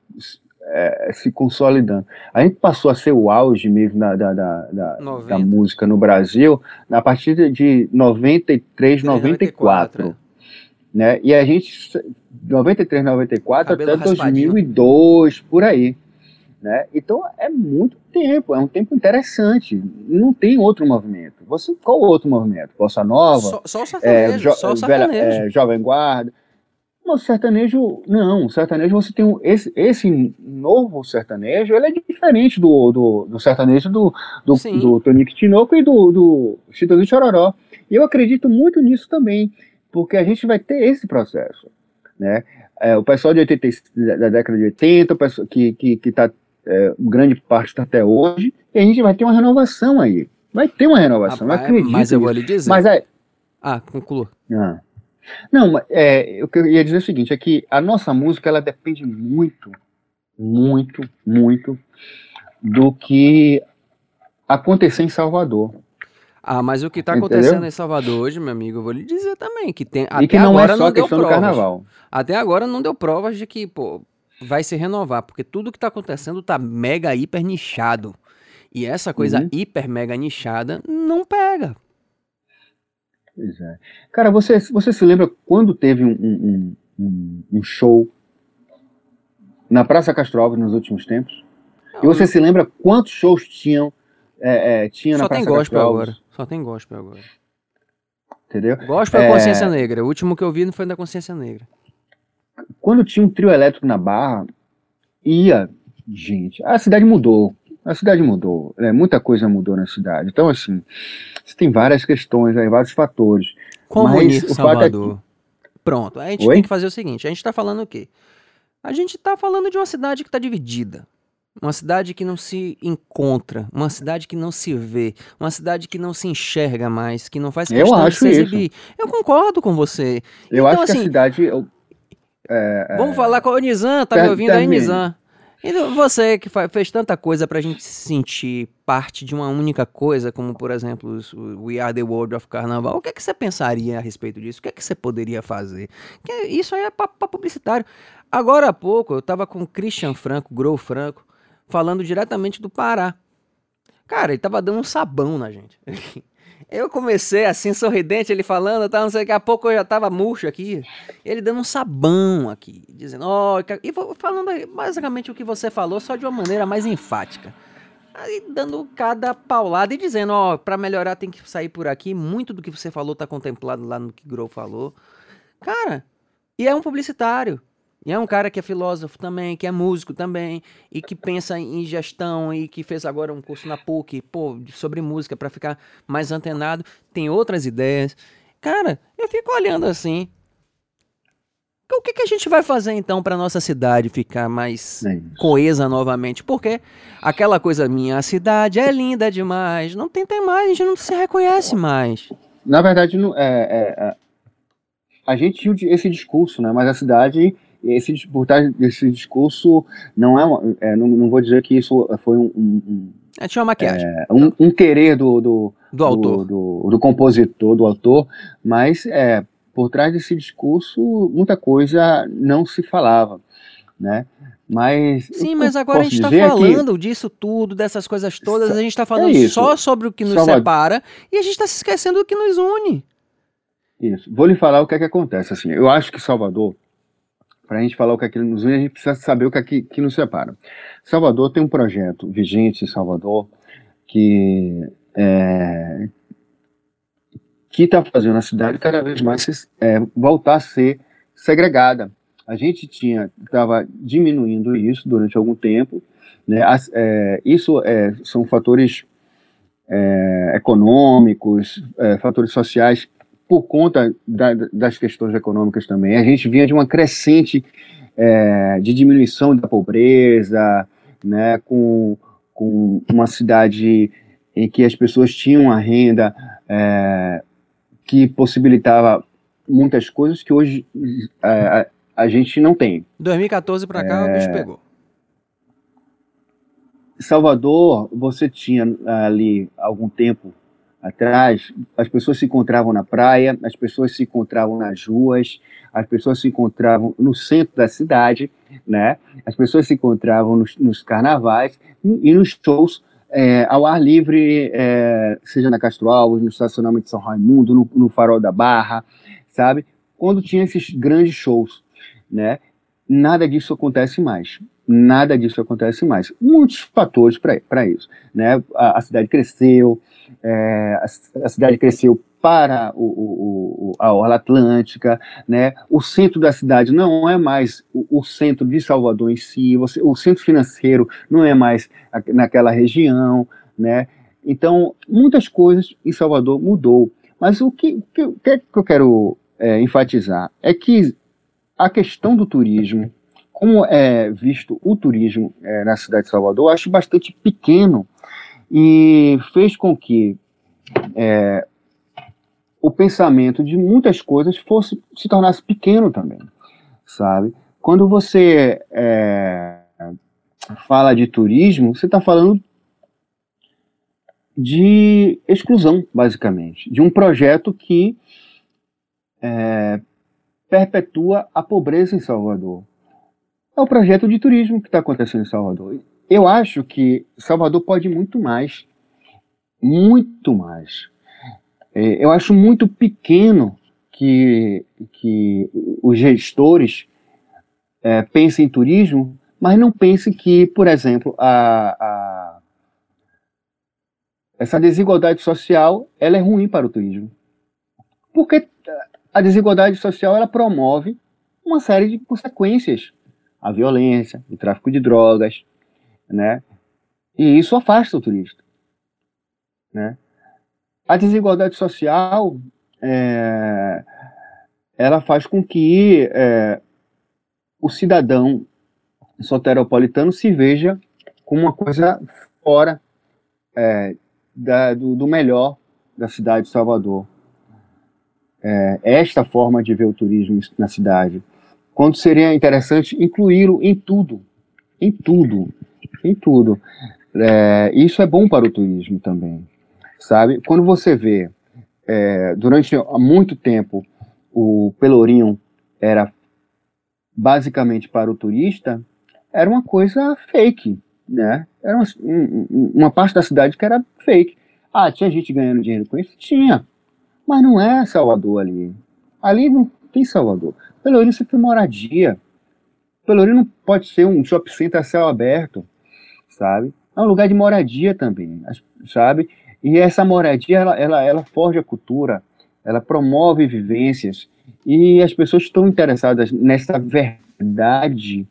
é, se consolidando. A gente passou a ser o auge mesmo da, da, da, da, da música no Brasil a partir de 93, 94. 94 né? E a gente, 93, 94 Cabelo até 2002, por aí. Né? Então é muito tempo, é um tempo interessante. Não tem outro movimento. Você, qual outro movimento? Bossa Nova? Só, só o sertanejo. É, jo, só o sertanejo. Velha, é, Jovem Guarda. Mas o sertanejo, não, o sertanejo você tem um, esse, esse novo sertanejo, ele é diferente do, do, do sertanejo do, do, do Tonico Tinoco e do, do Chitãozinho Chororó. E eu acredito muito nisso também, porque a gente vai ter esse processo, né? É, o pessoal de 80, da década de 80, o pessoal que, que, que tá, é, grande parte está até hoje, e a gente vai ter uma renovação aí. Vai ter uma renovação, Rapaz, eu acredito. Mas eu vou lhe dizer. Mas é... Ah, conclua. Ah. Não, é, o que eu ia dizer é o seguinte, é que a nossa música, ela depende muito, muito, muito do que acontecer em Salvador. Ah, mas o que está acontecendo em Salvador hoje, meu amigo, eu vou lhe dizer também que tem e que não é só não questão do carnaval. Até agora não deu provas de que, pô, vai se renovar, porque tudo que está acontecendo está mega hiper nichado. E essa coisa uhum. hiper mega nichada não pega. Pois é. Cara, você, você se lembra quando teve um, um, um, um show na Praça Castro Alves nos últimos tempos? Não, e você não... se lembra quantos shows tinham é, é, tinha Só na Praça tem gospel agora. Só tem gospel agora. Entendeu? Gospel é Consciência Negra. O último que eu vi não foi da Consciência Negra. Quando tinha um trio elétrico na Barra, ia gente. A cidade mudou. A cidade mudou. É, muita coisa mudou na cidade. Então, assim, você tem várias questões aí, vários fatores. Como mas unir Salvador? É que... Pronto, a gente Oi? tem que fazer o seguinte: a gente está falando o quê? A gente está falando de uma cidade que está dividida. Uma cidade que não se encontra, uma cidade que não se vê, uma cidade que não se enxerga mais, que não faz questão eu acho de se exibir. Isso. Eu concordo com você. Eu então, acho assim, que a assim, cidade. Eu, é, vamos é, falar com o Nizam, tá me ouvindo aí, Nizam? E você que fez tanta coisa pra gente se sentir parte de uma única coisa, como por exemplo o We Are the World of Carnaval, o que é que você pensaria a respeito disso? O que é que você poderia fazer? isso aí é pra, pra publicitário. Agora há pouco eu tava com o Christian Franco, Grow Franco, falando diretamente do Pará. Cara, ele tava dando um sabão na gente. Eu comecei assim, sorridente, ele falando, tá, não sei, daqui a pouco eu já tava murcho aqui. Ele dando um sabão aqui, dizendo, ó, oh, e falando basicamente o que você falou, só de uma maneira mais enfática. Aí dando cada paulada e dizendo, ó, oh, pra melhorar tem que sair por aqui. Muito do que você falou tá contemplado lá no que Grow falou. Cara, e é um publicitário. E é um cara que é filósofo também, que é músico também, e que pensa em gestão e que fez agora um curso na PUC, pô, sobre música para ficar mais antenado, tem outras ideias. Cara, eu fico olhando assim. O que, que a gente vai fazer então para nossa cidade ficar mais é coesa novamente? Porque aquela coisa minha, a cidade é linda demais, não tem, tem mais, a gente não se reconhece mais. Na verdade, não, é, é, é a gente tinha esse discurso, né? Mas a cidade esse, por trás desse discurso, não é, uma, é não, não, vou dizer que isso foi um. um, é, tinha uma maquiagem. É, um, um, querer do, do, do autor. Do, do, do, compositor, do autor, mas é, por trás desse discurso, muita coisa não se falava, né? Mas. Sim, mas agora a gente está falando que... disso tudo, dessas coisas todas, a gente está falando é só sobre o que nos Salvador. separa e a gente está se esquecendo do que nos une. Isso. Vou lhe falar o que é que acontece. Assim, eu acho que Salvador para a gente falar o que é que nos une, a gente precisa saber o que é que, nos separa. Salvador tem um projeto vigente em Salvador que é, que está fazendo a cidade cada vez mais é, voltar a ser segregada. A gente tinha estava diminuindo isso durante algum tempo, né? As, é, isso é, são fatores econômicos, fatores sociais por conta da, das questões econômicas também. A gente vinha de uma crescente é, de diminuição da pobreza, né, com, com uma cidade em que as pessoas tinham a renda é, que possibilitava muitas coisas que hoje é, a, a, gente não tem. 2014 para cá o bicho é, pegou. Salvador, você tinha ali algum tempo atrás, as pessoas se encontravam na praia, as pessoas se encontravam nas ruas, as pessoas se encontravam no centro da cidade, né? As pessoas se encontravam nos, nos carnavais e nos shows é, ao ar livre, é, seja na Castro Alves, no estacionamento de São Raimundo, no, no Farol da Barra, sabe? Quando tinha esses grandes shows, né? Nada disso acontece mais. Nada disso acontece mais. Muitos fatores para isso. Né? A, a, cidade cresceu, é, a, cidade cresceu para o, o, o, a Orla Atlântica, né? o centro da cidade não é mais o, centro de Salvador em si, você, o centro financeiro não é mais a, naquela região, né? Então, muitas coisas em Salvador mudou. Mas o que, que, que, é que eu quero é, enfatizar é que a questão do turismo, como é visto o turismo é, na cidade de Salvador, eu acho bastante pequeno e fez com que é, o pensamento de muitas coisas fosse se tornasse pequeno também, sabe? Quando você é, fala de turismo, você está falando de exclusão, basicamente, de um projeto que é, perpetua a pobreza em Salvador. É o projeto de turismo que está acontecendo em Salvador. Eu acho que Salvador pode muito mais. Muito mais. É, eu acho muito pequeno que, que os gestores é, pensem em turismo, mas não pensem que, por exemplo, a, a, essa desigualdade social ela é ruim para o turismo. Porque a desigualdade social ela promove uma série de consequências, a violência, o tráfico de drogas, né? E isso afasta o turista, né? A desigualdade social é, ela faz com que é, o cidadão soteropolitano se veja como uma coisa fora é, da, do, do melhor da cidade de Salvador é, esta forma de ver o turismo na cidade, quando seria interessante incluí-lo em tudo, em tudo, em tudo. É, isso é bom para o turismo também, sabe? Quando você vê, é, durante muito tempo, o Pelourinho era basicamente para o turista, era uma coisa fake, né? Era uma, uma parte da cidade que era fake. Ah, tinha gente ganhando dinheiro com isso? Tinha. Mas não é Salvador ali. Ali não tem Salvador. Pelourinho sempre foi moradia. Pelourinho não pode ser um shopping center a céu aberto, sabe? É um lugar de moradia também, sabe? E essa moradia, ela, ela, ela forja a cultura, ela promove vivências, e as pessoas estão interessadas nessa verdade,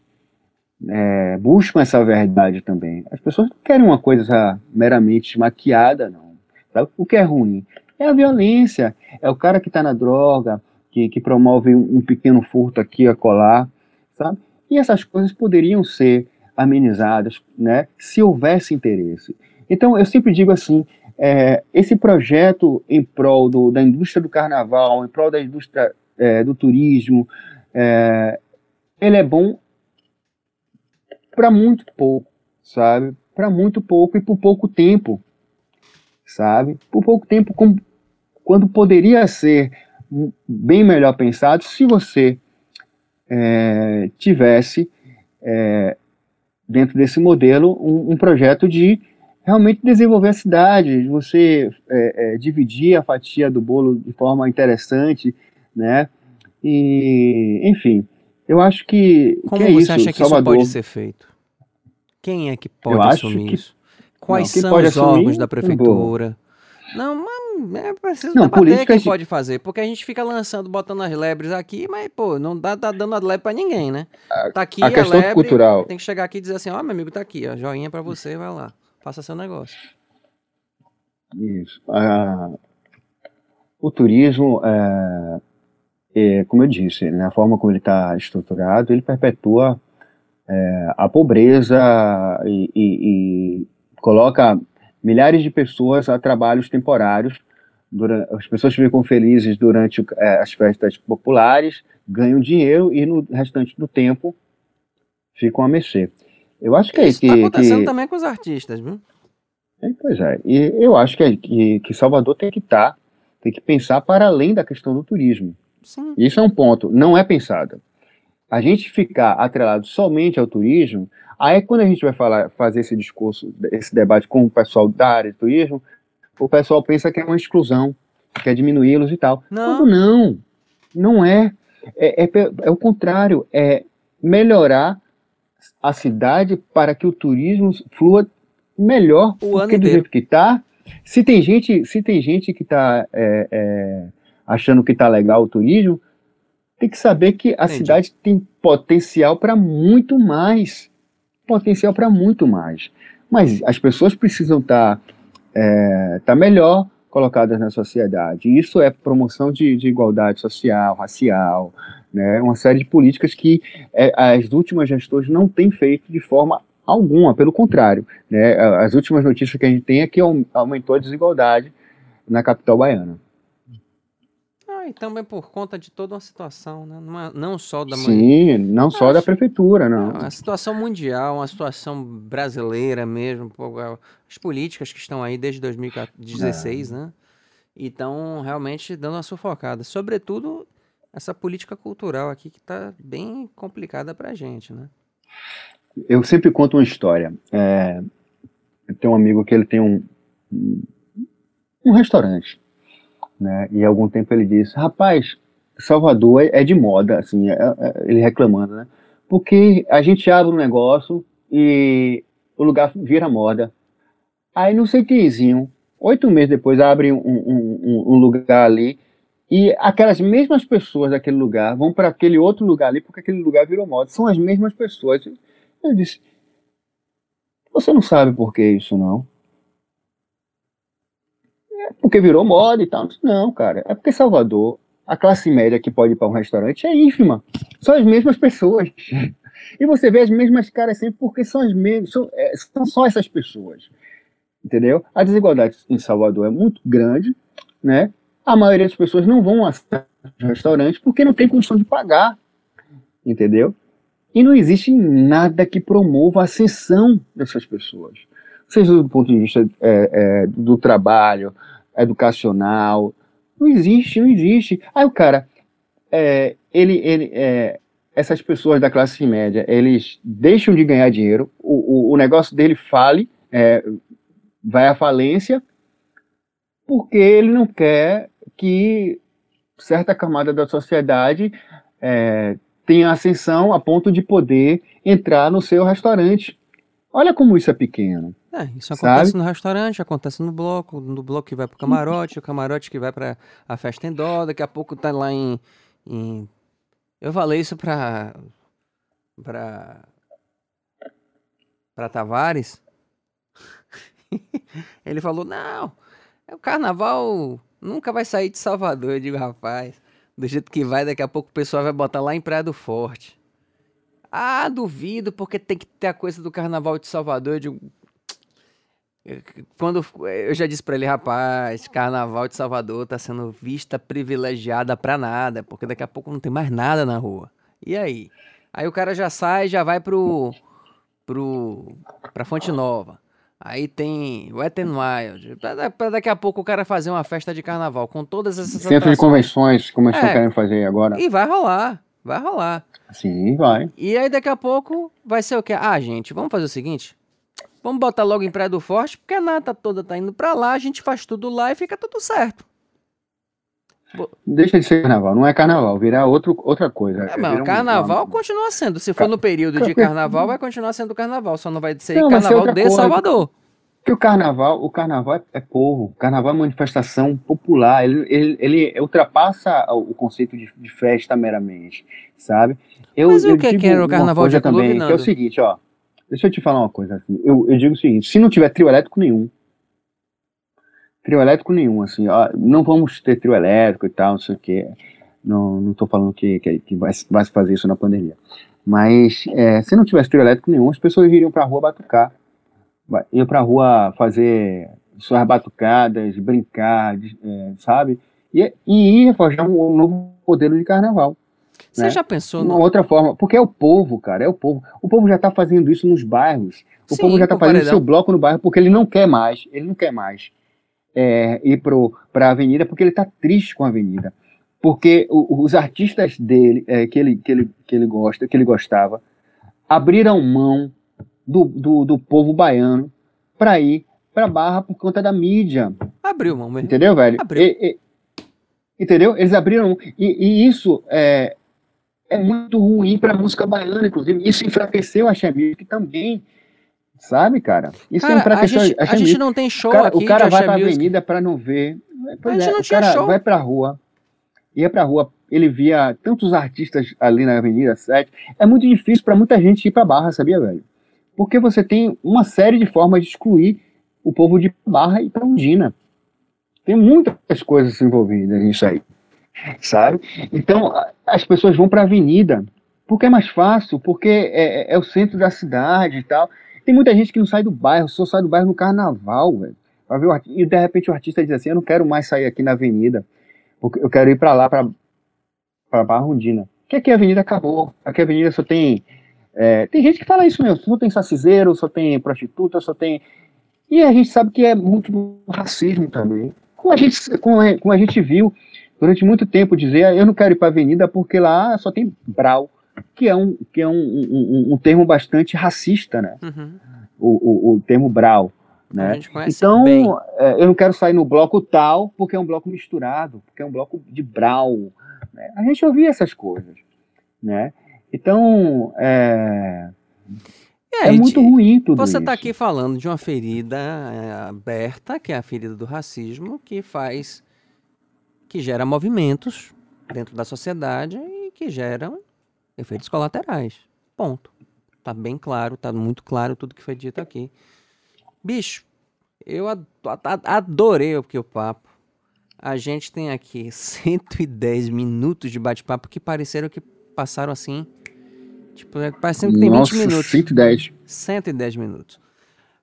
é, buscam essa verdade também. As pessoas não querem uma coisa meramente maquiada, não. Sabe? O que é ruim? É a violência, é o cara que está na droga, que, que promove um, um, pequeno furto aqui a colar, sabe? E essas coisas poderiam ser amenizadas, né, se houvesse interesse. Então, eu sempre digo assim, é, esse projeto em prol do, da indústria do carnaval, em prol da indústria é, do turismo, é, ele é bom para muito pouco, sabe? Para muito pouco e por pouco tempo sabe? Por pouco tempo, quando poderia ser bem melhor pensado se você é, tivesse é, dentro desse modelo um, um, projeto de realmente desenvolver a cidade, de você é, é dividir a fatia do bolo de forma interessante, né? E, enfim, eu acho que. Como que é você isso, acha que Salvador. isso pode ser feito? Quem é que pode eu assumir que, isso? Quais não, são os órgãos da prefeitura? Não, mas é preciso não, debater quem de... pode fazer, porque a gente fica lançando, botando as lebres aqui, mas, pô, não dá, tá dando a lebre pra ninguém, né? Tá aqui a, a questão lebre, cultural. tem que chegar aqui e dizer assim, ó, oh, meu amigo, tá aqui, ó, joinha pra você, vai lá, faça seu negócio. Isso. Ah, o turismo, é, é, como eu disse, né, a forma como ele está estruturado, ele perpetua é, a pobreza e, e, e coloca milhares de pessoas a trabalhos temporários. Durante, as pessoas ficam felizes durante é, as festas populares, ganham dinheiro e no restante do tempo ficam a mexer. Eu acho que é isso. Está acontecendo que... também com os artistas, viu? É, pois é, e eu acho que, que, que Salvador tem que estar, tá, tem que pensar para além da questão do turismo. Sim. Isso é um ponto, não é pensado. A gente ficar atrelado somente ao turismo, aí quando a gente vai falar, fazer esse discurso, esse debate com o pessoal da área de turismo, o pessoal pensa que é uma exclusão, que é diminuí-los e tal. Não. Quando não, não é. É, é. é o contrário, é melhorar a cidade para que o turismo flua melhor o ano do jeito que está. Se tem gente, se tem gente que está é, é, achando que está legal o turismo, tem que saber que a Entendi. cidade tem potencial para muito mais, potencial para muito mais. Mas as pessoas precisam estar tá, é, tá melhor colocadas na sociedade. Isso é promoção de, de igualdade social, racial, né? Uma série de políticas que é, as últimas gestões não têm feito de forma alguma, pelo contrário. Né? As últimas notícias que a gente tem é que aumentou a desigualdade na capital baiana. Ah, e também por conta de toda uma situação, né? não, não só da Sim, não só da prefeitura, não. não. A situação mundial, uma situação brasileira mesmo, as políticas que estão aí desde 2016, é. né? E estão realmente dando uma sufocada. Sobretudo essa política cultural aqui que está bem complicada para a gente, né? eu sempre conto uma história. É, eu tenho um amigo que ele tem um, um restaurante, né? E algum tempo ele disse, rapaz, Salvador é, é de moda, assim, é, é, ele reclamando, né? Porque a gente abre um negócio e o lugar vira moda. Aí não sei quemzinho, oito meses depois abre um, um, um, lugar ali e aquelas mesmas pessoas daquele lugar vão para aquele outro lugar ali porque aquele lugar virou moda. São as mesmas pessoas. Eu disse: Você não sabe por que isso, não? É porque virou moda e tal. Não, cara. É porque Salvador, a classe média que pode ir para um restaurante é ínfima. São as mesmas pessoas. E você vê as mesmas caras sempre porque são as mesmas. São, é, são só essas pessoas. Entendeu? A desigualdade em Salvador é muito grande, né? A maioria das pessoas não vão a restaurantes porque não tem condição de pagar. Entendeu? E não existe nada que promova a ascensão dessas pessoas. Seja do ponto de vista é, é, do trabalho, educacional. Não existe, não existe. Aí o cara, é, ele, ele, é, essas pessoas da classe média, eles deixam de ganhar dinheiro, o, o, o negócio dele fale, é, vai à falência, porque ele não quer que certa camada da sociedade é, tem ascensão a ponto de poder entrar no seu restaurante. Olha como isso é pequeno. É, isso acontece sabe? no restaurante, acontece no bloco, no bloco que vai pro camarote, o camarote que vai para a festa em dó, daqui a pouco tá lá em, em... Eu falei isso pra pra para Tavares. Ele falou: "Não, o carnaval nunca vai sair de Salvador". Eu digo: "Rapaz, do jeito que vai, daqui a pouco o pessoal vai botar lá em Praia do Forte. Ah, duvido, porque tem que ter a coisa do Carnaval de Salvador. Eu digo, quando eu já disse para ele, rapaz, Carnaval de Salvador tá sendo vista privilegiada para nada, porque daqui a pouco não tem mais nada na rua. E aí? Aí o cara já sai, já vai pro pro pra Fonte Nova. Aí tem Wet n Wild. Pra, daqui a pouco o cara fazer uma festa de carnaval com todas essas Centro de convenções, como eles é, estão querendo fazer agora. E vai rolar, vai rolar. Sim, vai. E aí daqui a pouco vai ser o quê? Ah, gente, vamos fazer o seguinte. Vamos botar logo em Praia do Forte, porque a nata toda tá indo pra lá, a gente faz tudo lá e fica tudo certo. Deixa de ser carnaval, não é carnaval, virar outro, outra coisa. É, mas um, carnaval um... continua sendo. Se for no período de carnaval, vai continuar sendo carnaval, só não vai ser não, carnaval de coisa. Salvador. Porque o carnaval, o carnaval é, é povo, o carnaval é manifestação popular, ele, ele, ele ultrapassa o conceito de, de, festa meramente, sabe? Eu, Mas o que, que era o carnaval de também, que é o seguinte, ó, deixa eu te falar uma coisa assim, eu, eu digo o seguinte, se não tiver trio elétrico nenhum, trio elétrico nenhum, assim, ó, não vamos ter trio elétrico e tal, não sei o que, não, não tô falando que, que, que vai, vai se fazer isso na pandemia, mas é, se não tivesse trio elétrico nenhum, as pessoas iriam pra rua batucar, ir pra rua fazer suas batucadas, brincar, é, sabe? E, e ir forjar um, um novo modelo de carnaval. Você né? já pensou? Uma no... outra forma, porque é o povo, cara, é o povo. O povo já está fazendo isso nos bairros. O Sim, povo já está fazendo paredão. seu bloco no bairro porque ele não quer mais, ele não quer mais é, ir para a avenida porque ele está triste com a avenida. Porque o, os artistas dele, é, que, ele, que, ele, que ele gosta, que ele gostava, abriram mão do, do, do povo baiano para ir para Barra por conta da mídia. Abriu mão mesmo. Entendeu, velho? Abriu. E, e, entendeu? Eles abriram e, e isso é, é muito ruim para a música baiana, inclusive. Isso enfraqueceu a Xamil, também Sabe, cara? Isso cara, é a gente, a gente não tem show o cara, aqui. O cara vai pra Music. avenida pra não ver. Pois a gente é, não o cara show. vai pra rua, ia pra rua, ele via tantos artistas ali na Avenida 7. É muito difícil para muita gente ir pra Barra, sabia, velho? Porque você tem uma série de formas de excluir o povo de Barra e pra Undina. Tem muitas coisas envolvidas nisso aí, sabe? Então, as pessoas vão pra avenida, porque é mais fácil, porque é, é, é o centro da cidade e tal. Tem muita gente que não sai do bairro, só sai do bairro no carnaval, velho. E de repente o artista diz assim: Eu não quero mais sair aqui na avenida, porque eu quero ir para lá, para Barra Rondina. Que aqui a avenida acabou. Aqui a avenida só tem. É, tem gente que fala isso mesmo: só tem saciseiro, só tem prostituta, só tem. E a gente sabe que é muito racismo também. Como a gente, como a, como a gente viu durante muito tempo dizer: Eu não quero ir para a avenida porque lá só tem brau que é um, que é um, um, um termo bastante racista, né? Uhum. O, o, o, termo brau. Né? Então, é, eu não quero sair no bloco tal porque é um bloco misturado, porque é um bloco de brau. Né? A gente ouvia essas coisas. Né? Então, é, é, é muito ruim tudo Você está aqui falando de uma ferida é, aberta, que é a ferida do racismo, que faz, que gera movimentos dentro da sociedade e que geram efeitos colaterais. Ponto. Tá bem claro, tá muito claro tudo que foi dito aqui. Bicho, eu adorei o que o papo. A gente tem aqui 110 minutos de bate-papo que pareceram que passaram assim. Tipo, é, parecendo que tem Nossa, 20 minutos. 110. 110 minutos.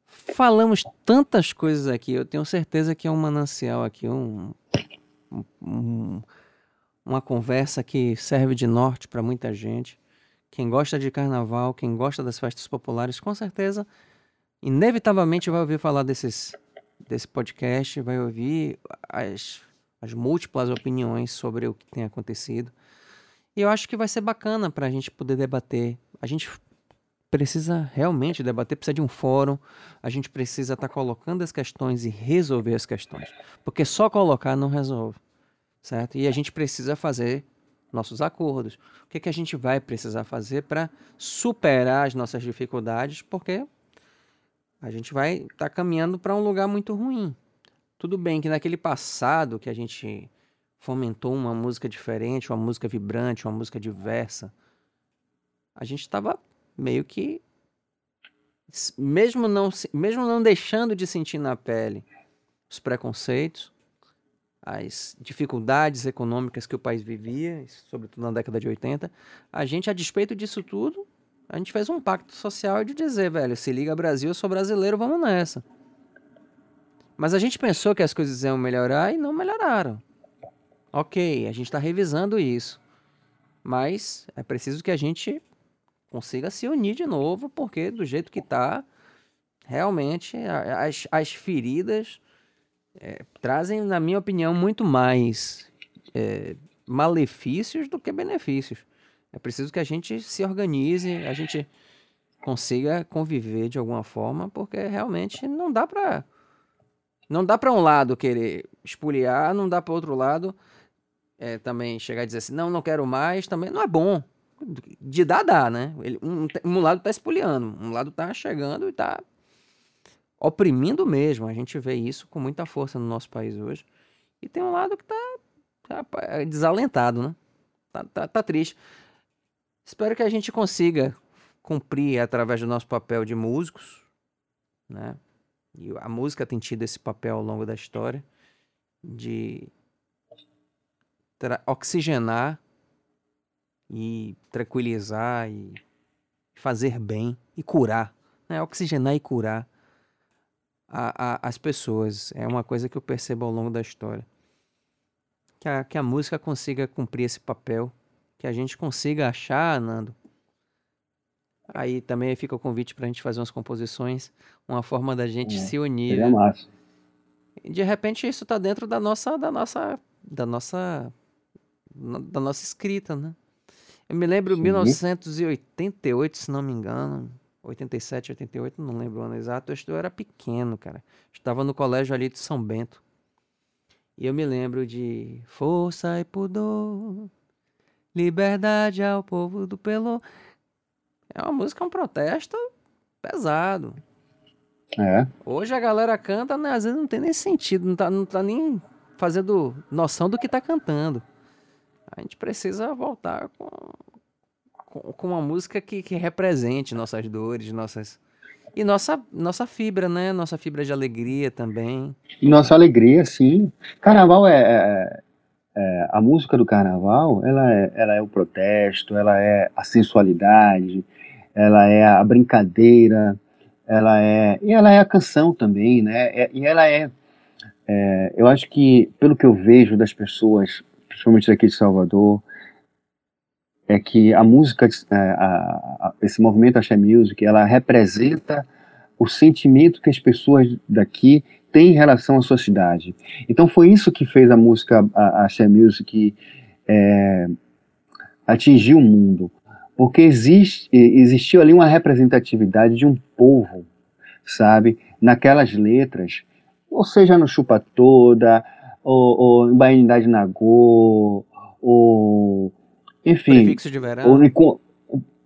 Falamos tantas coisas aqui, eu tenho certeza que é um manancial aqui, um, um uma conversa que serve de norte para muita gente. Quem gosta de carnaval, quem gosta das festas populares, com certeza, inevitavelmente vai ouvir falar desses, desse podcast, vai ouvir as, as múltiplas opiniões sobre o que tem acontecido. E eu acho que vai ser bacana para a gente poder debater. A gente precisa realmente debater, precisa de um fórum, a gente precisa estar tá colocando as questões e resolver as questões. Porque só colocar não resolve certo? E a gente precisa fazer nossos acordos. O que, que a gente vai precisar fazer para superar as nossas dificuldades, porque a gente vai estar tá caminhando para um lugar muito ruim. Tudo bem que naquele passado que a gente fomentou uma música diferente, uma música vibrante, uma música diversa, a gente estava meio que mesmo não mesmo não deixando de sentir na pele os preconceitos, as dificuldades econômicas que o país vivia, sobretudo na década de 80, a gente, a despeito disso tudo, a gente fez um pacto social de dizer, velho, se liga Brasil, eu sou brasileiro, vamos nessa. Mas a gente pensou que as coisas iam melhorar e não melhoraram. Ok, a gente está revisando isso. Mas é preciso que a gente consiga se unir de novo, porque do jeito que está, realmente as, as feridas é, trazem, na minha opinião, muito mais é, malefícios do que benefícios. É preciso que a gente se organize, a gente consiga conviver de alguma forma, porque realmente não dá para não dá para um lado querer espoliar, não dá para outro lado é, também chegar a dizer assim, não, não quero mais, também não é bom. De dar, dá, né? Ele, um, um lado tá espoliando, um lado tá chegando e tá oprimindo mesmo. A gente vê isso com muita força no nosso país hoje. E tem um lado que tá, tá é desalentado, né? Tá, tá, tá triste. Espero que a gente consiga cumprir através do nosso papel de músicos, né? E a música tem tido esse papel ao longo da história de oxigenar e tranquilizar e fazer bem e curar, né? Oxigenar e curar a, a, as pessoas. É uma coisa que eu percebo ao longo da história. Que a, que a música consiga cumprir esse papel, que a gente consiga achar, Nando. Aí também fica o convite para a gente fazer umas composições, uma forma da gente é, se unir. Seria né? massa. E de repente isso está dentro da nossa, da nossa, da nossa, da nossa escrita, né? Eu me lembro Sim. 1988, se não me engano, 87, 88, não lembro o ano exato, eu era pequeno, cara. Estava no colégio ali de São Bento. E eu me lembro de Força e Pudor, Liberdade ao povo do Pelô. É uma música, um protesto pesado. É. Hoje a galera canta, né, às vezes não tem nem sentido, não tá, não tá nem fazendo noção do que tá cantando. A gente precisa voltar com, com, com uma música que, que represente nossas dores, nossas. E nossa, nossa fibra, né? Nossa fibra de alegria também. Nossa alegria, sim. Carnaval é, é, é, a música do carnaval, ela é, ela é o protesto, ela é a sensualidade, ela é a brincadeira, ela é e ela é a canção também, né? É, e ela é, é, eu acho que pelo que eu vejo das pessoas, principalmente aqui de Salvador, é que a música, é, a, a, esse movimento Axé Music, ela representa o sentimento que as pessoas daqui têm em relação à sua cidade. Então foi isso que fez a música a Axé Music é, atingir o mundo, porque existe, existiu ali uma representatividade de um povo, sabe, naquelas letras, ou seja no Chupa Toda, ou em Baianidade de Nagô, ou enfim. Prefixo de verão.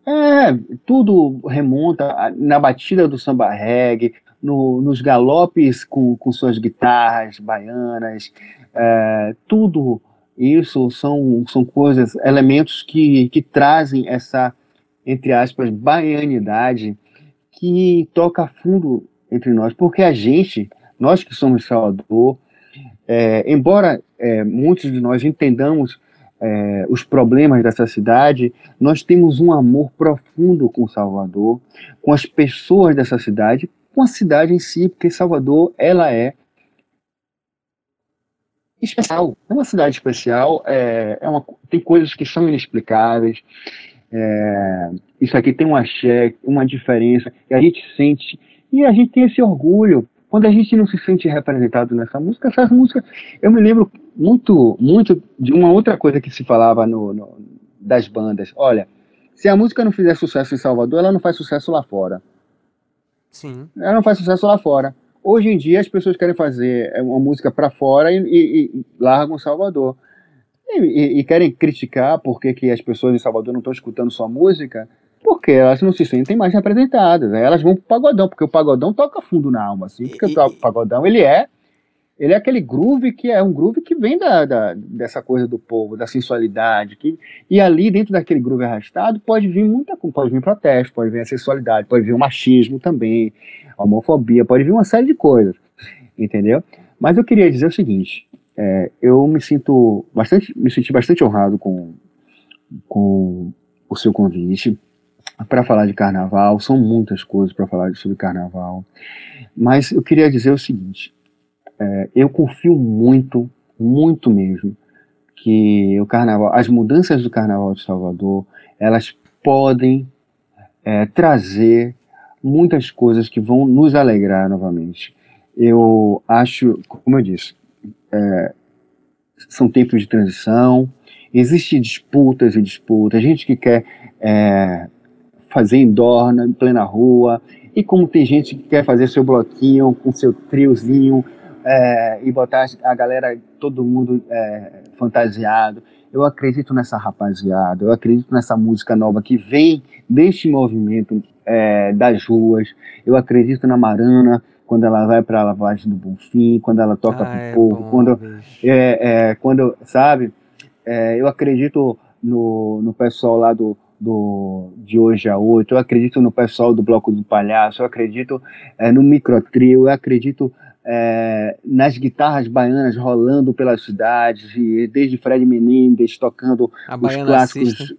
é, tudo remonta na batida do samba reggae, no, nos galopes com, com suas guitarras baianas, é, tudo isso são, são coisas, elementos que, que trazem essa, entre aspas, baianidade que toca fundo entre nós, porque a gente, nós que somos Salvador, é, embora é, muitos de nós entendamos é, os problemas dessa cidade, nós temos um amor profundo com Salvador, com as pessoas dessa cidade, com a cidade em si, porque Salvador ela é especial, é uma cidade especial, é, é uma, tem coisas que são inexplicáveis. É, isso aqui tem um axé, uma diferença, e a gente sente, e a gente tem esse orgulho quando a gente não se sente representado nessa música, essas músicas. Eu me lembro muito, muito de uma outra coisa que se falava no, no, das bandas. Olha, se a música não fizer sucesso em Salvador, ela não faz sucesso lá fora. Sim. Ela não faz sucesso lá fora. Hoje em dia as pessoas querem fazer é, uma música para fora e, e, e, largam Salvador. E, e, querem criticar porque que as pessoas em Salvador não estão escutando sua música porque elas não se sentem mais representadas. Aí elas vão pro pagodão, porque o pagodão toca fundo na alma, assim, porque e, o pagodão ele é ele é aquele groove que é um groove que vem da, da, dessa coisa do povo, da sensualidade, que, e ali dentro daquele groove arrastado pode vir muita pode vir protesto, pode vir a sensualidade, pode vir o machismo também, a homofobia, pode vir uma série de coisas, entendeu? Mas eu queria dizer o seguinte, é, eu me sinto bastante, me senti bastante honrado com, com o seu convite, para falar de carnaval, são muitas coisas para falar sobre carnaval, mas eu queria dizer o seguinte: é, eu confio muito, muito mesmo, que o carnaval, as mudanças do carnaval de Salvador, elas podem é, trazer muitas coisas que vão nos alegrar novamente. Eu acho, como eu disse, é, são tempos de transição, existem disputas e disputas, gente que quer é, fazer em Dorna, em plena rua, e como tem gente que quer fazer seu bloquinho com seu triozinho é, e botar a galera, todo mundo é, fantasiado. Eu acredito nessa rapaziada, eu acredito nessa música nova que vem deste movimento é, das ruas. Eu acredito na Marana quando ela vai para a lavagem do Bonfim, quando ela toca ah, pro é povo, bom, quando, é, é, quando, sabe? É, eu acredito no, no pessoal lá do, do, de hoje a oito, eu acredito no pessoal do Bloco do Palhaço, eu acredito é, no microtrio, eu acredito é, nas guitarras baianas rolando pelas cidades, desde Fred Menendez tocando a os clássicos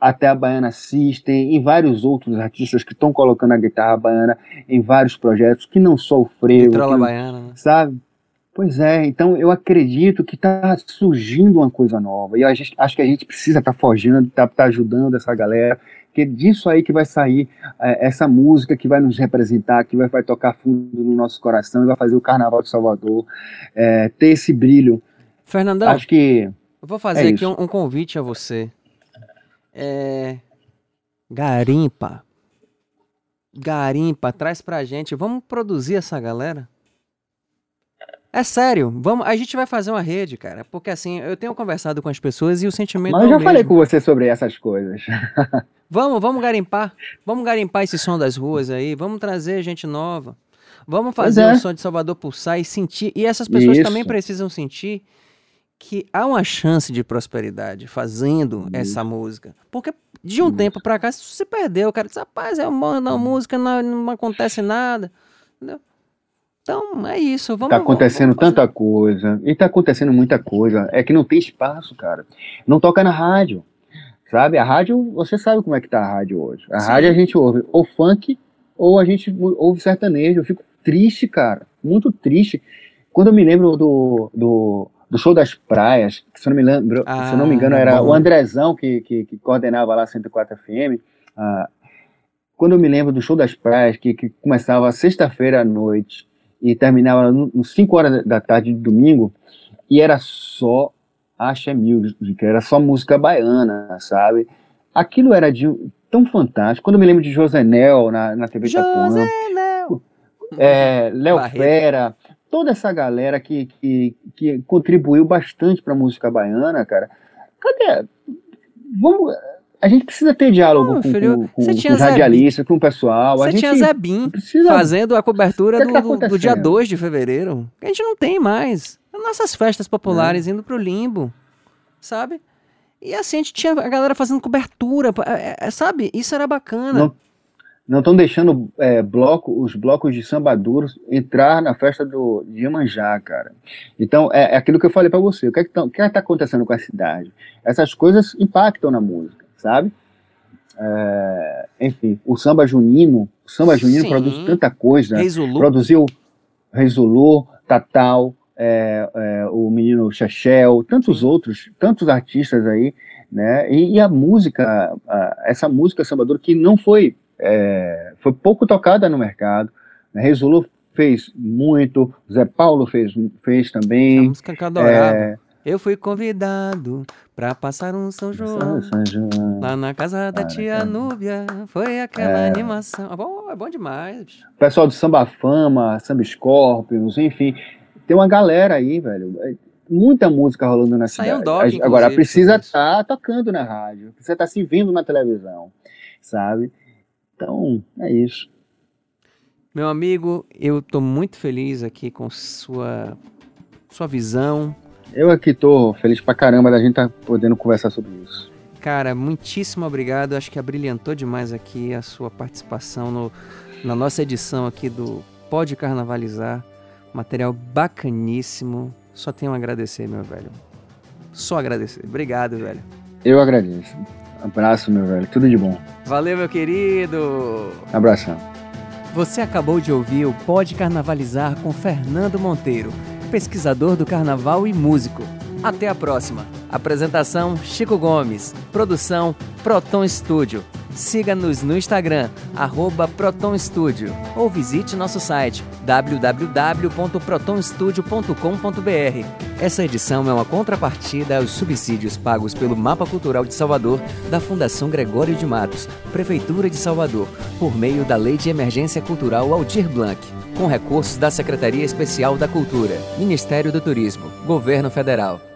até a Baiana System, e vários outros artistas que estão colocando a guitarra baiana em vários projetos, que não só o frevo, que, Baiana, né? sabe? Pois é, então eu acredito que está surgindo uma coisa nova. E eu acho que a gente precisa estar tá forjando, estar tá, tá ajudando essa galera, que é disso aí que vai sair é, essa música que vai nos representar, que vai, vai, tocar fundo no nosso coração e vai fazer o Carnaval de Salvador é, ter esse brilho. Fernandão, acho que eu vou fazer é aqui um, um, convite a você. É, garimpa, garimpa, traz pra gente. Vamos produzir essa galera. É sério, vamos, a gente vai fazer uma rede, cara, porque assim, eu tenho conversado com as pessoas e o sentimento Mas eu é já mesmo. falei com você sobre essas coisas. vamos, vamos garimpar, vamos garimpar esse som das ruas aí, vamos trazer gente nova. Vamos fazer é. o som de Salvador pulsar e sentir, e essas pessoas Isso. também precisam sentir que há uma chance de prosperidade fazendo Isso. essa música. Porque de um Isso. tempo para cá se perdeu, cara diz, rapaz, é uma música, não, não acontece nada. Entendeu? Então, é isso. Vamos, tá acontecendo vamos tanta coisa. E tá acontecendo muita coisa. É que não tem espaço, cara. Não toca na rádio. Sabe? A rádio, você sabe como é que tá a rádio hoje. A Sim. rádio a gente ouve ou funk ou a gente ouve sertanejo. Eu fico triste, cara. Muito triste. Quando eu me lembro do, do, do show das praias, que se eu não me, lembro, ah, se não me engano, era bom. o Andrezão que, que, que, coordenava lá 104 FM. Ah, quando eu me lembro do show das praias, que, que começava sexta-feira à noite, e terminava nos 5 horas da tarde de domingo, e era só Axé Music, era só música baiana, sabe? Aquilo era de, tão fantástico. Quando eu me lembro de José Nel na, na TV Itapuã, é, Léo Fera, toda essa galera que, que, que contribuiu bastante para a música baiana, cara. Cadê? Vamos, a gente precisa ter diálogo com, filho, com, com, com os radialistas, com o pessoal. Você a tinha Zé Bim precisa... fazendo a cobertura do, do, do, dia 2 de fevereiro. A gente não tem mais. Nossas festas populares é. indo pro limbo, sabe? E assim, a gente tinha a galera fazendo cobertura, é, é, sabe? Isso era bacana. Não, não estão deixando é, bloco, os blocos de samba duros entrar na festa do, de Iemanjá, cara. Então, é, é aquilo que eu falei para você. O que é está é tá acontecendo com a cidade? Essas coisas impactam na música sabe? É, enfim, o samba junino, o samba junino Sim. produz tanta coisa. Rei Zulu. Produziu Rei Zulu, Tatal, é, é, o menino Chechel, tantos Sim. outros, tantos artistas aí, né? E, e a música, a, essa música sambadora que não foi, é, foi pouco tocada no mercado. Né? Fez muito, Zé Paulo fez, fez também. A música que eu adorava. Eu fui convidado pra passar um São João, São João. lá na casa da tia é. Núbia. Foi aquela é. animação. É bom, é bom demais. Pessoal do Samba Fama, Samba Scorpions, enfim. Tem uma galera aí, velho. É, muita música rolando na Saiu cidade. Doc, Agora, precisa estar tá tocando na rádio. Precisa estar tá se vendo na televisão, sabe? Então, é isso. Meu amigo, eu estou muito feliz aqui com sua, sua visão, eu aqui tô feliz pra caramba da gente estar tá podendo conversar sobre isso. Cara, muitíssimo obrigado. Acho que abrilhantou demais aqui a sua participação no, na nossa edição aqui do Pode Carnavalizar. Material bacaníssimo. Só tenho a agradecer, meu velho. Só agradecer. Obrigado, velho. Eu agradeço. Abraço, meu velho. Tudo de bom. Valeu, meu querido. Abração. Você acabou de ouvir o Pode Carnavalizar com Fernando Monteiro pesquisador do carnaval e músico. Até a próxima. Apresentação: Chico Gomes. Produção: Proton Studio. Siga-nos no Instagram, arroba Proton Studio, ou visite nosso site www.protonstudio.com.br. Essa edição é uma contrapartida aos subsídios pagos pelo Mapa Cultural de Salvador da Fundação Gregório de Matos, Prefeitura de Salvador, por meio da Lei de Emergência Cultural Aldir Blanc, com recursos da Secretaria Especial da Cultura, Ministério do Turismo, Governo Federal.